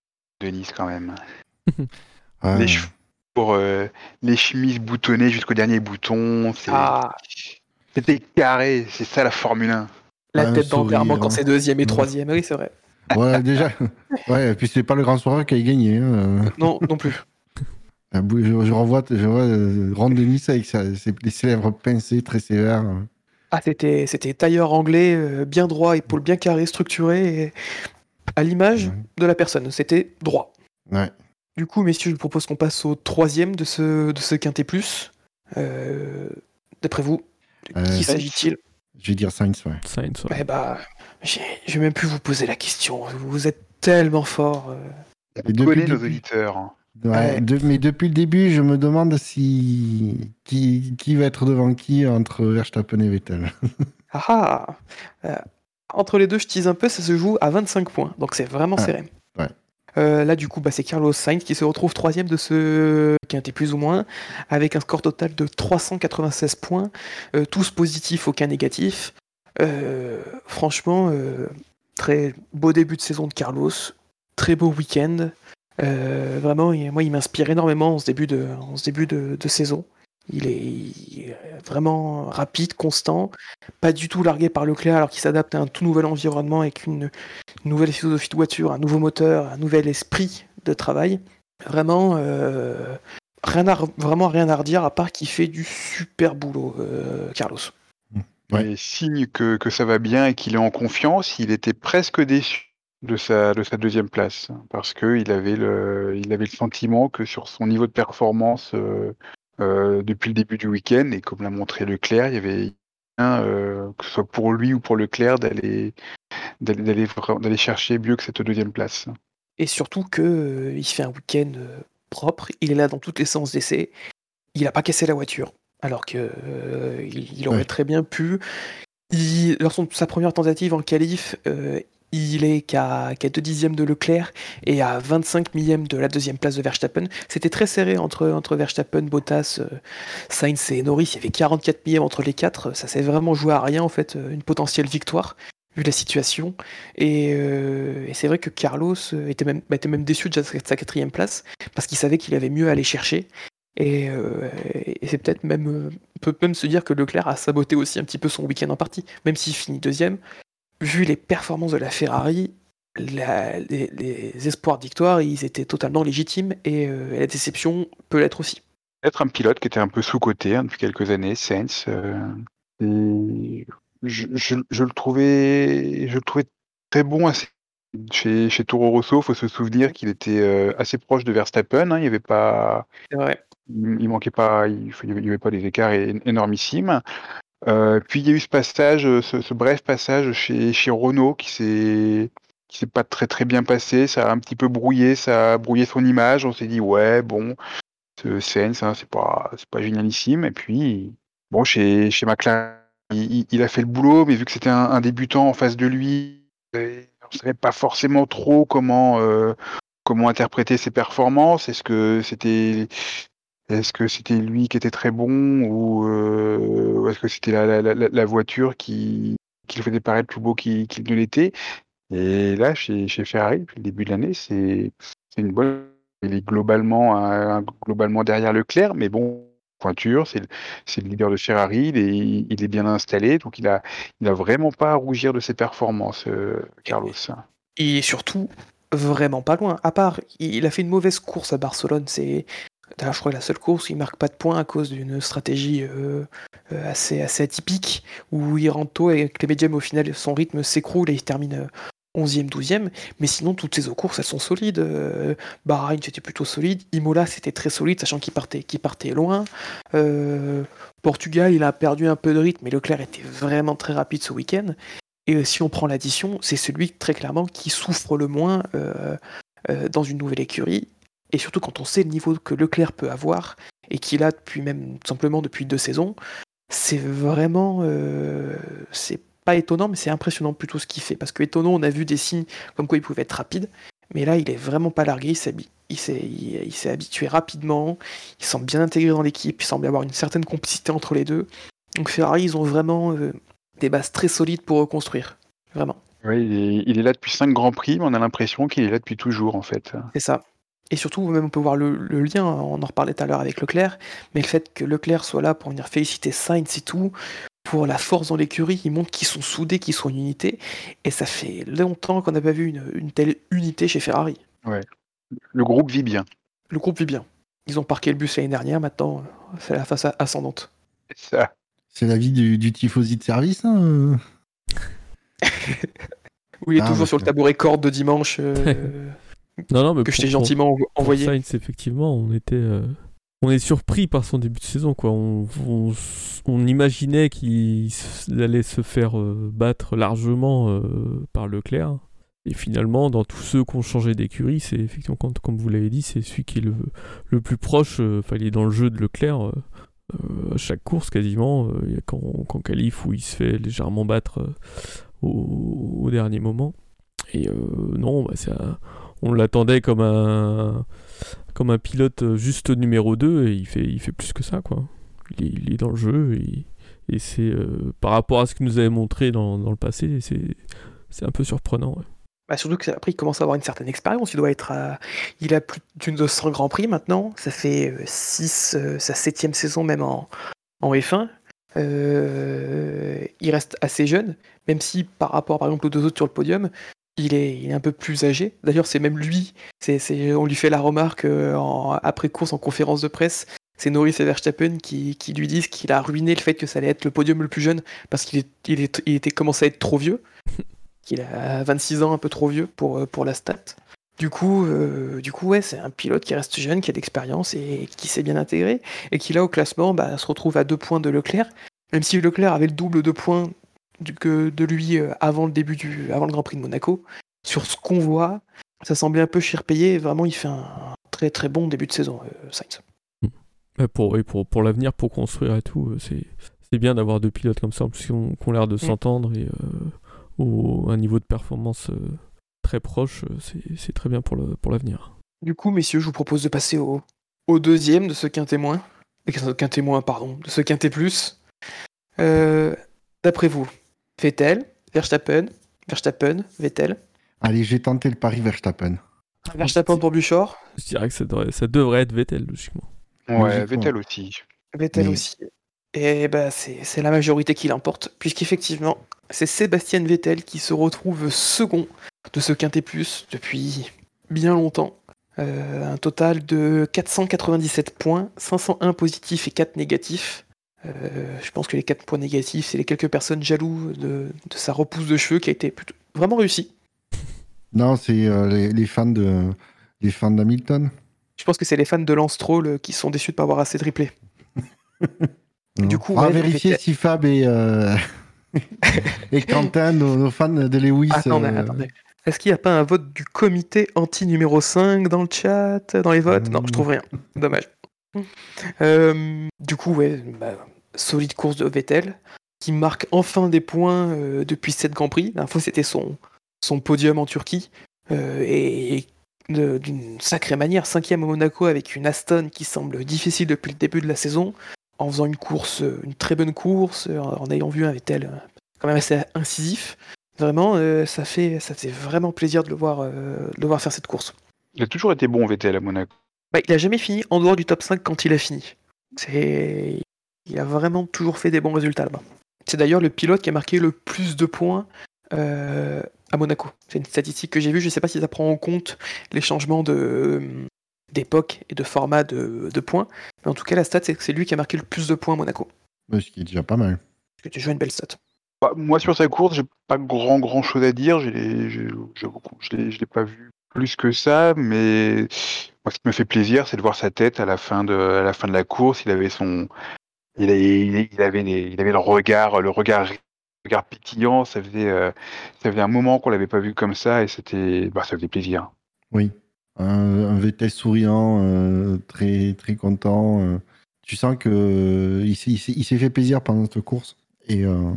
Denis, quand même. Ouais. Les cheveux pour euh, les chemises boutonnées jusqu'au dernier bouton. Ah, C'était carré, c'est ça la Formule 1. la un tête d'enterrement sourire, quand hein. c'est deuxième et Ouais. troisième, oui c'est vrai. Ouais, déjà. ouais, et puis c'est pas le grand soirée qui a gagné. hein. Non, non plus. Je, je revois, je vois euh, Ron Denis avec sa, ses, ses lèvres pincées très sévères. Ah, c'était, c'était tailleur anglais, euh, bien droit, épaule bien carrée, structuré, et à l'image Ouais. de la personne. C'était droit. Ouais. Du coup, messieurs, je vous propose qu'on passe au troisième de ce, de ce quintet plus. Euh, d'après vous, de Euh, qui s'agit-il Je vais dire Sainz, ouais. Sainz, ouais. Eh bah, j'ai, je vais même plus vous poser la question. Vous êtes tellement fort. euh. Et depuis nos début- auditeurs. hein. Ouais, Ouais. de- mais depuis le début, je me demande si qui, qui va être devant qui entre Verstappen et Vettel. Ah ah Euh, Entre les deux, je tease un peu, ça se joue à 25 points, donc c'est vraiment Ah, serré. ouais. Euh, là, du coup, bah, c'est Carlos Sainz qui se retrouve troisième de ce quintet plus ou moins, avec un score total de 396 points, euh, tous positifs, aucun négatif. Euh, franchement, très beau début de saison de Carlos, très beau week-end. Vraiment, moi, il m'inspire énormément en ce début de saison. Il est, il est vraiment rapide, constant, pas du tout largué par Leclerc alors qu'il s'adapte à un tout nouvel environnement avec une, nouvelle philosophie de voiture, un nouveau moteur, un nouvel esprit de travail. Vraiment, euh, rien à, vraiment rien à redire à part qu'il fait du super boulot, euh, Carlos. Ouais. Et signe que, que ça va bien et qu'il est en confiance, il était presque déçu de sa, de sa deuxième place. Parce qu'il avait, le, il avait le sentiment que sur son niveau de performance euh, euh, depuis le début du week-end, et comme l'a montré Leclerc, il y avait un, euh, que ce soit pour lui ou pour Leclerc, d'aller d'aller chercher mieux que cette deuxième place. Et surtout que euh, il fait un week-end euh, propre, il est là dans toutes les séances d'essai, il n'a pas cassé la voiture, alors que il, il aurait Ouais. très bien pu. Il, lors de sa première tentative en qualif, il est qu'à qu'à 2 dixièmes de Leclerc et à 25 millièmes de la deuxième place de Verstappen. C'était très serré entre, Verstappen, Bottas, euh, Sainz et Norris. Il y avait 44 millièmes entre les quatre. Ça s'est vraiment joué à rien, en fait, euh, une potentielle victoire, vu la situation. Et, euh, c'est vrai que Carlos était même, était même déçu de sa, quatrième place, parce qu'il savait qu'il avait mieux à aller chercher. Et, c'est peut-être même, peut même se dire que Leclerc a saboté aussi un petit peu son week-end en partie, même s'il finit deuxième. Vu les performances de la Ferrari, la- les, les espoirs de victoire, ils étaient totalement légitimes et, euh, et la déception peut l'être aussi. Être un pilote qui était un peu sous-coté hein, depuis quelques années, Sainz. euh, je, je- je le trouvais, je le trouvais très bon assez- chez, chez Toro Rosso. Il faut se souvenir qu'il était euh, assez proche de Verstappen. hein, il y avait pas, il, il manquait pas, il, il y avait pas des écarts énormissimes. Euh, puis il y a eu ce passage, euh, ce, bref passage chez, chez Renault qui s'est qui s'est pas très très bien passé. Ça a un petit peu brouillé, ça a brouillé son image. On s'est dit ouais bon, ce Sainz, hein, c'est pas c'est pas génialissime. Et puis bon chez chez McLaren, il, a fait le boulot, mais vu que c'était un, débutant en face de lui, on savait pas forcément trop comment euh, comment interpréter ses performances. Est-ce que c'était est-ce que c'était lui qui était très bon ou euh, est-ce que c'était la, voiture qui, qui le faisait paraître plus beau qu'il ne l'était? Et là, chez, chez Ferrari, depuis le début de l'année, c'est une bonne. Il est globalement, euh, globalement derrière Leclerc, mais bon, pointure, c'est le, c'est le leader de Ferrari, il est, il est bien installé, donc il a, il a vraiment pas à rougir de ses performances, euh, Carlos. Et surtout, vraiment pas loin. À part, il a fait une mauvaise course à Barcelone. C'est, je crois, la seule course où il marque pas de points à cause d'une stratégie euh, euh, assez, atypique, où il rentre tôt et avec les médiums, au final, son rythme s'écroule et il termine euh, 11e, 12e. Mais sinon, toutes ces courses, elles sont solides. Euh, Bahreïn, c'était plutôt solide. Imola, c'était très solide, sachant qu'il partait, partait loin. Euh, Portugal, il a perdu un peu de rythme, mais Leclerc était vraiment très rapide ce week-end. Et euh, si on prend l'addition, c'est celui très clairement qui souffre le moins euh, euh, dans une nouvelle écurie. Et surtout quand on sait le niveau que Leclerc peut avoir, et qu'il a depuis même tout simplement depuis deux saisons, c'est vraiment. euh, c'est pas étonnant, mais c'est impressionnant plutôt ce qu'il fait. Parce que étonnant, on a vu des signes comme quoi il pouvait être rapide, mais là, il est vraiment pas largué. Il s'est il- il habitué rapidement, il semble bien intégré dans l'équipe, il semble y avoir une certaine complicité entre les deux. Donc Ferrari, ils ont vraiment euh, des bases très solides pour reconstruire. Vraiment. Oui, il est, il est là depuis cinq grands prix, mais on a l'impression qu'il est là depuis toujours, en fait. C'est ça. Et surtout, même on peut voir le, le lien, on en reparlait tout à l'heure avec Leclerc, mais le fait que Leclerc soit là pour venir féliciter Sainz et tout, pour la force dans l'écurie, il montre qu'ils sont soudés, qu'ils sont une unité, et ça fait longtemps qu'on n'a pas vu une, une telle unité chez Ferrari. Le groupe vit bien. Le groupe vit bien. Ils ont parqué le bus l'année dernière, maintenant c'est la face ascendante. C'est ça. C'est la vie du, du tifosi de service. hein, euh. Oui, il est Ah, toujours sur le tabouret corde de dimanche euh, Non, non, mais que je t'ai gentiment pour envoyé. Sainz, effectivement, on était. euh, On est surpris par son début de saison, quoi. On, on, on imaginait qu'il allait se faire euh, battre largement euh, par Leclerc. Et finalement, dans tous ceux qui ont changé d'écurie, c'est effectivement, quand- comme vous l'avez dit, c'est celui qui est le, le plus proche. Enfin, il est dans le jeu de Leclerc à chaque course quasiment. Il y a quand, quand qualif où il se fait légèrement battre au, au dernier moment. Et non, bah, c'est un- on l'attendait comme un comme un pilote euh, juste numéro 2 et il fait, il fait plus que ça quoi. Il est, dans le jeu et, c'est euh, par rapport à ce qu'il nous avait montré dans, dans le passé, c'est un peu surprenant. ouais. Bah, surtout qu'après, il commence à avoir une certaine expérience. Il doit être. Il a plus d'une de 100 Grands Prix maintenant. Ça fait 6, sa septième saison même en, en F1. Euh, il reste assez jeune, même si par rapport par exemple aux deux autres sur le podium, il est, il est un peu plus âgé. D'ailleurs, c'est même lui, c'est, on lui fait la remarque euh, en- après course en conférence de presse. C'est Norris et Verstappen qui, qui lui disent qu'il a ruiné le fait que ça allait être le podium le plus jeune parce qu'il est, il est- il était commencé à être trop vieux qu'il a 26 ans, un peu trop vieux pour, pour la stat. Du coup, euh, du coup, ouais, c'est un pilote qui reste jeune, qui a de l'expérience et qui s'est bien intégré, et qui là au classement bah, se retrouve à deux points de Leclerc. Même si Leclerc avait le double de points que de lui euh, avant le début du, avant le Grand Prix de Monaco, sur ce qu'on voit, ça semblait un peu cher payé. et Vraiment, il fait un très très bon début de saison, euh, Sainz. Ouais, pour, et pour, pour l'avenir, pour construire et tout, euh, c'est c'est bien d'avoir deux pilotes comme ça, en plus qui ont, l'air de s'entendre et euh, au, un niveau de performance euh, très proche, c'est très bien pour le pour l'avenir. Du coup, messieurs, je vous propose de passer au, au deuxième de ce quintet moins. Quintet moins, pardon, de ce quintet plus. D'après vous, Vettel, Verstappen, Verstappen, Vettel. Allez, j'ai tenté le pari Verstappen. Verstappen pour Buchor, Je dirais que ça devrait, ça devrait être Vettel, logiquement. Ouais, Logiquement. Vettel aussi. Vettel Mais- aussi. Et bah, c'est c'est la majorité qui l'emporte, puisqu'effectivement, c'est Sébastien Vettel qui se retrouve second de ce quintet plus depuis bien longtemps. Euh, un total de 497 points, 501 positifs et 4 négatifs. Euh, je pense que les 4 points négatifs, c'est les quelques personnes jaloux de, de sa repousse de cheveux qui a été plutôt, vraiment réussie. Non, c'est euh, les, les fans de les fans d'Hamilton. Je pense que c'est les fans de Lance Stroll euh, qui sont déçus de ne pas avoir assez triplé. Du coup, on va vérifier si Fab et, euh, et Quentin, nos, nos fans de Lewis. Attendez, euh, attendez. Est-ce qu'il n'y a pas un vote du comité anti numéro 5 dans le chat, dans les votes? Non, je trouve rien. Dommage. Euh, du coup, ouais, bah, solide course de Vettel, qui marque enfin des points euh, depuis cette Grand Prix. La fois, c'était son, son podium en Turquie. Euh, et d'une sacrée manière, cinquième au Monaco avec une Aston qui semble difficile depuis le début de la saison, en faisant une course, euh, une très bonne course, en ayant vu un Vettel quand même assez incisif. Vraiment, euh, ça fait ça fait vraiment plaisir de le voir, de le voir faire cette course. Il a toujours été bon Vettel à Monaco. Bah, il a jamais fini en dehors du top 5 quand il a fini. C'est il a vraiment toujours fait des bons résultats là-bas. C'est d'ailleurs le pilote qui a marqué le plus de points euh, à Monaco. C'est une statistique que j'ai vue. Je ne sais pas si ça prend en compte les changements de d'époque et de format de, de points. Mais en tout cas, la stat, c'est que c'est lui qui a marqué le plus de points à Monaco. Ce qui est déjà pas mal. Parce que tu joues une belle stat. Bah, moi, sur sa course, j'ai pas grand grand chose à dire. J'ai- j'ai- Je je l'ai je l'ai pas vu plus que ça, mais moi, ce qui me fait plaisir, c'est de voir sa tête à la fin de, à la fin de la course. Il avait son, il, a- il, il avait, les- il avait le regard, le regard, le regard pétillant. Ça faisait, euh, ça faisait un moment qu'on l'avait pas vu comme ça, et c'était, bah, ça faisait plaisir. Oui. Un, un VTS souriant, euh, très, très content. euh. Tu sens que il s'est- fait plaisir pendant cette course. Et euh,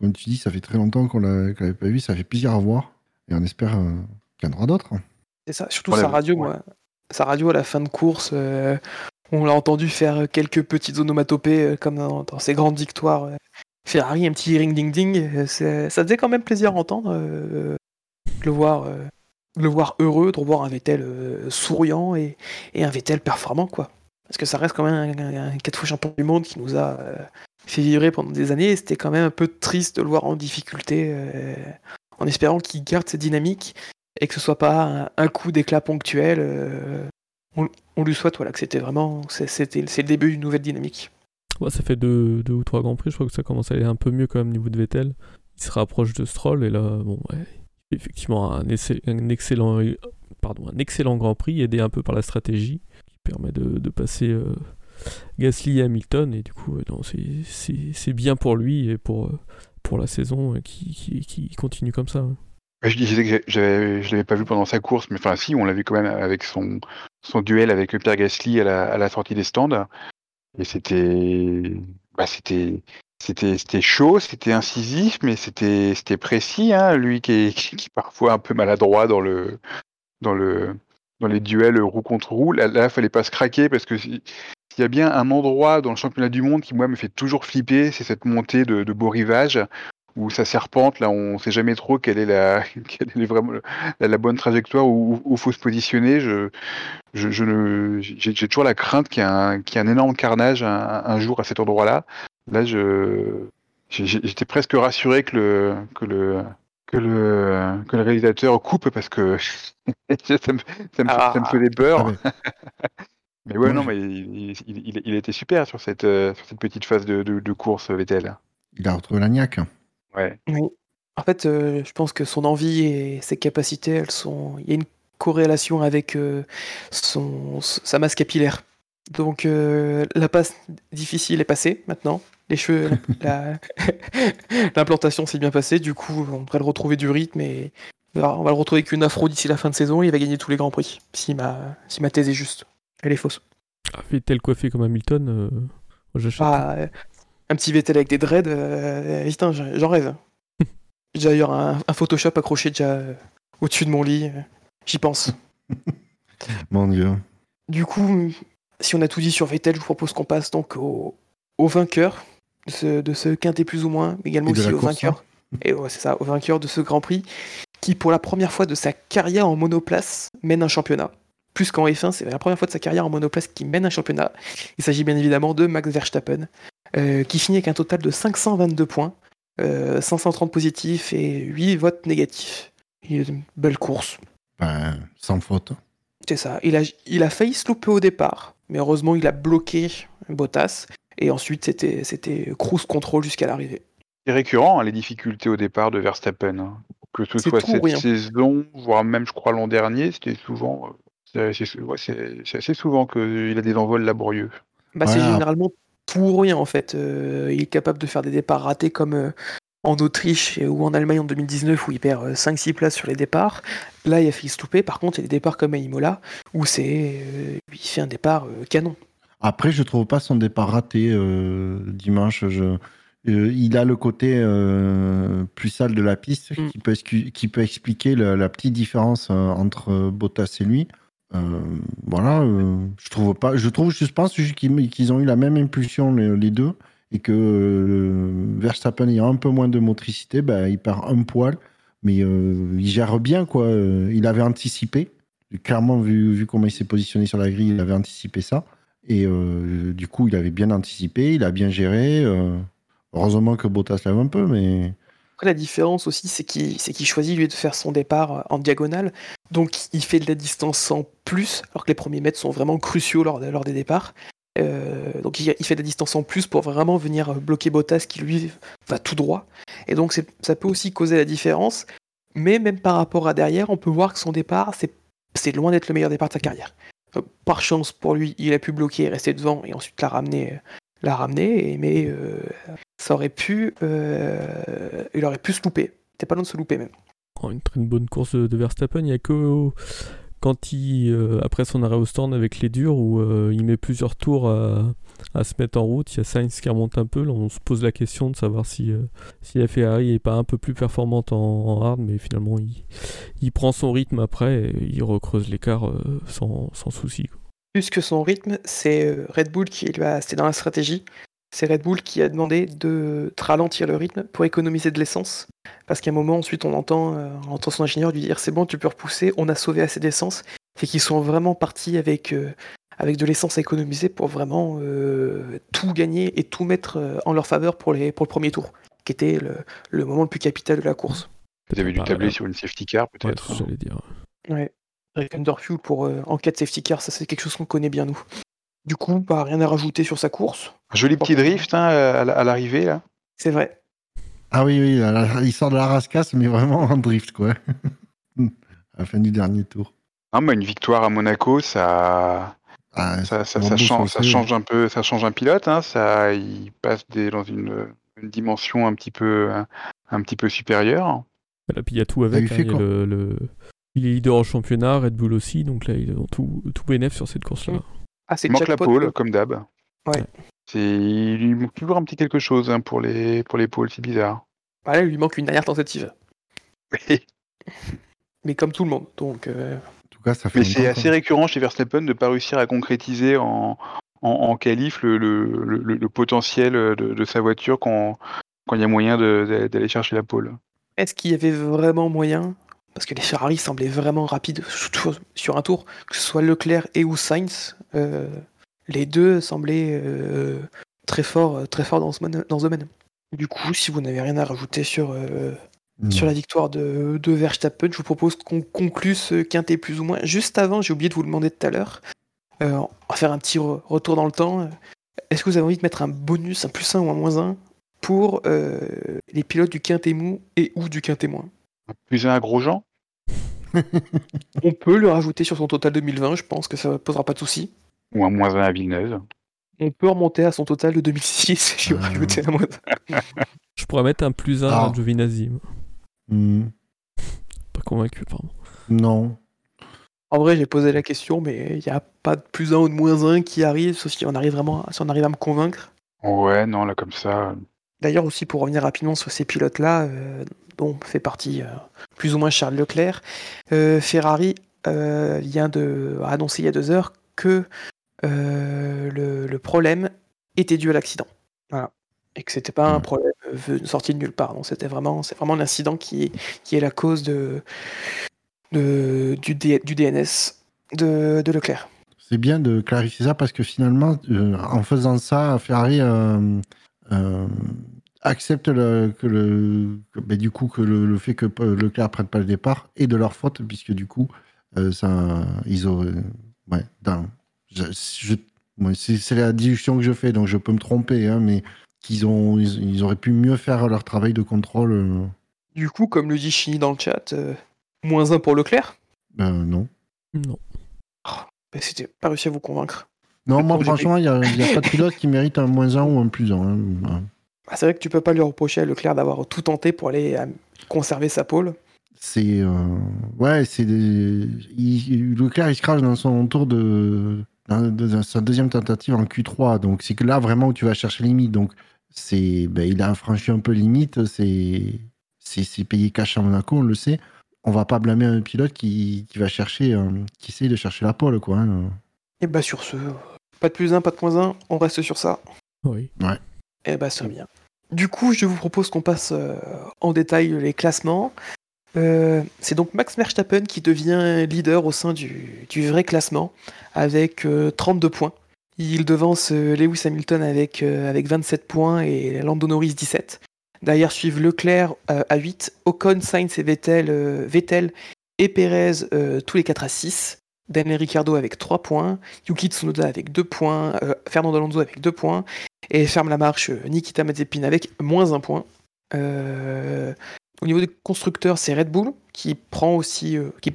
comme tu dis, ça fait très longtemps qu'on l'a- qu'on l'avait pas vu. Ça fait plaisir à voir. Et on espère euh, qu'il y en aura d'autres. C'est ça. Surtout Voilà, sa radio, ouais. moi. Sa radio à la fin de course, euh, on l'a entendu faire quelques petites onomatopées euh, comme dans, ses grandes victoires. euh. Ferrari, un petit ring ding ding. euh, c'est- Ça faisait quand même plaisir à entendre. euh, le voir, euh, le voir heureux, de revoir un Vettel euh, souriant et, un Vettel performant, quoi. Parce que ça reste quand même un, quatre fois champion du monde qui nous a euh, fait vibrer pendant des années. C'était quand même un peu triste de le voir en difficulté, euh, en espérant qu'il garde cette dynamique et que ce soit pas un coup d'éclat ponctuel. Euh, on, on lui souhaite voilà, que c'était vraiment c'est- c'était c'est le début d'une nouvelle dynamique. Ouais, ça fait deux, deux ou trois grands prix, je crois que ça commence à aller un peu mieux quand même au niveau de Vettel. Il se rapproche de Stroll et là, bon, ouais, il fait effectivement un, essai- un excellent, pardon, un excellent grand prix aidé un peu par la stratégie qui permet de, de passer euh, Gasly et Hamilton et du coup, non, c'est- c'est c'est bien pour lui et pour, euh, pour la saison et qui, qui, qui continue comme ça. Ouais, Je disais que je l'avais pas vu pendant sa course, mais enfin si, on l'a vu quand même avec son, son duel avec Pierre Gasly à la, sortie des stands. Et c'était, bah c'était, c'était, c'était chaud, c'était incisif, mais c'était, c'était précis. Hein, lui qui est, parfois un peu maladroit dans le, dans le, dans les duels roue contre roue. Là, là, fallait pas se craquer parce que si- s'il y a bien un endroit dans le championnat du monde qui moi me fait toujours flipper, c'est cette montée de, de beaux rivages où ça serpente. Là, on sait jamais trop quelle est la, quelle est vraiment la, la bonne trajectoire où il faut se positionner. Je, je, je ne, j'ai, j'ai toujours la crainte qu'il y ait un, qu'il y ait un énorme carnage un, un jour à cet endroit-là. Là, je, j'étais presque rassuré que le, que le, que le, que le réalisateur coupe parce que ça, me, ça, me, ça me Ah. faisait peur. Ah ouais. Mais ouais, non, mais il, il, il, il était super sur cette, euh, sur cette petite phase de, de, de course, Vettel. Il a retrouvé la niaque. Ouais. En fait, euh, je pense que son envie et ses capacités, elles sont. Il y a une corrélation avec euh, son, sa masse capillaire. Donc euh, la passe difficile est passée maintenant. Les cheveux, la- l'implantation s'est bien passée. Du coup, on devrait le retrouver du rythme et alors, on va le retrouver qu'une afro d'ici la fin de saison. Et il va gagner tous les grands prix. Si ma, si ma thèse est juste. Elle est fausse. Ah, Vettel coiffé comme Hamilton, euh, moi, j'achète. Ah, euh, un petit Vettel avec des dreads, euh, putain, j'en rêve. J'ai d'ailleurs un, un Photoshop accroché déjà euh, au-dessus de mon lit. euh, J'y pense. Mon Dieu. Du coup, si on a tout dit sur Vettel, je vous propose qu'on passe donc au, au vainqueur de ce, de ce quintet plus ou moins, mais également Et aussi au course, vainqueur. Et ouais, c'est ça, au vainqueur de ce Grand Prix, qui pour la première fois de sa carrière en monoplace mène un championnat. Plus qu'en F1, c'est la première fois de sa carrière en monoplace qui mène un championnat. Il s'agit bien évidemment de Max Verstappen, qui finit avec un total de 522 points, euh, 530 positifs et 8 votes négatifs. Il a une belle course. Ben, sans faute. C'est ça. Il a, il a failli se louper au départ, mais heureusement, il a bloqué Bottas. Et ensuite, c'était, c'était cruise control jusqu'à l'arrivée. C'est récurrent, hein, les difficultés au départ de Verstappen. hein. Que ce soit cette rien. saison, voire même, je crois, l'an dernier, c'était souvent. euh, c'est, c'est- ouais, c'est- c'est assez souvent qu'il a des envols laborieux. Bah, c'est généralement tout ou rien, en fait. Euh, il est capable de faire des départs ratés comme euh, en Autriche ou en Allemagne en 2019, où il perd euh, 5-6 places sur les départs. Là, il a failli se louper. Par contre, il y a des départs comme à Imola, où c'est, euh, il fait un départ euh, canon. Après, je trouve pas son départ raté euh, dimanche. Je... euh, il a le côté euh, plus sale de la piste Mm. qui, peut excu- qui peut expliquer la, la petite différence euh, entre euh, Bottas et lui. Euh, voilà, euh, je trouve pas. Je trouve, je pense qu'ils ont eu la même impulsion les, deux et que euh, Verstappen ayant un peu moins de motricité, bah, il perd un poil, mais il gère bien quoi. Il avait anticipé, clairement vu, vu comment il s'est positionné sur la grille, il avait anticipé ça, et du coup il avait bien anticipé, il a bien géré. heureusement que Bottas lève un peu, mais La différence aussi, c'est qu'il choisit, lui, de faire son départ euh, en diagonale. Donc, il fait de la distance en plus, alors que les premiers mètres sont vraiment cruciaux lors, de- lors des départs. Euh, donc, il, fait de la distance en plus pour vraiment venir euh, bloquer Bottas, qui, lui, va tout droit. Et donc, ça peut aussi causer la différence. Mais même par rapport à derrière, on peut voir que son départ, c'est loin d'être le meilleur départ de sa carrière. Par chance pour lui, il a pu bloquer, rester devant, et ensuite la ramener, la ramener et- mais euh, ça aurait pu, euh, il aurait pu se louper. T'es pas loin de se louper même. Oh, une très bonne course de, Verstappen. Il n'y a que au- quand il, euh, après son arrêt au stand avec les durs, où euh, il met plusieurs tours à, se mettre en route. Il y a Sainz qui remonte un peu. Là, on se pose la question de savoir si, euh, si la Ferrari n'est pas un peu plus performante en, hard, mais finalement, il, prend son rythme après et il recreuse l'écart euh, sans, sans souci. quoi. Plus que son rythme, c'est euh, Red Bull qui lui a, c'était dans la stratégie. C'est Red Bull qui a demandé de ralentir le rythme pour économiser de l'essence. Parce qu'à un moment, ensuite, on entend, euh, on entend son ingénieur lui dire c'est bon, tu peux repousser, on a sauvé assez d'essence. C'est qu'ils sont vraiment partis avec, euh, avec de l'essence à économiser pour vraiment euh, tout gagner et tout mettre euh, en leur faveur pour, les, pour le premier tour, qui était le, le moment le plus capital de la course. Vous avez dû Bah, tabler là. sur une safety car Ouais, peut-être. que j'allais dire. Ouais. Avec Underfuel pour euh, en cas de safety car, ça c'est quelque chose qu'on connaît bien nous. Du coup, bah, rien à rajouter sur sa course. Un joli petit drift hein, à la- à l'arrivée là. C'est vrai. Ah oui, oui, il sort de la rascasse, mais vraiment en drift, quoi. à la fin du dernier tour. Non, mais une victoire à Monaco, ça, Ah, ça, change, ça change un peu, ça change un pilote. Hein, ça, il passe des, dans une, une dimension un petit peu, un, un petit peu supérieure. Là, puis il y a tout avec. lui hein, fait il, y a quoi le, le- il est leader en championnat, Red Bull aussi, donc là, ils ont tout, tout bénéf sur cette course-là. Mm. Ah, c'est Il manque la pole, comme d'hab. Ouais. C'est, il lui manque toujours un petit quelque chose hein, pour les, pour les pôles, c'est bizarre. bah là, il lui manque une dernière tentative. Mais comme tout le monde. Donc, euh, En tout cas, ça fait Mais c'est assez récurrent chez Verstappen de ne pas réussir à concrétiser en, en, en qualif le, le, le- le potentiel de, de sa voiture quand quand il y a moyen d'aller chercher la pole. est-ce qu'il y avait vraiment moyen Parce que les Ferrari semblaient vraiment rapides sur un tour, que ce soit Leclerc et ou Sainz. euh, les deux semblaient euh, très forts, très forts dans ce, dans ce domaine. Du coup, si vous n'avez rien à rajouter sur, euh, sur la victoire de, de Verstappen. Je vous propose qu'on conclue ce quintet plus ou moins. Juste avant, j'ai oublié de vous le demander tout à l'heure. Euh, on va faire un petit re- retour dans le temps. Est-ce que vous avez envie de mettre un bonus, un plus 1 ou un moins 1 pour euh, les pilotes du quintet mou et ou du quintet moins? Plus un à Grosjean On peut le rajouter sur son total 2020, je pense que ça ne posera pas de souci. ou un moins un à Villeneuve. On peut remonter à son total de 2006, je vais Euh. rajouter un moins 1. Je pourrais mettre un plus 1 Ah. à Giovinazzi. moi. Hmm, Pas convaincu, pardon. Non. En vrai, j'ai posé la question, mais il n'y a pas de plus 1 ou de moins 1 qui arrive, sauf si on arrive vraiment à, si on arrive à me convaincre. Ouais, non, là, comme ça. D'ailleurs aussi pour revenir rapidement sur ces pilotes-là, euh, dont fait partie euh, plus ou moins Charles Leclerc, euh, Ferrari euh, vient de a annoncé il y a deux heures que euh, le, le problème était dû à l'accident. Voilà. Et que c'était pas un problème euh, sorti de nulle part. Non, c'était vraiment, c'est vraiment l'incident qui est, qui est la cause de, de- du, D- du DNS de, de Leclerc. C'est bien de clarifier ça parce que finalement, euh, en faisant ça, Ferrari euh, euh, accepte le, que le, que- ben, du coup que le, le fait que euh, Leclerc prenne pas le départ est de leur faute puisque du coup, euh, ça, ils auraient, ouais, dans- je- je- moi, c'est c'est la déduction que je fais, donc je peux me tromper, hein, mais qu'ils ont, ils, ils auraient pu mieux faire leur travail de contrôle. euh, Du coup, comme le dit Chini dans le chat, euh, moins un pour Leclerc? ben, non. Non. Mais c'était pas réussi à vous convaincre. Non, moi franchement, il n'y a pas de pilote qui mérite un moins un ou un plus un. hein. Ah, c'est vrai que tu peux pas lui reprocher à Leclerc d'avoir tout tenté pour aller euh, conserver sa pole. C'est euh, ouais, c'est des... il- Leclerc il se crache dans son tour de, dans- de- dans sa deuxième tentative en Q3, donc c'est que là vraiment où tu vas chercher limite. Donc c'est ben, il a franchi un peu limite, c'est c'est c'est payé cash à Monaco, on le sait. On va pas blâmer un pilote qui, qui va chercher, euh, qui essaye de chercher la pole quoi. hein. Et bah sur ce, pas de plus 1, pas de moins 1, on reste sur ça. Oui. Eh bah, c'est bien. Du coup, je vous propose qu'on passe euh, en détail les classements. Euh, c'est donc Max Verstappen qui devient leader au sein du, vrai classement avec euh, 32 points. Il devance euh, Lewis Hamilton avec, euh, avec 27 points et Lando Norris 17. Derrière suivent Leclerc euh, à 8, Ocon, Sainz et Vettel, euh, Vettel et Perez euh, tous les 4 à 6. Daniel Ricciardo avec 3 points, Yuki Tsunoda avec 2 points, euh, Fernando Alonso avec 2 points, et ferme la marche euh, Nikita Mazepin avec moins 1 point. Euh, au niveau des constructeurs, c'est Red Bull qui prend,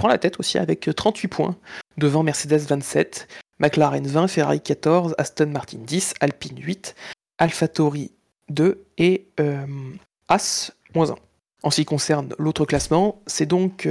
la tête aussi avec 38 points, devant Mercedes 27, McLaren 20, Ferrari 14, Aston Martin 10, Alpine 8, AlphaTauri 2 et As moins 1. En ce qui concerne l'autre classement, c'est donc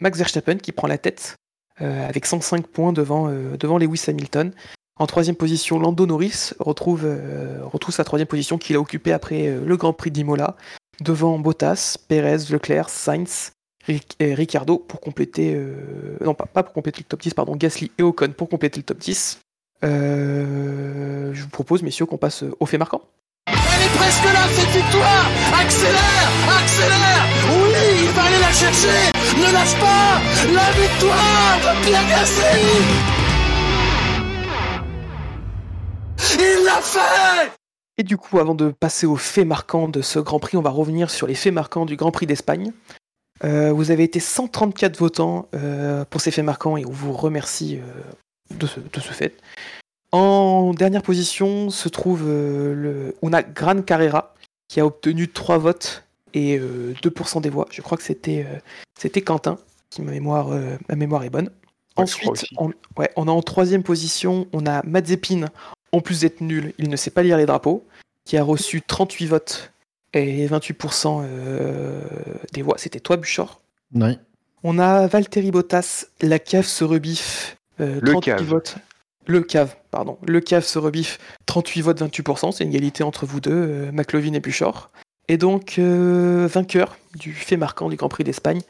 Max Verstappen qui prend la tête avec 105 points devant, euh, devant Lewis Hamilton. En troisième position, Lando Norris retrouve, euh, retrouve sa troisième position qu'il a occupée après euh, le Grand Prix d'Imola, devant Bottas, Perez, Leclerc, Sainz, et Ricciardo pour compléter, euh, non pas, pas pour compléter le top 10, pardon, Gasly et Ocon pour compléter le top 10. Euh, je vous propose, messieurs, qu'on passe au fait marquant. Elle est presque là, cette victoire Accélère Accélère Oui, Ne lâche pas. La victoire de Pierre Gasly. Il l'a fait. Et du coup, avant de passer aux faits marquants de ce Grand Prix, on va revenir sur les faits marquants du Grand Prix d'Espagne. Euh, vous avez été 134 votants euh, pour ces faits marquants et on vous remercie euh, de, ce, fait. En dernière position se trouve le, on a Gran Carrera qui a obtenu 3 votes et euh, 2% des voix. Je crois que c'était euh, c'était Quentin, si ma mémoire, euh, ma mémoire est bonne. Ouais, Ensuite, on, ouais, on a en troisième position, on a Mazepin, en plus d'être nul, il ne sait pas lire les drapeaux, qui a reçu 38 votes et 28% euh, des voix. C'était toi, Buchor? Ouais. On a Valtteri Bottas, la cave se rebiffe, euh, Le 38 cave. votes. Le cave, pardon. Le cave se rebiffe, 38 votes, 28%. C'est une égalité entre vous deux, euh, McLovin et Buchor. Et donc, euh, vainqueur du fait marquant du Grand Prix d'Espagne,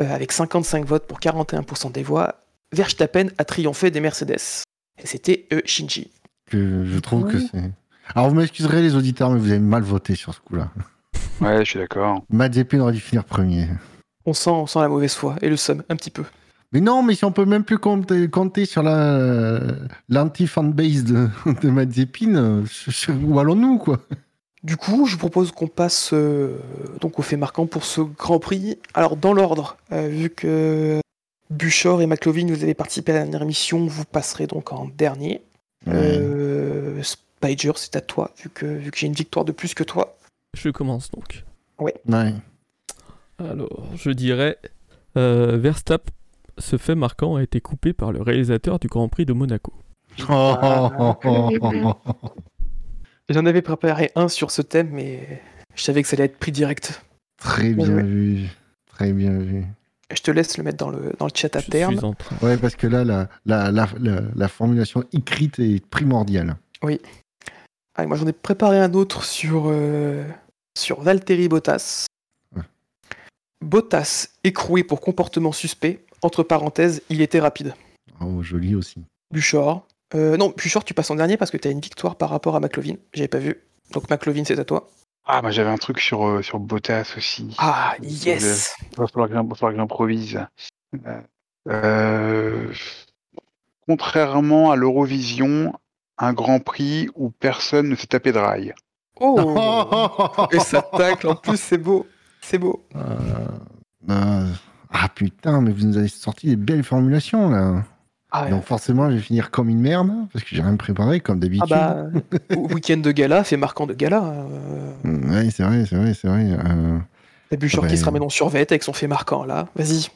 euh, avec 55 votes pour 41% des voix, Verstappen a triomphé des Mercedes. Et c'était euh, Shinji. Que je trouve que c'est. Alors vous m'excuserez les auditeurs, mais vous avez mal voté sur ce coup-là. Ouais, je suis d'accord. Mazepin aurait dû finir premier. On sent, on sent la mauvaise foi et le somme, un petit peu. Mais non, mais si on peut même plus compter, compter sur la l'anti-fanbase de, de Mazepin, euh, où allons-nous, quoi? Du coup, je vous propose qu'on passe euh, donc au fait marquant pour ce Grand Prix. Alors dans l'ordre, euh, vu que Buchor et McLovin, vous avez participé à la dernière émission, vous passerez donc en dernier. Euh, Spider, c'est à toi, vu que, vu que j'ai une victoire de plus que toi. Je commence donc. Ouais. Alors, je dirais euh, Verstappen, ce fait marquant a été coupé par le réalisateur du Grand Prix de Monaco. Oh, oh, oh, oh, oh, oh. J'en avais préparé un sur ce thème, mais je savais que ça allait être pris direct. Très bien Ouais. vu. Très bien vu. Je te laisse le mettre dans le, dans le chat à Je terme. suis en train. Ouais, parce que là, la, la, la, la, la formulation écrite est primordiale. Allez, moi j'en ai préparé un autre sur, euh, sur Valtteri Bottas. Ouais. Bottas écroué pour comportement suspect. Entre parenthèses, il était rapide. Oh, joli aussi. Buchor. Euh, non, Buchor, tu passes en dernier parce que tu as une victoire par rapport à McLovin. J'avais pas vu. Donc McLovin, c'est à toi. Ah, bah j'avais un truc sur, euh, sur Bottas aussi. Ah, yes Il va falloir que j'improvise. Euh, euh, contrairement à l'Eurovision, un Grand Prix où personne ne s'est tapé de rail. Oh Et ça tacle, en plus, c'est beau. C'est beau. Euh, euh, ah putain, mais vous nous avez sorti des belles formulations là. Ah, ouais. Donc forcément, je vais finir comme une merde parce que j'ai rien préparé comme Ah d'habitude. bah, week-end de gala, fait marquant de gala. Euh, Mm, Ouais, c'est vrai, c'est vrai, c'est vrai. Euh, T'as Buchor Ah bah, qui se ramène en survette avec son fait marquant là. Vas-y.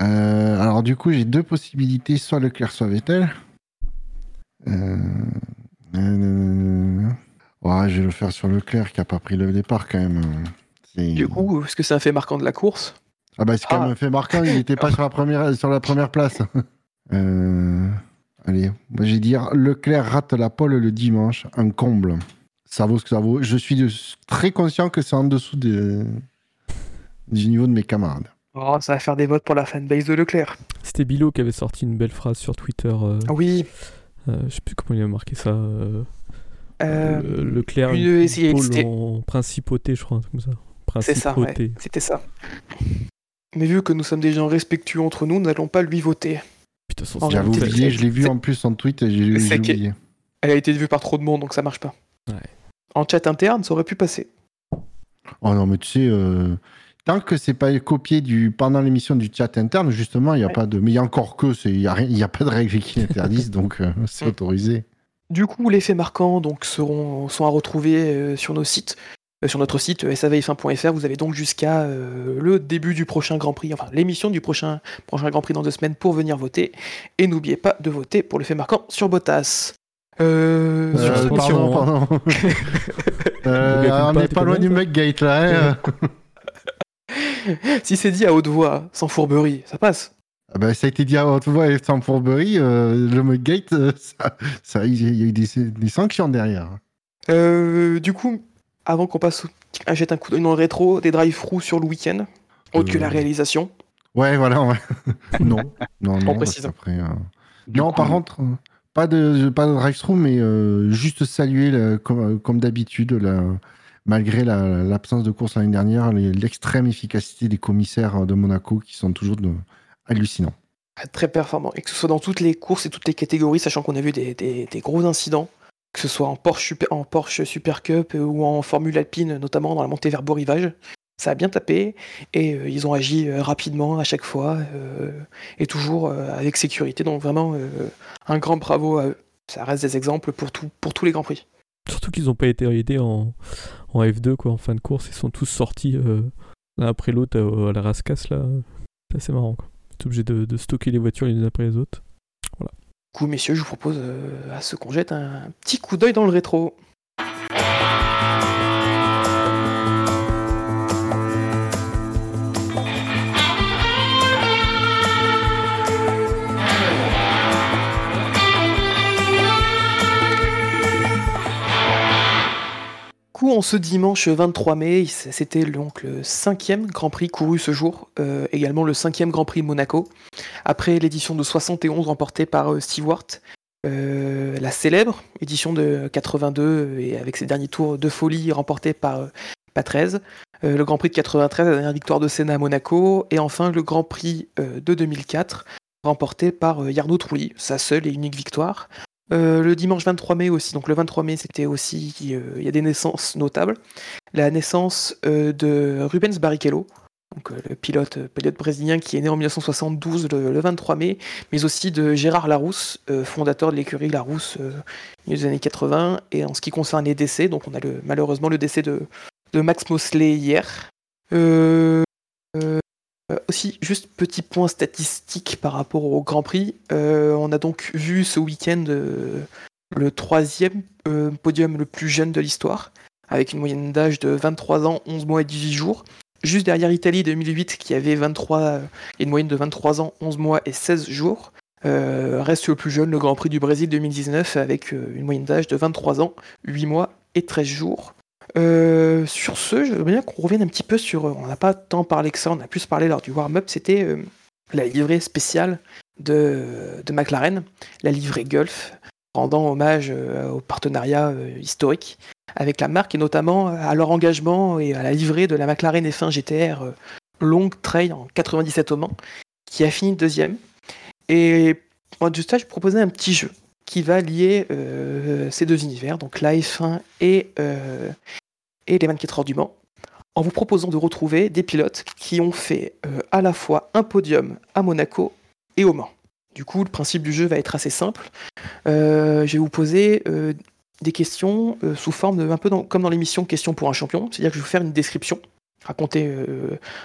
euh, alors du coup, j'ai deux possibilités, soit Leclerc, soit Vettel. Euh, euh, ouais, je vais le faire sur Leclerc qui a pas pris le départ quand même. C'est- Du coup, est-ce que c'est un fait marquant de la course? Ah bah c'est quand Ah. même fait marquant, il n'était pas sur la première sur la première place. Euh, Allez, moi je vais dire Leclerc rate la pole le dimanche, un comble. Ça vaut ce que ça vaut. Je suis de- très conscient que c'est en dessous de- du niveau de mes camarades. Oh, ça va faire des votes pour la fanbase de Leclerc. C'était Bilo qui avait sorti une belle phrase sur Twitter. euh, Ah Oui, euh, je sais plus comment il a marqué ça. euh, Euh, Le- Leclerc, une- en principauté, je crois, comme ça. C'est ça, ouais, Principauté. c'était ça. Mais vu que nous sommes des gens respectueux entre nous, nous n'allons pas lui voter. Putain, J'avais oublié, je l'ai vu en plus en tweet et j'ai oublié. Elle a été vue par trop de monde, donc ça marche pas. Ouais. En chat interne, ça aurait pu passer. Oh non, mais tu sais, euh, tant que c'est pas copié du, pendant l'émission du chat interne, justement, il n'y a Ouais. pas de. Mais il y a encore que, c'est- il n'y a, y a pas de règles qui l'interdisent, donc euh, c'est autorisé. Du coup, les faits marquants donc, seront, sont à retrouver euh, sur nos sites. Euh, sur notre site euh, savf1.fr, vous avez donc jusqu'à euh, le début du prochain Grand Prix, enfin l'émission du prochain, prochain Grand Prix dans deux semaines pour venir voter. Et n'oubliez pas de voter pour le fait marquant sur Bottas. Euh, Sur Euh, suspension, pardon, hein. pardon. Euh, on n'est pas loin du McGate là. hein. si c'est dit à haute voix, sans fourberie, ça passe. Ah bah, ça a été dit à haute voix et sans fourberie, le McGate, euh, ça, ça, il y a eu des, des sanctions derrière. Euh, du coup, avant qu'on passe, au- à jeter un coup d'œil dans le rétro, des drive-through sur le week-end, autre que Euh, la réalisation. Ouais, voilà. ouais. non, non, non. précise. parce qu'après, euh, Du non, coup, par contre, euh, pas de, pas de drive-through, mais euh, juste saluer, la- comme, comme d'habitude, la- malgré la- l'absence de course l'année dernière, l'extrême efficacité des commissaires de Monaco qui sont toujours de- hallucinants. très performant. Et que ce soit dans toutes les courses et toutes les catégories, sachant qu'on a vu des, des- des gros incidents, que ce soit en Porsche, Super, Cup euh, ou en Formule Alpine, notamment dans la montée vers Beau Rivage. Ça a bien tapé et euh, ils ont agi euh, rapidement à chaque fois et toujours avec sécurité. Donc vraiment un grand bravo à eux. Ça reste des exemples pour, tous les Grands Prix. Surtout qu'ils n'ont pas été aidés en, en F2, quoi, en fin de course. Ils sont tous sortis l'un après l'autre à la rascasse, là. C'est assez marrant. Ils obligé de stocker les voitures les unes après les autres. Coup, messieurs, je vous propose euh, à ce qu'on jette un petit coup d'œil dans le rétro. Coup, en ce dimanche 23 mai, c'était donc le cinquième Grand Prix couru ce jour, euh, également le cinquième Grand Prix Monaco, après l'édition de 71 remportée par euh, Stewart, euh, la célèbre édition de 82 et avec ses derniers tours de folie remportés par Patrese, le Grand Prix de 93, la dernière victoire de Senna à Monaco, et enfin le Grand Prix de 2004 remporté par Jarno Trulli, sa seule et unique victoire. Euh, le dimanche 23 mai aussi, donc le 23 mai c'était aussi, euh, il y a des naissances notables. La naissance euh, de Rubens Barrichello, donc, le pilote, brésilien qui est né en 1972 le, le 23 mai, mais aussi de Gérard Larousse, fondateur de l'écurie Larousse des années 80. Et en ce qui concerne les décès, donc on a malheureusement le décès de Max Mosley hier. Euh, aussi, juste petit point statistique par rapport au Grand Prix. Euh, on a donc vu ce week-end euh, le troisième podium le plus jeune de l'histoire, avec une moyenne d'âge de 23 ans, 11 mois et 18 jours. Juste derrière Italie 2008 qui avait 23, et une moyenne de 23 ans, 11 mois et 16 jours. Reste le plus jeune, le Grand Prix du Brésil 2019, avec une moyenne d'âge de 23 ans, 8 mois et 13 jours. Euh, sur ce, je veux bien qu'on revienne un petit peu sur. On n'a pas tant parlé que ça, on a plus parlé lors du warm-up. C'était euh, la livrée spéciale de, de, McLaren, la livrée Gulf, rendant hommage euh, au partenariat euh, historique avec la marque et notamment à leur engagement et à la livrée de la McLaren F1 GTR euh, Long Trail en 97 au Mans, qui a fini deuxième. Et moi, du stage, je proposais un petit jeu qui va lier euh, ces deux univers, donc la F1 et, euh, et les 24 heures du Mans, en vous proposant de retrouver des pilotes qui ont fait euh, à la fois un podium à Monaco et au Mans. Du coup, le principe du jeu va être assez simple. Je vais vous poser des questions sous forme de, un peu comme dans l'émission Question pour un champion, c'est-à-dire que je vais vous faire une description, raconter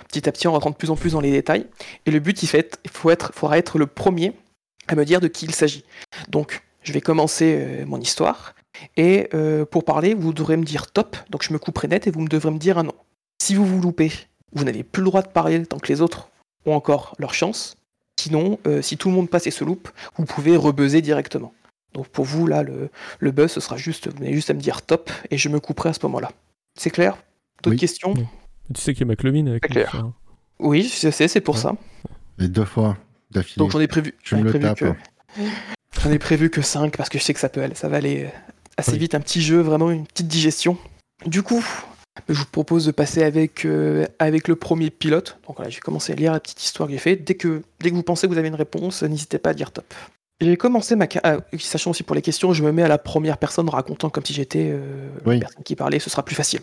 petit à petit en rentrant de plus en plus dans les détails. Et le but, il, fait, il faudra être le premier à me dire de qui il s'agit. Je vais commencer euh, mon histoire. Et euh, pour parler, vous devrez me dire top, donc je me couperai net et vous me devrez me dire un nom. Si vous vous loupez, vous n'avez plus le droit de parler tant que les autres ont encore leur chance. Sinon, euh, si tout le monde passe et se loupe, vous pouvez rebuzzer directement. Donc pour vous, là, le, le buzz, ce sera juste, vous avez juste à me dire top et je me couperai à ce moment-là. C'est clair? D'autres oui. questions? Oui. Tu sais qu'il y a McLovin avec C'est clair. Hein. Oui, je sais, c'est pour ouais. ça. Et deux fois d'affilée. Donc j'en ai prévu. Je me le tape. Que... J'en ai prévu que 5 parce que je sais que ça peut aller, ça va aller assez Oui. vite un petit jeu, vraiment une petite digestion. Du coup, je vous propose de passer avec, euh, avec le premier pilote. Donc voilà, je vais commencer à lire la petite histoire que j'ai faite. Dès que, dès que vous pensez que vous avez une réponse, n'hésitez pas à dire top. J'ai commencé ma carrière, sachant aussi pour les questions, je me mets à la première personne racontant comme si j'étais euh, Oui. la personne qui parlait, ce sera plus facile.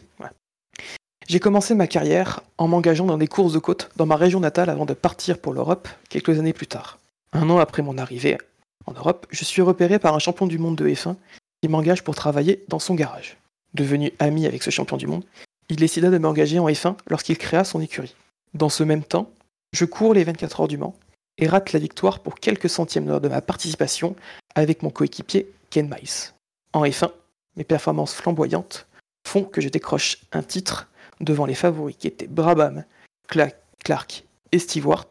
J'ai commencé ma carrière en m'engageant dans des courses de côte dans ma région natale avant de partir pour l'Europe quelques années plus tard. Un an après mon arrivée en Europe, je suis repéré par un champion du monde de F1 qui m'engage pour travailler dans son garage. Devenu ami avec ce champion du monde, il décida de m'engager en F1 lorsqu'il créa son écurie. Dans ce même temps, je cours les 24 heures du Mans et rate la victoire pour quelques centièmes lors de ma participation avec mon coéquipier Ken Miles. En F1, mes performances flamboyantes font que je décroche un titre devant les favoris qui étaient Brabham, Cla- Clark et Stewart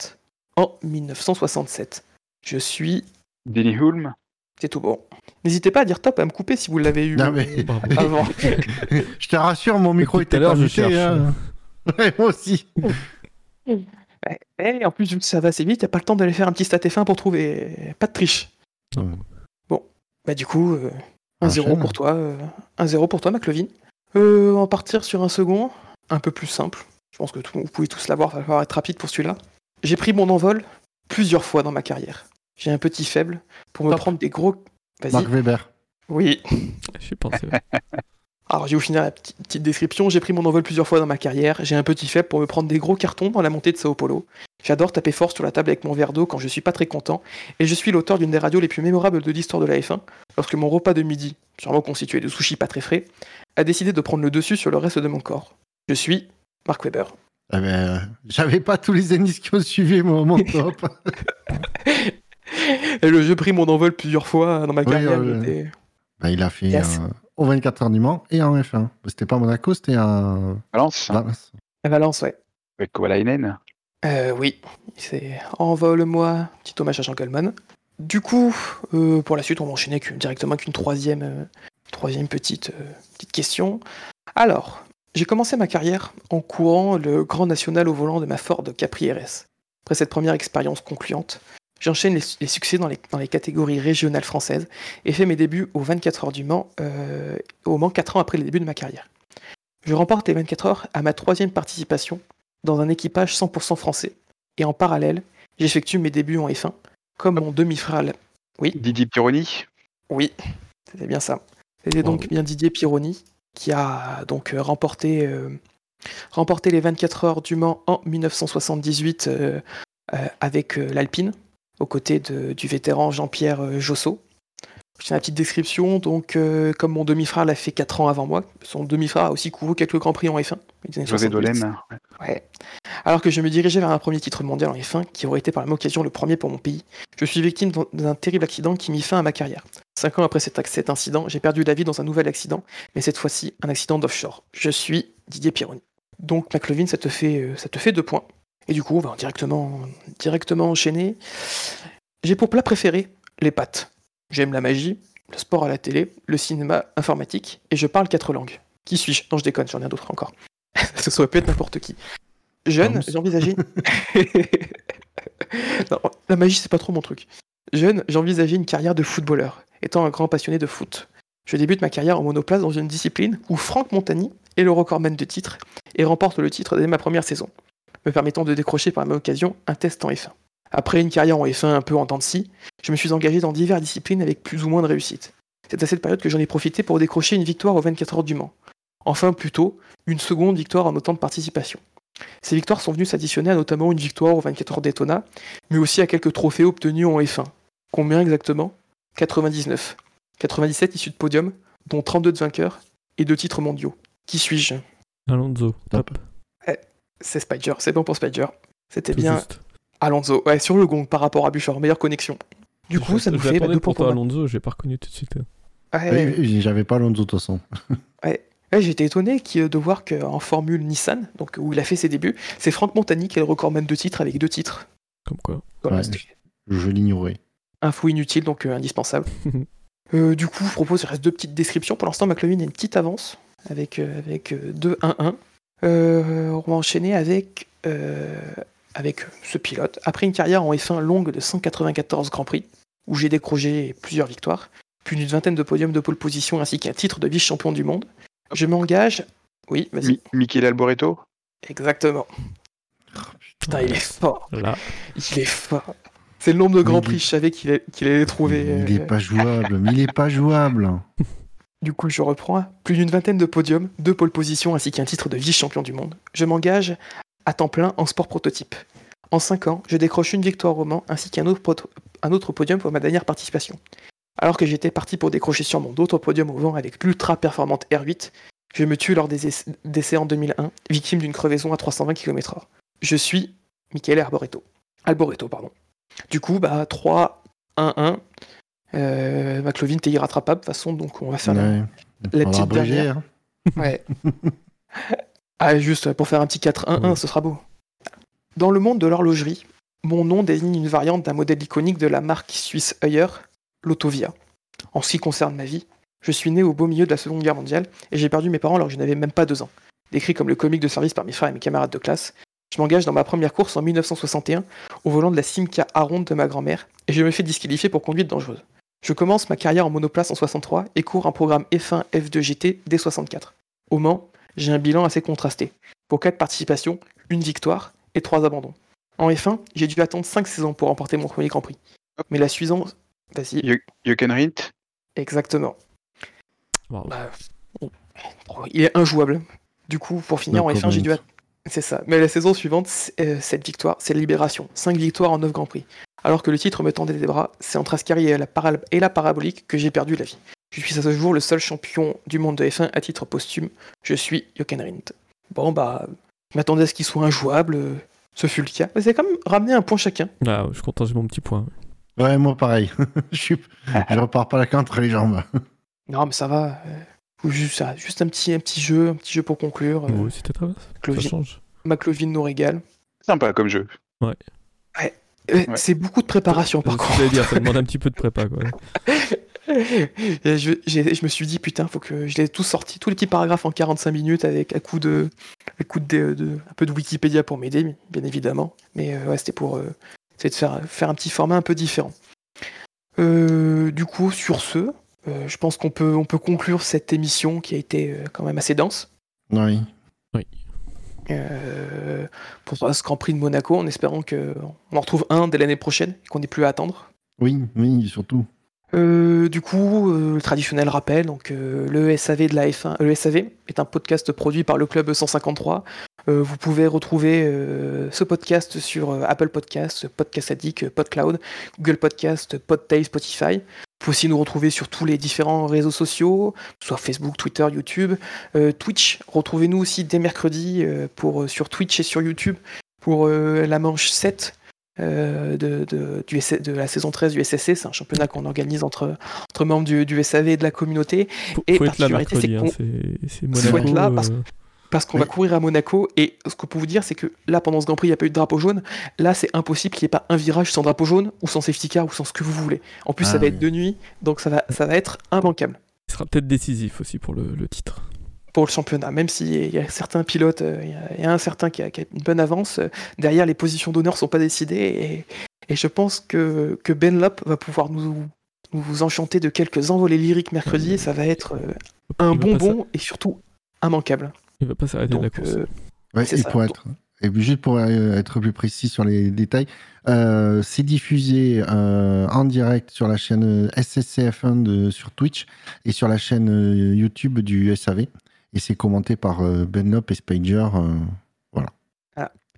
en 1967. Je suis... Denny Hulme. C'est tout bon. N'hésitez pas à dire top, à me couper si vous l'avez eu Non, mais- Bravo. avant. Je te rassure, mon micro était à l'heure, pas je muté, cherche. hein. Ouais, moi aussi. Et en plus, vu que ça va assez vite, t'as pas le temps d'aller faire un petit stat F1 pour trouver. Pas de triche. Non. Bah du coup, euh, 1-0 Enchaîne. pour toi. euh, 1-0 pour toi, McLovin. Euh, va partir sur un second, un peu plus simple. Je pense que tout- vous pouvez tous l'avoir, il va falloir être rapide pour celui-là. J'ai pris mon envol plusieurs fois dans ma carrière. J'ai un petit faible pour me Top. prendre des gros... Vas-y. Marc Weber. Oui. J'ai pensé. ouais. Alors, je vais vous finir la petite, petite description. J'ai pris mon envol plusieurs fois dans ma carrière. J'ai un petit faible pour me prendre des gros cartons dans la montée de Sao Paulo. J'adore taper fort sur la table avec mon verre d'eau quand je suis pas très content. Et je suis l'auteur d'une des radios les plus mémorables de l'histoire de la F1, lorsque mon repas de midi, sûrement constitué de sushis pas très frais, a décidé de prendre le dessus sur le reste de mon corps. Je suis Mark Webber. Eh ben, euh, J'avais pas tous les indices qui ont suivi mon, mon top. Et le jeu pris mon envol plusieurs fois dans ma Oui, carrière. euh, Ben, il a fait Yes. euh, au 24 heures du Mans et en F1. C'était pas à Monaco, c'était à Valence. Valence. À Valence, ouais. Avec Kovalainen. Euh, oui, c'est Envole-moi, petit hommage à Jean Goldman. Du coup, euh, pour la suite, on va enchaîner qu'une- directement avec une troisième, euh, troisième petite, euh, petite question. Alors, j'ai commencé ma carrière en courant le Grand National au volant de ma Ford Capri RS. Après cette première expérience concluante, j'enchaîne les, les succès dans les, dans les catégories régionales françaises et fais mes débuts aux 24 heures du Mans, euh, au Mans 4 ans après le début de ma carrière. Je remporte les 24 heures à ma troisième participation dans un équipage 100% français. Et en parallèle, j'effectue mes débuts en F1, comme mon demi-frère. Oui, Didier Pironi. oui, c'était bien ça. C'était donc bien Didier Pironi qui a donc euh, remporté, euh, remporté les 24 heures du Mans en 1978 euh, euh, avec l'Alpine, aux côtés de- du vétéran Jean-Pierre euh, Josso. J'ai la petite description, donc euh, comme mon demi-frère l'a fait 4 ans avant moi, son demi-frère a aussi couru quelques grands prix en F1. les années José 70. Dolem. Ouais. Alors que je me dirigeais vers un premier titre mondial en F1, qui aurait été par la même occasion le premier pour mon pays, je suis victime d'un- terrible accident qui mit fin à ma carrière. Cinq ans après cet, incident, j'ai perdu la vie dans un nouvel accident, mais cette fois-ci un accident d'offshore. Je suis Didier Pironi. Donc McLovin, ça te fait, euh, ça te fait deux points. Et du coup, on va directement, directement enchaîner. J'ai pour plat préféré les pâtes. J'aime la magie, le sport à la télé, le cinéma informatique, et je parle quatre langues. Qui suis-je? Non, je déconne, j'en ai d'autres encore. Ce serait peut être n'importe qui. Jeune, j'ai envisagé. non, la magie, c'est pas trop mon truc. Jeune, j'ai envisagé une carrière de footballeur, étant un grand passionné de foot. Je débute ma carrière en monoplace dans une discipline où Franck Montagny est le recordman de titre et remporte le titre dès ma première saison, me permettant de décrocher par la même occasion un test en F1. Après une carrière en F1 un peu en dents de scie, je me suis engagé dans diverses disciplines avec plus ou moins de réussite. C'est à cette période que j'en ai profité pour décrocher une victoire aux 24 heures du Mans. Enfin, plutôt, une seconde victoire en autant de participation. Ces victoires sont venues s'additionner à notamment une victoire aux 24 heures Daytona, mais aussi à quelques trophées obtenus en F1. Combien exactement? 99. 97 issus de podium, dont 32 de vainqueurs et deux titres mondiaux. Qui suis-je? Alonso, top. C'est Spider, c'est bon pour Spider. C'était bien juste. Alonso, ouais, sur le gong par rapport à Bouchard, meilleure connexion. Du coup, Je- ça nous fait bah, deux points pour toi. Alonso, j'ai pas reconnu tout de suite. Ouais, oui, J'avais pas Alonso de toute façon. Ouais, j'étais étonné de voir qu'en Formule Nissan, donc où il a fait ses débuts, c'est Franck Montagny qui est le recordman de titres avec deux titres. Comme quoi. C'était Je l'ignorais. info inutile, donc euh, indispensable. Euh, du coup, je propose, il reste deux petites descriptions. Pour l'instant, McLovin a une petite avance avec, euh, avec euh, 2-1-1. Euh, on va enchaîner avec, euh, avec ce pilote. Après une carrière en F1 longue de 194 Grands Prix, où j'ai décroché plusieurs victoires, plus d'une vingtaine de podiums de pole position ainsi qu'un titre de vice-champion du monde. Je m'engage. Oui, vas-y. Mi- Michele Alboreto? Exactement. Putain, il est fort. Là, Il est fort. C'est le nombre de grands prix, je savais qu'il allait, qu'il allait les trouver. Il est euh, pas jouable, mais il est pas jouable. Du coup, je reprends. Plus d'une vingtaine de podiums, deux pole positions ainsi qu'un titre de vice-champion du monde. Je m'engage à temps plein en sport prototype. En 5 ans, je décroche une victoire au Mans ainsi qu'un autre, podium pour ma dernière participation. Alors que j'étais parti pour décrocher sûrement d'autres podiums au vent avec l'ultra performante R8, je me tue lors des ess- d'essais en 2001, victime d'une crevaison à 320 km/h. Je suis Michele Alboreto. Alboreto, pardon. Du coup, bah 3-1-1. Euh, McLovin, t'es irrattrapable de toute façon, donc on va faire la- Ouais. la On va petite abréger, dernière. hein. Ouais. ah, juste pour faire un petit 4-1-1, Ouais. ce sera beau. Dans le monde de l'horlogerie, mon nom désigne une variante d'un modèle iconique de la marque suisse Heuer, l'Autovia. En ce qui concerne ma vie, je suis né au beau milieu de la Seconde Guerre mondiale et j'ai perdu mes parents alors que je n'avais même pas deux ans. Décrit comme le comique de service par mes frères et mes camarades de classe, je m'engage dans ma première course en 1961 au volant de la Simca Aronde de ma grand-mère et je me fais disqualifier pour conduite dangereuse. Je commence ma carrière en monoplace en 63 et cours un programme F1 F2 GT dès 64. Au Mans, j'ai un bilan assez contrasté. Pour 4 participations, une victoire et 3 abandons. En F1, j'ai dû attendre 5 saisons pour remporter mon premier Grand Prix. Mais la suivante... Vas-y, Jo- Jochen Rindt exactement. bravo. Bah, oh, il est injouable. Du coup, pour finir en Donc, F1, j'ai dû. C'est ça. Mais la saison suivante, euh, cette victoire, c'est la Libération. 5 victoires en 9 Grands Prix. Alors que le titre me tendait des bras, c'est entre Ascari et la, para- et la parabolique que j'ai perdu la vie. Je suis à ce jour le seul champion du monde de F1 à titre posthume. Je suis Jochen Rindt. Bon, bah, je m'attendais à ce qu'il soit injouable. euh, Ce fut le cas. Mais c'est quand même ramené un point chacun. Ah, je suis content, j'ai mon petit point. Ouais, moi pareil. je, suis... je repars pas la queue entre les jambes. Non, mais ça va. euh, juste, ça, juste un, petit, un petit jeu, un petit jeu pour conclure. Oui, c'était très bien. Ça change. McLovin nous régale. Sympa comme jeu. Euh, Ouais. C'est beaucoup de préparation par contre. dire, ça demande un petit peu de prépa. Quoi. Je, me suis dit, putain, faut que je les ai tous sortis, tous les petits paragraphes en 45 minutes avec un coup de, un coup de, de- un peu de Wikipédia pour m'aider, bien évidemment. Mais euh, ouais, c'était pour euh, de faire, faire un petit format un peu différent. Euh, du coup, sur ce, euh, je pense qu'on peut, on peut conclure cette émission qui a été euh, quand même assez dense. Oui. Euh, pour ce Grand Prix de Monaco, en espérant qu'on en retrouve un dès l'année prochaine et qu'on n'ait plus à attendre. Oui, oui, surtout. Euh, du coup, euh, le traditionnel rappel, donc le SAV de la F1, le SAV est un podcast produit par le club 153. Euh, vous pouvez retrouver ce podcast sur Apple Podcasts, Podcast Addict, PodCloud, Google Podcast, Podtail, Spotify. Vous pouvez aussi nous retrouver sur tous les différents réseaux sociaux, soit Facebook, Twitter, YouTube, Euh, Twitch. Retrouvez-nous aussi dès mercredi euh, pour, euh, sur Twitch et sur YouTube pour euh, la manche 7 euh, de, de- du S- de la saison 13 du SSC. C'est un championnat qu'on organise entre, entre membres du, du SAV et de la communauté. Faut, Et faut particularité, c'est hein, Faut Monaco. être là parce- Parce qu'on va courir à Monaco et ce qu'on peut vous dire, c'est que là, pendant ce Grand Prix, il n'y a pas eu de drapeau jaune. Là, c'est impossible qu'il n'y ait pas un virage sans drapeau jaune ou sans safety car ou sans ce que vous voulez. En plus, Ah ça va oui. être de nuit, donc ça va, ça va être immanquable il sera peut-être décisif aussi pour le, le titre. pour le championnat. Même s'il y a certains pilotes, euh, il y a- un certain qui a, qui a une bonne avance, euh, derrière, les positions d'honneur ne sont pas décidées. Et, et je pense que, que Ben Lop va pouvoir nous, nous enchanter de quelques envolées lyriques mercredi. Et ça va être euh, un va bonbon et surtout immanquable. Il va pas s'arrêter de la course. euh, Ouais, C'est et ça. pour être, et puis juste pour euh, être plus précis sur les détails, euh, c'est diffusé euh, en direct sur la chaîne SSCF1 de, sur Twitch et sur la chaîne YouTube du SAV. Et c'est commenté par euh, Ben Lop et Spager.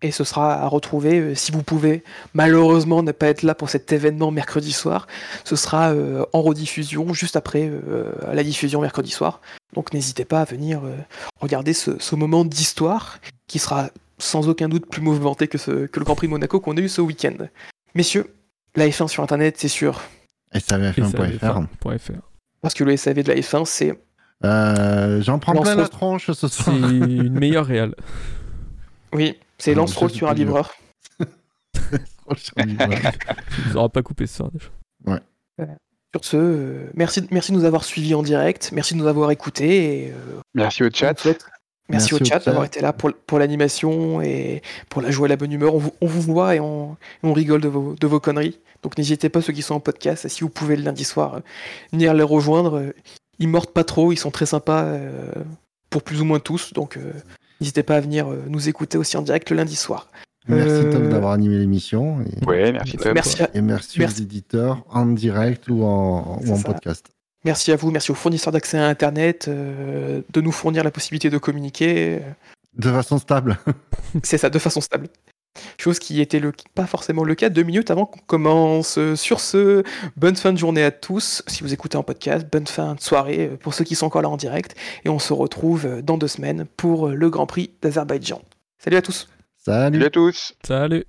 Et ce sera à retrouver euh, si vous pouvez malheureusement ne pas être là pour cet événement mercredi soir. Ce sera euh, en rediffusion juste après euh, la diffusion mercredi soir. Donc n'hésitez pas à venir euh, regarder ce, ce moment d'histoire qui sera sans aucun doute plus mouvementé que, ce- que le Grand Prix de Monaco qu'on a eu ce week-end. Messieurs, la F1 sur Internet, c'est ça, SAVF1.fr. point FR. Parce que le SAV de la F1, c'est Euh, J'en prends plein la tronche ce C'est soir. une meilleure réelle. oui, c'est Ah, Lance-Roll ça, sur un livreur. Il nous aura pas coupé ce soir déjà. Sur ce, euh, merci, merci de nous avoir suivis en direct, merci de nous avoir écoutés et euh, Merci au chat. Merci, au chat d'avoir été là pour, pour l'animation et pour la joie et la bonne humeur. On vous, on vous voit et on, on rigole de vos, de vos conneries. Donc n'hésitez pas, ceux qui sont en podcast, si vous pouvez le lundi soir, euh, venir les rejoindre. Ils mordent pas trop, ils sont très sympas euh, pour plus ou moins tous. Donc euh, n'hésitez pas à venir euh, nous écouter aussi en direct le lundi soir. Merci Euh, Tom d'avoir animé l'émission. Et, Ouais, merci Tom. Merci à, et merci, Merci. aux éditeurs en direct ou en, ou podcast. merci à vous, merci aux fournisseurs d'accès à Internet euh, de nous fournir la possibilité de communiquer. De façon stable. C'est ça, de façon stable. Chose qui était le, pas forcément le cas deux minutes avant qu'on commence. Euh, Sur ce, bonne fin de journée à tous. Si vous écoutez en podcast, bonne fin de soirée euh, pour ceux qui sont encore là en direct. Et on se retrouve euh, dans deux semaines pour le Grand Prix d'Azerbaïdjan. Salut à tous. Salut. Salut à tous. Salut